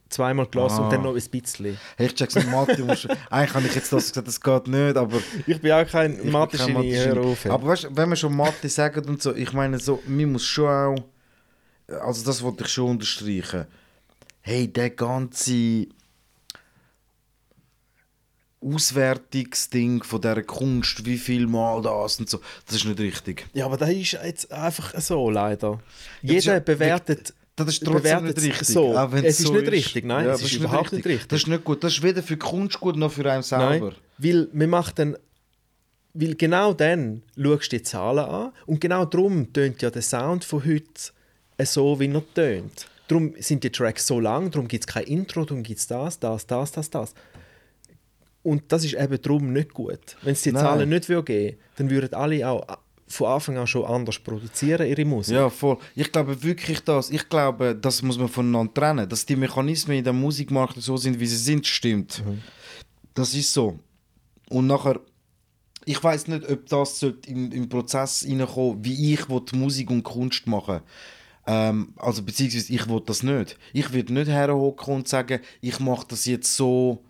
S1: zweimal gelassen
S5: Ah.
S1: und dann noch ein bisschen.
S5: Hey, ich check's nicht, Mathe. musst- Eigentlich habe ich jetzt das gesagt, das geht nicht, aber...
S1: Ich bin auch kein Mathe-Genie, hör auf. ey.
S5: Aber weißt, du, wenn wir schon Mathe sagen und so, ich meine so, man muss schon auch, also das wollte ich schon unterstreichen. Hey, der ganze Auswertungsding von dieser Kunst, wie viel mal das und so, das ist nicht richtig.
S1: Ja, aber das ist jetzt einfach so, leider.
S5: ist
S1: Jeder
S5: ja-
S1: bewertet
S5: Das ist trotzdem
S1: bewertet
S5: nicht richtig.
S1: so. Es ist
S5: so
S1: nicht richtig, nein, es
S5: das
S1: ist überhaupt nicht richtig.
S5: Das ist nicht gut. Das ist weder für die Kunst gut noch für einen selber.
S1: Nein, weil wir machen dann, weil genau dann schaust du die Zahlen an und genau darum tönt ja der Sound von heute so, wie er tönt. Darum sind die Tracks so lang, darum gibt es kein Intro, darum gibt es das, das, das, das, das. Und das ist eben darum nicht gut. Wenn es die
S5: Nein.
S1: Zahlen nicht geben würde, dann würden alle auch von Anfang an schon anders produzieren, ihre Musik.
S5: Ja, voll. Ich glaube wirklich das. Ich glaube, das muss man voneinander trennen. Dass die Mechanismen in der Musikmarkt so sind, wie sie sind, stimmt. Das ist so. Und nachher, ich weiß nicht, ob das in, im Prozess reinkommen, wie ich will Musik und Kunst machen ähm, Also beziehungsweise ich will das nicht. Ich würde nicht herhocken und sagen, ich mache das jetzt so,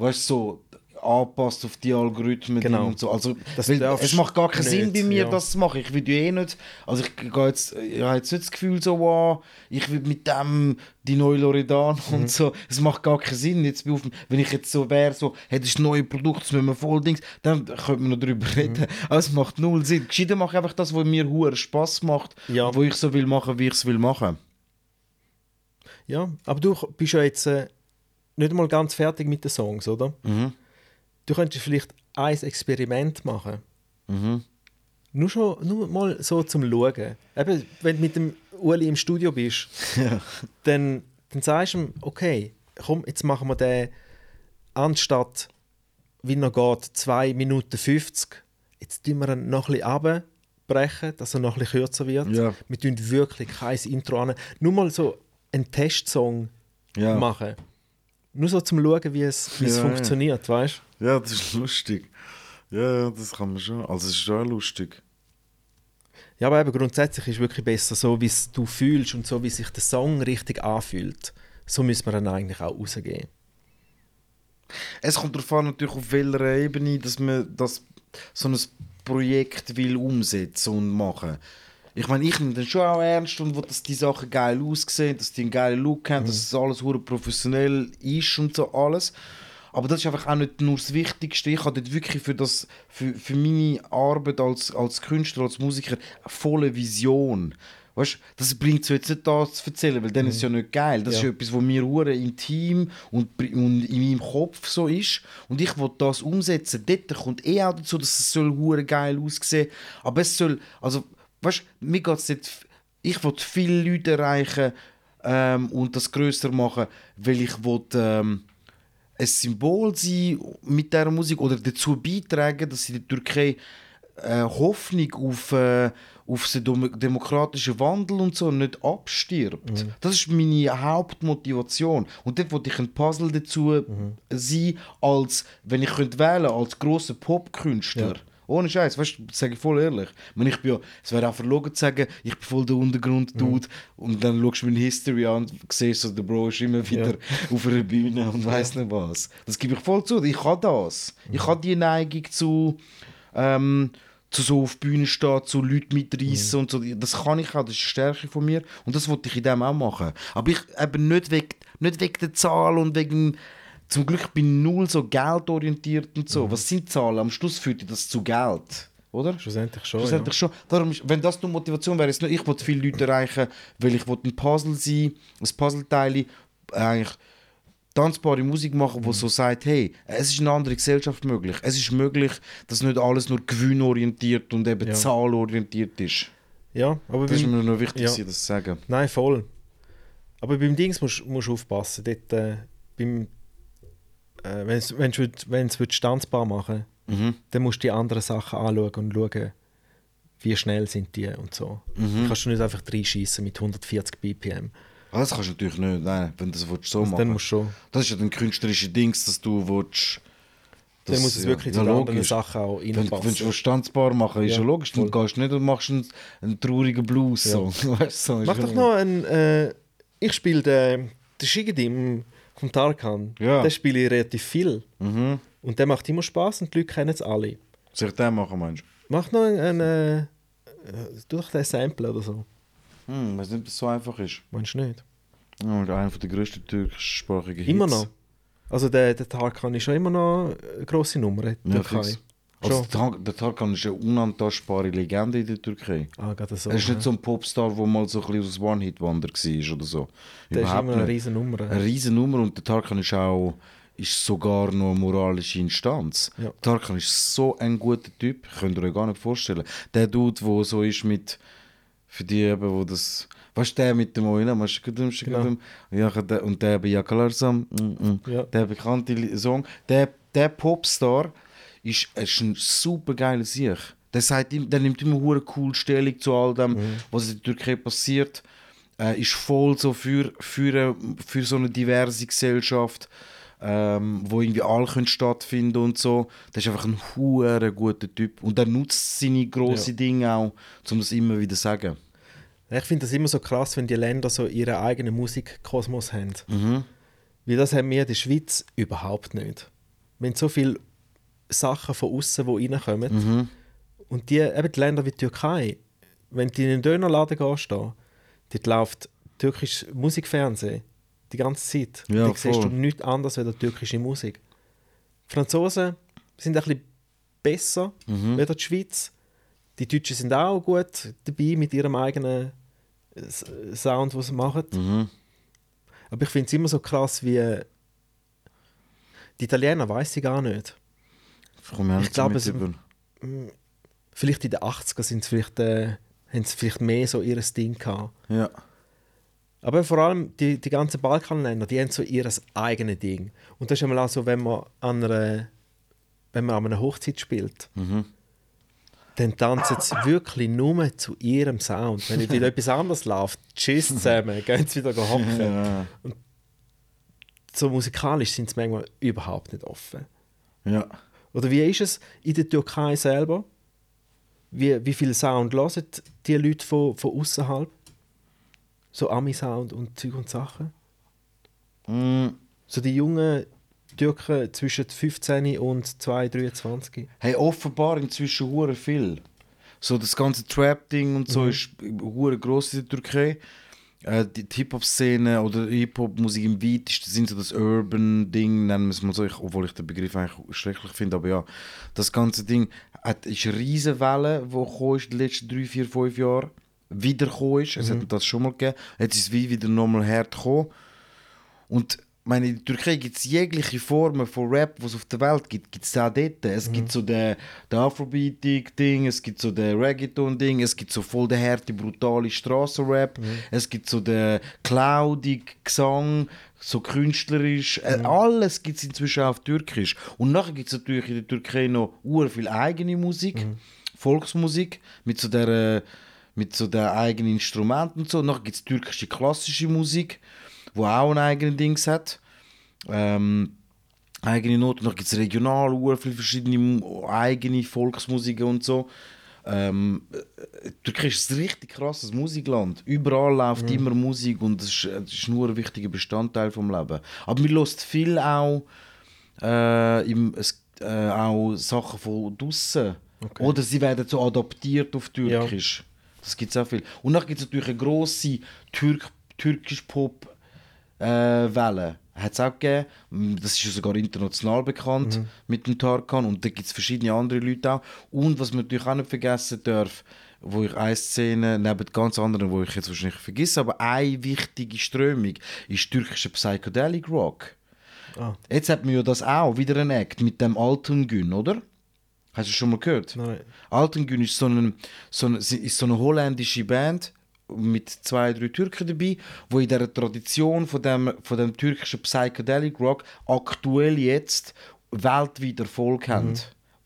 S5: weißt du, so anpasst auf die Algorithmen
S1: Genau.
S5: und so. Also, es macht gar keinen
S1: nicht,
S5: Sinn bei mir,
S1: ja.
S5: das zu machen. Ich will ja eh nicht, also ich, gehe jetzt, ich habe jetzt nicht das Gefühl so, wow, ich will mit dem die neue Loredan
S1: Mhm.
S5: und so. Es macht gar keinen Sinn. Jetzt auf, wenn ich jetzt so wäre, so, hey, das ist ein neues Produkt, das müssen wir voll Dings, dann könnte man noch drüber
S1: Mhm.
S5: reden. Aber es macht null Sinn. Gescheiter mache ich einfach das, was mir hure Spaß macht,
S1: Ja.
S5: wo ich so will machen, wie ich es will machen.
S1: Ja, aber du bist ja jetzt äh, nicht mal ganz fertig mit den Songs, oder?
S5: Mhm.
S1: Du könntest vielleicht ein Experiment machen.
S5: Mhm.
S1: Nur schon nur mal so zum Schauen. Eben, wenn du mit dem Uli im Studio bist, dann, dann sagst du ihm, okay, komm, jetzt machen wir den anstatt, wie er geht, 2 Minuten 50, jetzt tun wir ihn noch ein bisschen abbrechen, dass er noch ein bisschen kürzer wird.
S5: Ja.
S1: Wir tun wirklich kein Intro an. Nur mal so einen Testsong
S5: Ja.
S1: machen. Nur so zum Schauen, wie es, wie es
S5: Ja,
S1: funktioniert, weißt
S5: Ja, das ist lustig. Ja, ja, das kann man schon. Also es ist schon lustig.
S1: Ja, aber eben grundsätzlich ist es wirklich besser, so wie es du fühlst und so wie sich der Song richtig anfühlt. So müssen wir dann eigentlich auch rausgehen.
S5: Es kommt darauf an, natürlich auf welcher Ebene, dass man das, so ein Projekt will umsetzen und machen. Ich meine, ich nehme das schon auch ernst und will, dass die Sachen geil aussehen, dass die einen geilen Look haben, dass es alles professionell ist und so alles. Aber das ist einfach auch nicht nur das Wichtigste. Ich habe dort wirklich für, das, für, für meine Arbeit als, als Künstler, als Musiker eine volle Vision. Weißt, das bringt so jetzt nicht das zu erzählen, weil dann ist es ja nicht geil. Das
S1: Ja.
S5: ist ja etwas, was mir hure intim und, und in meinem Kopf so ist. Und ich will das umsetzen. Dort kommt eh auch dazu, dass es soll hure geil aussehen. Aber es soll, also, weißt, mir geht es nicht, ich will viele Leute erreichen ähm, und das grösser machen, weil ich will, ähm, ein Symbol sein mit dieser Musik oder dazu beitragen, dass in der Türkei äh, Hoffnung auf, äh, auf den dem- demokratischen Wandel und so nicht abstirbt. Das ist meine Hauptmotivation. Und dort wollte ich ein Puzzle dazu sein, als, wenn ich könnte wählen als grosser Popkünstler. Ohne Scheiß, weißt du, sage ich voll ehrlich. Ich, meine, ich bin ja, es wäre auch verlogen zu sagen, ich bin voll der Untergrund-Dude und dann schaust du meine History an und siehst so, der Bro ist immer wieder auf einer Bühne und weiß nicht was. Das gebe ich voll zu. Ich habe das. Ich habe die Neigung zu, ähm, zu so auf Bühne stehen, zu Leuten mitreißen und so. Das kann ich auch, das ist eine Stärke von mir und das wollte ich in dem auch machen. Aber ich eben nicht wegen, nicht wegen der Zahl und wegen zum Glück bin ich null so geldorientiert und so. Was sind Zahlen? Am Schluss führt das zu Geld, oder?
S1: Schlussendlich schon.
S5: Schlussendlich schon. Darum ist, wenn das nur Motivation wäre, ist nur, ich will viele Leute erreichen, weil ich ein Puzzle sein, ein Puzzleteil, eigentlich tanzbare Musik machen, wo so sagt, hey, es ist eine andere Gesellschaft möglich. Es ist möglich, dass nicht alles nur gewinnorientiert und eben
S1: Ja.
S5: zahlorientiert ist.
S1: Ja, aber
S5: Das ist mir noch wichtig,
S1: Ja.
S5: das zu sagen.
S1: Nein, voll. Aber beim Dings musst musst du aufpassen. Dort, äh, beim, äh, wenn du wenn tanzbar machen
S5: Mhm.
S1: dann musst du die anderen Sachen anschauen und schauen, wie schnell sind die und so.
S5: Mhm.
S1: Kannst du nicht einfach reinschießen mit 140 BPM.
S5: Ah, das kannst du natürlich nicht, nein, wenn du das willst, so
S1: Also
S5: machen
S1: dann musst schon.
S5: Das ist ja dann künstlerische Dings, dass du willst.
S1: Dann
S5: das-
S1: muss es
S5: ja,
S1: wirklich
S5: ja,
S1: zu anderen. Sachen auch
S5: Wenn, wenn
S1: reinpassen.
S5: du tanzbar machen ist
S1: Ja,
S5: ja logisch. Dann
S1: voll.
S5: gehst du nicht und machst einen, einen traurigen Blues-Song. Weißt du, so,
S1: Mach
S5: ja-
S1: doch noch einen. Äh, ich spiele den, den Shigedim vom Tarkan.
S5: Ja.
S1: Den spiele ich relativ viel.
S5: Mhm.
S1: Und der macht immer Spaß und die Leute kennen es alle.
S5: Soll ich den machen, meinst
S1: Mach noch einen. äh, äh, tu doch den Sample oder so.
S5: du? Hm, weiß nicht, ob das so einfach ist.
S1: Meinst du nicht?
S5: Ja, und einer der grössten türkischsprachigen Hits.
S1: Immer noch. Also der, der Tarkan ist schon immer noch eine grosse Nummer der
S5: Ja,
S1: Türkei.
S5: fix. Also der, Tar- der Tarkan ist eine unantastbare Legende in der Türkei.
S1: Ah, gerade so.
S5: er ist nicht
S1: ja.
S5: so ein Popstar, der mal so ein bisschen aus One-Hit-Wonder war oder so.
S1: der ist immer eine
S5: nicht.
S1: riesen Nummer.
S5: Eine riesen Nummer und der Tarkan ist auch ist sogar noch eine moralische Instanz.
S1: Ja.
S5: Tarkan ist so ein guter Typ, könnt ihr euch gar nicht vorstellen. Der Dude, der so ist mit, für die eben, wo das, weißt du, der mit dem Oina, du, dem,
S1: Genau.
S5: ja, und der bei Yakalarsam, mm, mm, der bekannte Song, der, der Popstar ist, ist ein super geiler Sieg. Der, sagt, der nimmt immer hure cool Stellung zu all dem,
S1: Mhm.
S5: was in der Türkei passiert. Äh, ist voll so für, für, für so eine diverse Gesellschaft, ähm, wo irgendwie alle können stattfinden und so. Der ist einfach ein hure guter Typ und er nutzt seine grossen
S1: Ja.
S5: Dinge auch, um das immer wieder zu sagen.
S1: Ich finde das immer so krass, wenn die Länder so ihren eigenen Musikkosmos haben.
S5: Mhm.
S1: Weil das haben wir in der Schweiz überhaupt nicht. Wir haben so viele Sachen von außen, die reinkommen.
S5: Mhm.
S1: Und die, eben die Länder wie die Türkei, wenn du in einen Dönerladen gehst, da, dort läuft türkisches Musikfernsehen die ganze Zeit.
S5: Ja,
S1: da siehst du nichts anderes als türkische Musik. Die Franzosen sind ein bisschen besser
S5: Mhm.
S1: als die Schweiz. Die Deutschen sind auch gut dabei mit ihrem eigenen Sound, den sie machen.
S5: Mhm.
S1: Aber ich finde es immer so krass, wie die Italiener weiß ich gar nicht.
S5: Ich,
S1: glaube, es-
S5: über.
S1: Vielleicht in den 80er sind sie vielleicht, äh, haben sie vielleicht mehr so ihr Ding gehabt.
S5: Ja.
S1: Aber vor allem die, die ganzen Balkanländer, die haben so ihr eigenes Ding. Und das ist einmal auch so, wenn man an einer, wenn man an einer Hochzeit spielt,
S5: Mhm.
S1: dann tanzen sie wirklich nur zu ihrem Sound. Wenn wieder etwas anderes läuft, tschüss zusammen, gehen sie wieder hocken.
S5: Ja.
S1: So musikalisch sind sie manchmal überhaupt nicht offen.
S5: ja.
S1: Oder wie ist es in der Türkei selber? Wie, wie viel Sound hören die Leute von, von außerhalb? So Ami-Sound und Zeug und Sachen?
S5: Mm.
S1: So die jungen Türken zwischen 15 und 2, 23.
S5: Hey, offenbar inzwischen hure viel. So das ganze Trap-Ding und
S1: Mhm.
S5: so ist hure groß in der Türkei. Äh, die Hip-Hop-Szene oder Hip-Hop-Musik im weitesten sind so das Urban-Ding, nennen wir es mal so, ich, obwohl ich den Begriff eigentlich schrecklich finde, aber ja, das ganze Ding hat, ist eine riesen Welle, die ist in den letzten drei, vier, fünf Jahren, wieder gekommen ist. Es
S1: Mhm.
S5: hat das schon mal gegeben. Jetzt ist es wie wieder nochmal hart gekommen. Und meine, in der Türkei gibt es jegliche Formen von Rap, die es auf der Welt gibt, gibt es auch dort. Es gibt so den, den Afrobeating-Ding, es gibt so den Reggaeton-Ding, es gibt so voll den harte, brutale Strassenrap, es gibt so den cloudig Gesang, so künstlerisch. Äh, alles gibt es inzwischen auch auf Türkisch. Und nachher gibt es natürlich in der Türkei noch ur viel eigene Musik, Volksmusik, mit so der mit so den eigenen Instrumenten und so. Nachher gibt es türkische klassische Musik, wo auch ein eigenes Dings hat. Ähm, eigene Noten. Dann gibt es regional viele verschiedene eigene Volksmusiken und so. Ähm, äh, Türkei ist ein richtig krasses Musikland. Überall läuft immer Musik und das ist, das ist nur ein wichtiger Bestandteil vom Leben. Aber mir lässt viel auch, äh, im, äh, auch Sachen von draussen. Oder sie werden so adaptiert auf Türkisch. Das gibt es auch viel. Und dann gibt es natürlich eine grosse Türk türkisch Pop äh, Welle. hat es auch gegeben. Mm, Das ist ja sogar international bekannt mit dem Tarkan. Und da gibt es verschiedene andere Leute auch. Und was man natürlich auch nicht vergessen darf, wo ich eine Szene, neben ganz anderen, wo ich jetzt wahrscheinlich vergesse, aber eine wichtige Strömung ist türkischer Psychedelic Rock.
S1: Ah.
S5: Jetzt hat man ja das auch wieder ein Act mit dem Altengün, oder? Hast du schon mal gehört?
S1: Nein.
S5: Altengün ist so, ein, so, eine, ist so eine holländische Band mit zwei, drei Türken dabei, wo in dieser Tradition von dem, von dem türkischen Psychedelic Rock aktuell jetzt weltweit Erfolg haben.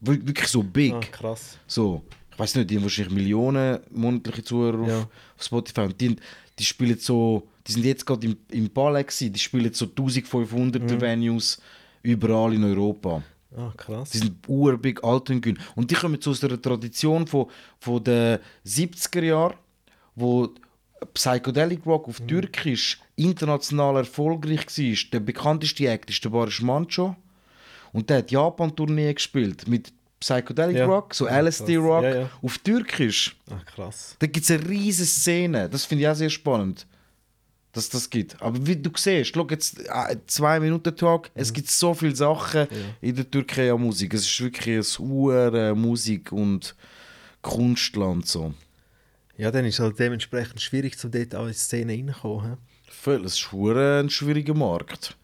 S5: Wir- Wirklich so big.
S1: Ah, krass.
S5: So, ich weiß nicht, die haben wahrscheinlich Millionen monatliche Zuhörer auf,
S1: Ja.
S5: auf Spotify und die, die spielen so, die sind jetzt gerade im, im gewesen, die spielen so 1500
S1: Mhm.
S5: Venues überall in Europa.
S1: Ah, krass.
S5: Die sind urbig Altengün. Und die kommen zu unserer Tradition von, von den 70er Jahren, wo Psychedelic Rock auf Türkisch international erfolgreich war. Der bekannteste Act ist der Boris Mancho. Und der hat Japan-Tournee gespielt mit Psychedelic
S1: Ja.
S5: Rock, so LSD. Rock
S1: Ja, ja.
S5: auf Türkisch.
S1: Ah, krass.
S5: Da gibt es eine riesige Szene. Das finde ich auch sehr spannend, dass das gibt. Aber wie du siehst, schau jetzt äh, zwei Minuten Talk, es
S1: Mhm.
S5: gibt so viele Sachen in der Türkei an Musik. Es ist wirklich ein hure Musik- und Kunstland so.
S1: Ja, dann ist es halt dementsprechend schwierig, zum dort auch in die Szene reinzukommen.
S5: Voll, es ist ein schwieriger Markt.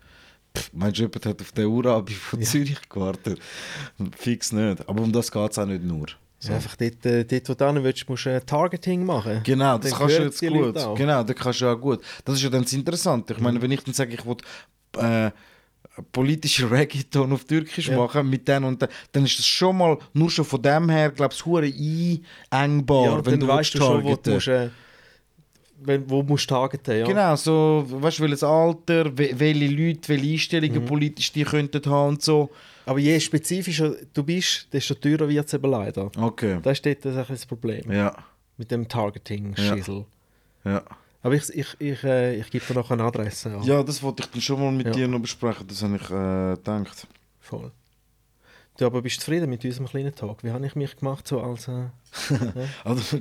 S5: Pff, meinst du, jemand hat auf den Urabi von Zürich gewartet? Fix nicht. Aber um das geht es auch nicht nur.
S1: So. Einfach dort, äh, dort wo du hin willst, musst du äh, Targeting machen.
S5: Genau, das kannst du jetzt gut.
S1: Auch.
S5: Genau, das kannst du ja gut. Das ist ja dann das Interessante. Ich meine, wenn ich dann sage, ich will äh, politischen Reggaeton auf Türkisch
S1: Ja.
S5: machen mit denen und dann ist das schon mal nur schon von dem her, glaube ich, hure einengbar,
S1: ja,
S5: wenn
S1: dann
S5: du
S1: weißt du schon, wo du musst, äh, wenn, wo musst targeten. Ja.
S5: Genau, so, weißt du, welches Alter, we- welche Leute, welche
S1: Mhm.
S5: Einstellungen politisch die könnten haben und so.
S1: Aber je spezifischer du bist, desto teurer wird es eben leider.
S5: Okay.
S1: Das ist dort ein das Problem.
S5: Ja,
S1: Mit dem Targeting-Schissel.
S5: ja.
S1: Aber ich, ich, ich, äh, ich gebe dir noch eine Adresse. an.
S5: Ja, das wollte ich dann schon mal mit
S1: Ja.
S5: dir noch besprechen, das habe ich äh, gedacht.
S1: Voll. Du aber bist zufrieden mit unserem kleinen Tag? Wie habe ich mich gemacht so als... Äh,
S5: Also,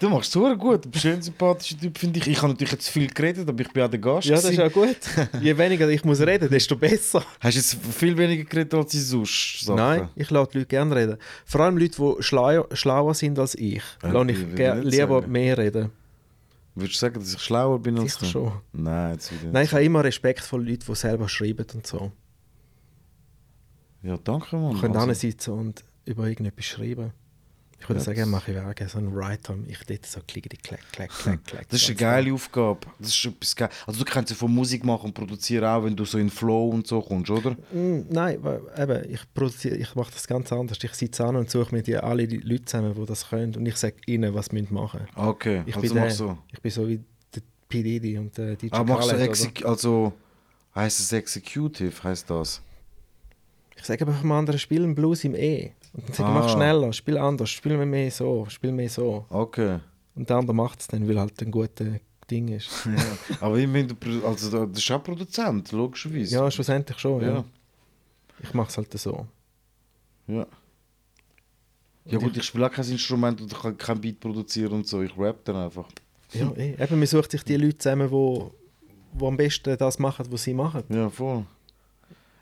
S5: du machst es gut, du bist ein schön sympathischer Typ, finde ich. Ich habe natürlich jetzt viel geredet, aber ich bin auch der Gast.
S1: ja, das ist
S5: gewesen.
S1: auch gut. Je weniger ich muss reden, desto besser.
S5: Hast du jetzt viel weniger geredet als die sonst Sachen?
S1: Nein, ich lasse die Leute gerne reden. Vor allem Leute, die schlauer, schlauer sind als ich.
S5: Ja,
S1: lasse
S5: ich
S1: ich lieber
S5: sagen.
S1: mehr reden.
S5: Würdest du sagen, dass ich schlauer bin als du?
S1: schon.
S5: Nein, jetzt wieder
S1: Nein, ich habe immer Respekt vor Leuten, die selber schreiben und so.
S5: Ja, danke, Mann.
S1: Ich könnte
S5: Also,
S1: sitzen und über irgendetwas schreiben. Ich würde
S5: Ja,
S1: sagen, mache ich Werke, so ein Writer, ich dort so klickety klack, klack, klack, klack.
S5: Das ist eine geile Aufgabe. Das ist etwas geil. Also du kannst ja von Musik machen und produzieren auch, wenn du so in Flow und so kommst, oder?
S1: Mm, Nein, eben, ich, produziere, ich mache das ganz anders. Ich sitze an und suche mir die, alle die Leute zusammen, die das können und ich sage ihnen, was sie machen müssen.
S5: Okay,
S1: Ich,
S5: also
S1: bin der,
S5: machst so.
S1: ich bin so wie der P. Diddy und der DJ
S5: Aber machst du
S1: Khaled, oder?
S5: Exec also heißt es Executive, heißt das?
S1: Ich sage einfach mal anderen, spiel einen Blues im E. Und dann sage ich,
S5: Ah.
S1: mach schneller, spiel anders, spiel mir mehr so, spiel mehr so.
S5: Okay.
S1: Und der andere macht es dann, weil halt ein gutes Ding ist.
S5: Ja. Aber ich meine, also du bist auch Produzent, logischerweise.
S1: ja, schlussendlich schon, ja.
S5: Ja.
S1: Ich mache es halt so.
S5: Ja. Ja gut, ich spiele auch kein Instrument und ich kann kein Beat produzieren und so. Ich rap dann einfach.
S1: Ja, eh. Eben, man sucht sich die Leute zusammen, wo, wo am besten das machen, was sie machen.
S5: Ja, voll.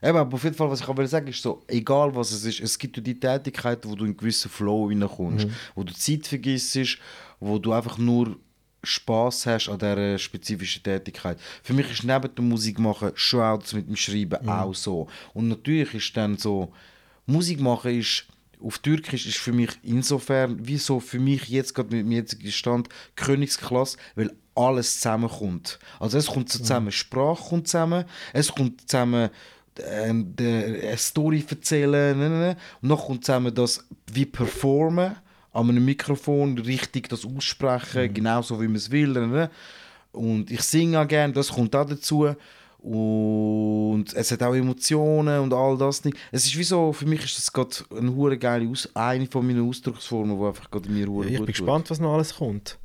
S5: Eben, aber auf jeden Fall, was ich aber sagen ist so, egal was es ist, es gibt die Tätigkeiten, wo du in einen gewissen Flow reinkommst, wo du Zeit vergisst, wo du einfach nur Spaß hast an dieser spezifischen Tätigkeit. Für mich ist neben der Musik machen schon auch das mit dem Schreiben auch so. Und natürlich ist dann so, Musik machen ist auf Türkisch ist für mich insofern, wie so für mich jetzt gerade mit dem jetzigen Stand, Königsklasse, weil alles zusammenkommt. Also es kommt so zusammen, Sprache kommt zusammen, es kommt zusammen ähm, eine Story erzählen ne, ne, ne. und noch kommt zusammen das wie performen an einem Mikrofon richtig das aussprechen, genauso wie man es will. Und ich singe auch gerne, das kommt auch dazu. Und es hat auch Emotionen und all das nicht. Es ist wie so, für mich ist das gerade eine hure geile Aus eine von meinen Ausdrucksformen, die einfach gerade mir hure
S1: ich bin
S5: tut.
S1: gespannt, was noch alles kommt.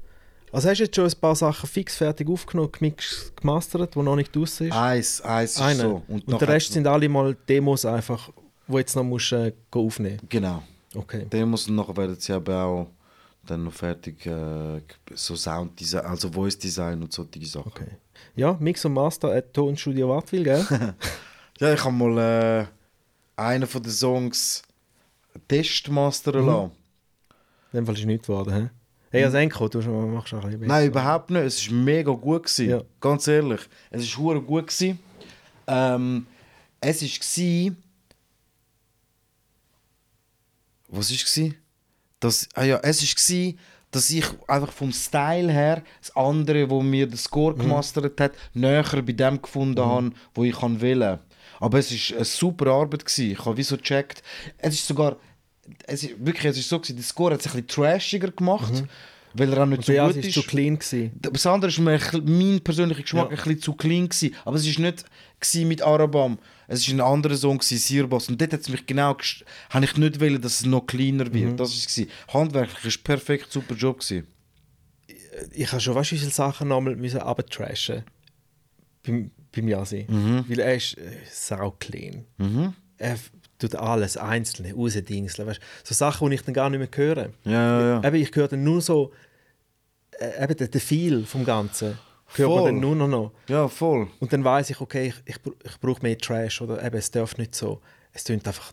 S1: Also hast du jetzt schon ein paar Sachen fix fertig aufgenommen, gemix- gemastert, die noch nicht raus ist?
S5: Eins, eins ist so.
S1: Und,
S5: nachher-
S1: der Rest sind alle mal Demos einfach, wo jetzt noch musst, äh, aufnehmen
S5: Genau.
S1: Okay.
S5: Demos und nachher werden sie aber auch Dann noch fertig äh, so Sounddesign, also Voice Design und solche Sachen.
S1: Okay. Ja, Mix und Master at Tonstudio Wattwil, gell?
S5: Ja, ich habe mal äh, einen von den Songs Testmastern
S1: Mhm.
S5: lassen.
S1: In dem Fall ist nichts geworden, hä? Hey, als Enko, du machst auch ein bisschen
S5: Nein, überhaupt nicht. Es war mega gut. Gewesen.
S1: Ja.
S5: Ganz ehrlich. Es war hure gut. Gewesen. Ähm, es war. Was war das? Ah ja, es war, dass ich einfach vom Style her das andere, wo mir der Score
S1: Mhm.
S5: gemastert hat, näher bei dem gefunden habe, wo ich kann wählen. Aber es war eine super Arbeit. Gewesen. Ich habe wie so gecheckt. Es ist sogar. Es ist, wirklich, es ist so gewesen, der Score hat sich ein bisschen trashiger gemacht, weil er auch nicht
S1: Mhm. Und ja,
S5: so
S1: es
S5: gut
S1: war
S5: ist.
S1: zu clean. Gewesen.
S5: Das andere war mir mein persönlicher Geschmack
S1: Ja.
S5: ein bisschen zu clean. Gewesen. Aber es war nicht mit Arabam. Es war ein anderer Song, gewesen, Sirbas. Und dort hat es mich genau... Habe ich nicht wollen, dass es noch cleaner wird.
S1: Mhm.
S5: Das war es. Handwerklich war es perfekt, super Job. Gewesen.
S1: Ich habe schon, weißt wie viele Sachen nochmal müssen abtrashen beim, beim Yasi. Weil er ist äh, sau clean. Er f- tut alles einzelne rausdingseln. Weißt? So Sachen, die ich dann gar nicht mehr höre.
S5: Ja, ja, ja.
S1: Eben, ich höre dann nur so äh, eben den, den Feel vom Ganzen. Hört man dann nur noch. noch.
S5: Ja, voll.
S1: Und dann weiß ich, okay, ich, ich, ich brauche mehr Trash oder eben, es darf nicht so, es klingt einfach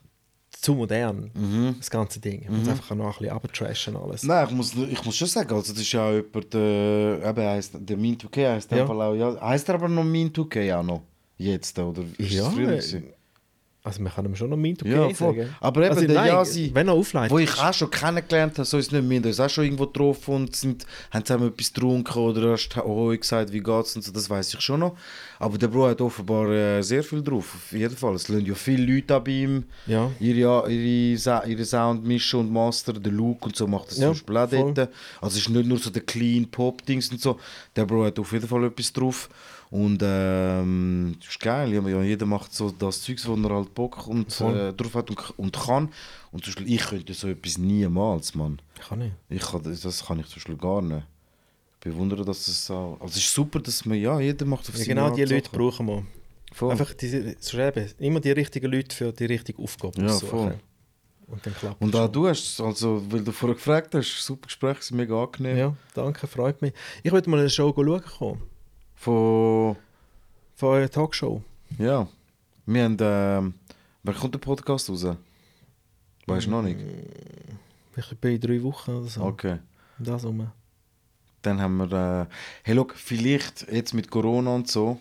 S1: zu modern, das ganze Ding. Ich muss einfach noch ein bisschen abtrashen alles.
S5: Nein, ich muss, ich muss schon sagen, also das ist ja auch jemand, äh, eben heisst, der Mean 2K heisst
S1: Ja.
S5: auch, ja. Heisst er aber noch Mean 2K auch noch? Jetzt, oder? Ist
S1: Ja,
S5: es früher gewesen?
S1: Also man kann ihm schon noch Mint okay
S5: Ja,
S1: sagen.
S5: Aber eben
S1: also,
S5: der
S1: nein,
S5: Yasi,
S1: wenn er aufleitet.
S5: Wo ich auch schon kennengelernt habe, so ist es nicht mehr. Da ist auch schon irgendwo getroffen und sind, haben zusammen etwas getrunken oder hast Ahoi gesagt, wie geht's und so, das weiß ich schon noch. Aber der Bro hat offenbar äh, sehr viel drauf, auf jeden Fall. Es lernen ja viele Leute an bei ihm,
S1: Ja.
S5: ihre, ihre, ihre Sound mischen und master, der Luke und so macht das
S1: Ja,
S5: zum Beispiel auch dort. Also es ist nicht nur so der clean Pop-Dings und so, der Bro hat auf jeden Fall etwas drauf. Und ähm, das ist geil, ja, jeder macht so das Zeugs, wo er halt Bock und, äh, drauf hat und, und kann. Und zum Beispiel, ich könnte so etwas niemals, Mann.
S1: Kann ich.
S5: Ich kann, das das kann ich zum Beispiel gar nicht. Ich bewundere, dass es so... Also es ist super, dass man, ja, jeder macht auf
S1: Ja, genau die Leute
S5: Sachen.
S1: brauchen wir.
S5: Voll.
S1: Einfach diese, so eben, immer die richtigen Leute für die richtige Aufgabe
S5: Ja,
S1: aussuchen.
S5: voll.
S1: Und dann klappt
S5: Und
S1: es
S5: auch
S1: schon.
S5: du hast, also, weil du vorher gefragt hast, super Gespräch, mega angenehm.
S1: Ja, danke, freut mich. Ich wollte mal eine Show schauen kommen.
S5: Von,
S1: Von eurer Talkshow.
S5: ja, wir haben, ähm, wann kommt der Podcast raus? Weißt du noch nicht?
S1: Ich bin in drei Wochen oder so.
S5: Okay.
S1: Das rum.
S5: Dann haben wir, äh, hey, look, vielleicht jetzt mit Corona und so,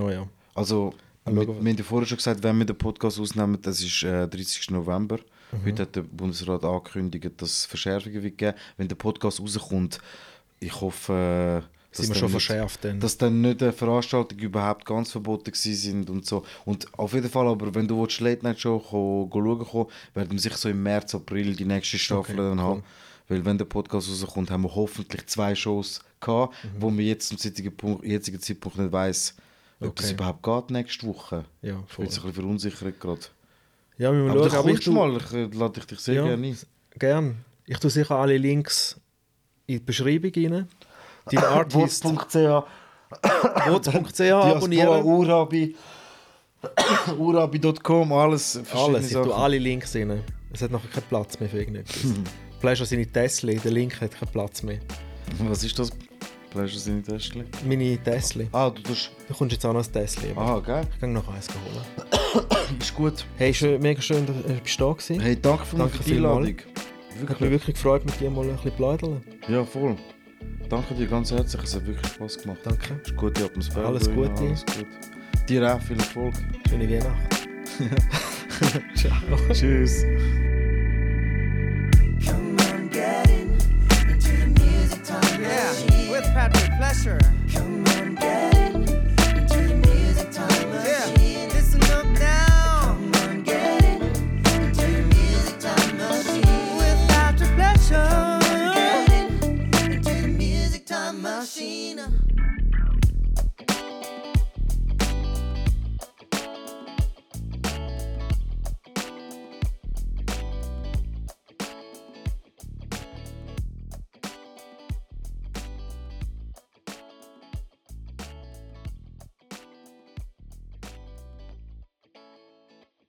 S1: Oh ja.
S5: Also,
S1: schauen.
S5: wir haben ja vorher schon gesagt, wenn wir den Podcast ausnehmen, das ist äh, 30. November.
S1: Mhm.
S5: Heute hat der Bundesrat angekündigt, dass es Verschärfungen wird geben. Wenn der Podcast rauskommt, ich hoffe, äh, dass,
S1: Sind wir
S5: dann
S1: schon
S5: nicht,
S1: verschärft dann?
S5: dass dann nicht eine Veranstaltung überhaupt ganz verboten sind und so. Und auf jeden Fall, aber wenn du willst, Late Night Show schauen kommst, werden wir sicher so im März, April die nächste Staffel
S1: Okay,
S5: dann
S1: cool.
S5: haben. Weil wenn der Podcast rauskommt, haben wir hoffentlich zwei Shows gehabt,
S1: Mhm.
S5: wo wir jetzt zum jetzigen, Punkt, jetzigen Zeitpunkt nicht weiss, ob das
S1: Okay.
S5: überhaupt geht nächste Woche.
S1: ja,
S5: Ich
S1: voll.
S5: bin jetzt ein bisschen verunsichert gerade.
S1: Ja, wir
S5: Aber
S1: schauen. Aber ich
S5: mal, ich äh, lade dich, dich sehr
S1: Ja.
S5: gerne ein.
S1: Gern. Ich tue sicher alle Links in die Beschreibung rein. Dein Artist.
S5: Diaspora,
S1: abonnieren.
S5: Urabi, urabi.com, alles.
S1: Alles. Ich tue alle Links rein. Es hat nachher keinen Platz mehr für irgendetwas. Pleasure seine Tesla, der Link hat keinen Platz mehr.
S5: Was ist das? Pleasure seine Täschchen?
S1: Meine Tesla.
S5: Ah, du tust...
S1: Du kommst jetzt auch noch ein Tesla.
S5: Aha, geil.
S1: Ich kann noch eins holen.
S5: Ist gut.
S1: Hey, schön, mega schön, dass du bist da gewesen.
S5: Hey, danke für
S1: Danke
S5: die
S1: vielmals.
S5: Einladung.
S1: Hat mich
S5: Wirklich.
S1: gefreut, mit dir mal ein bisschen pläudeln.
S5: Ja, voll. Danke dir ganz herzlich, es hat wirklich Spaß gemacht.
S1: Danke.
S5: Es ist gute Atmosphäre.
S1: Alles Gute.
S5: Alles gut. Dir auch viel Erfolg.
S1: Schöne Weihnacht. Ciao.
S5: Tschüss.
S4: Come on,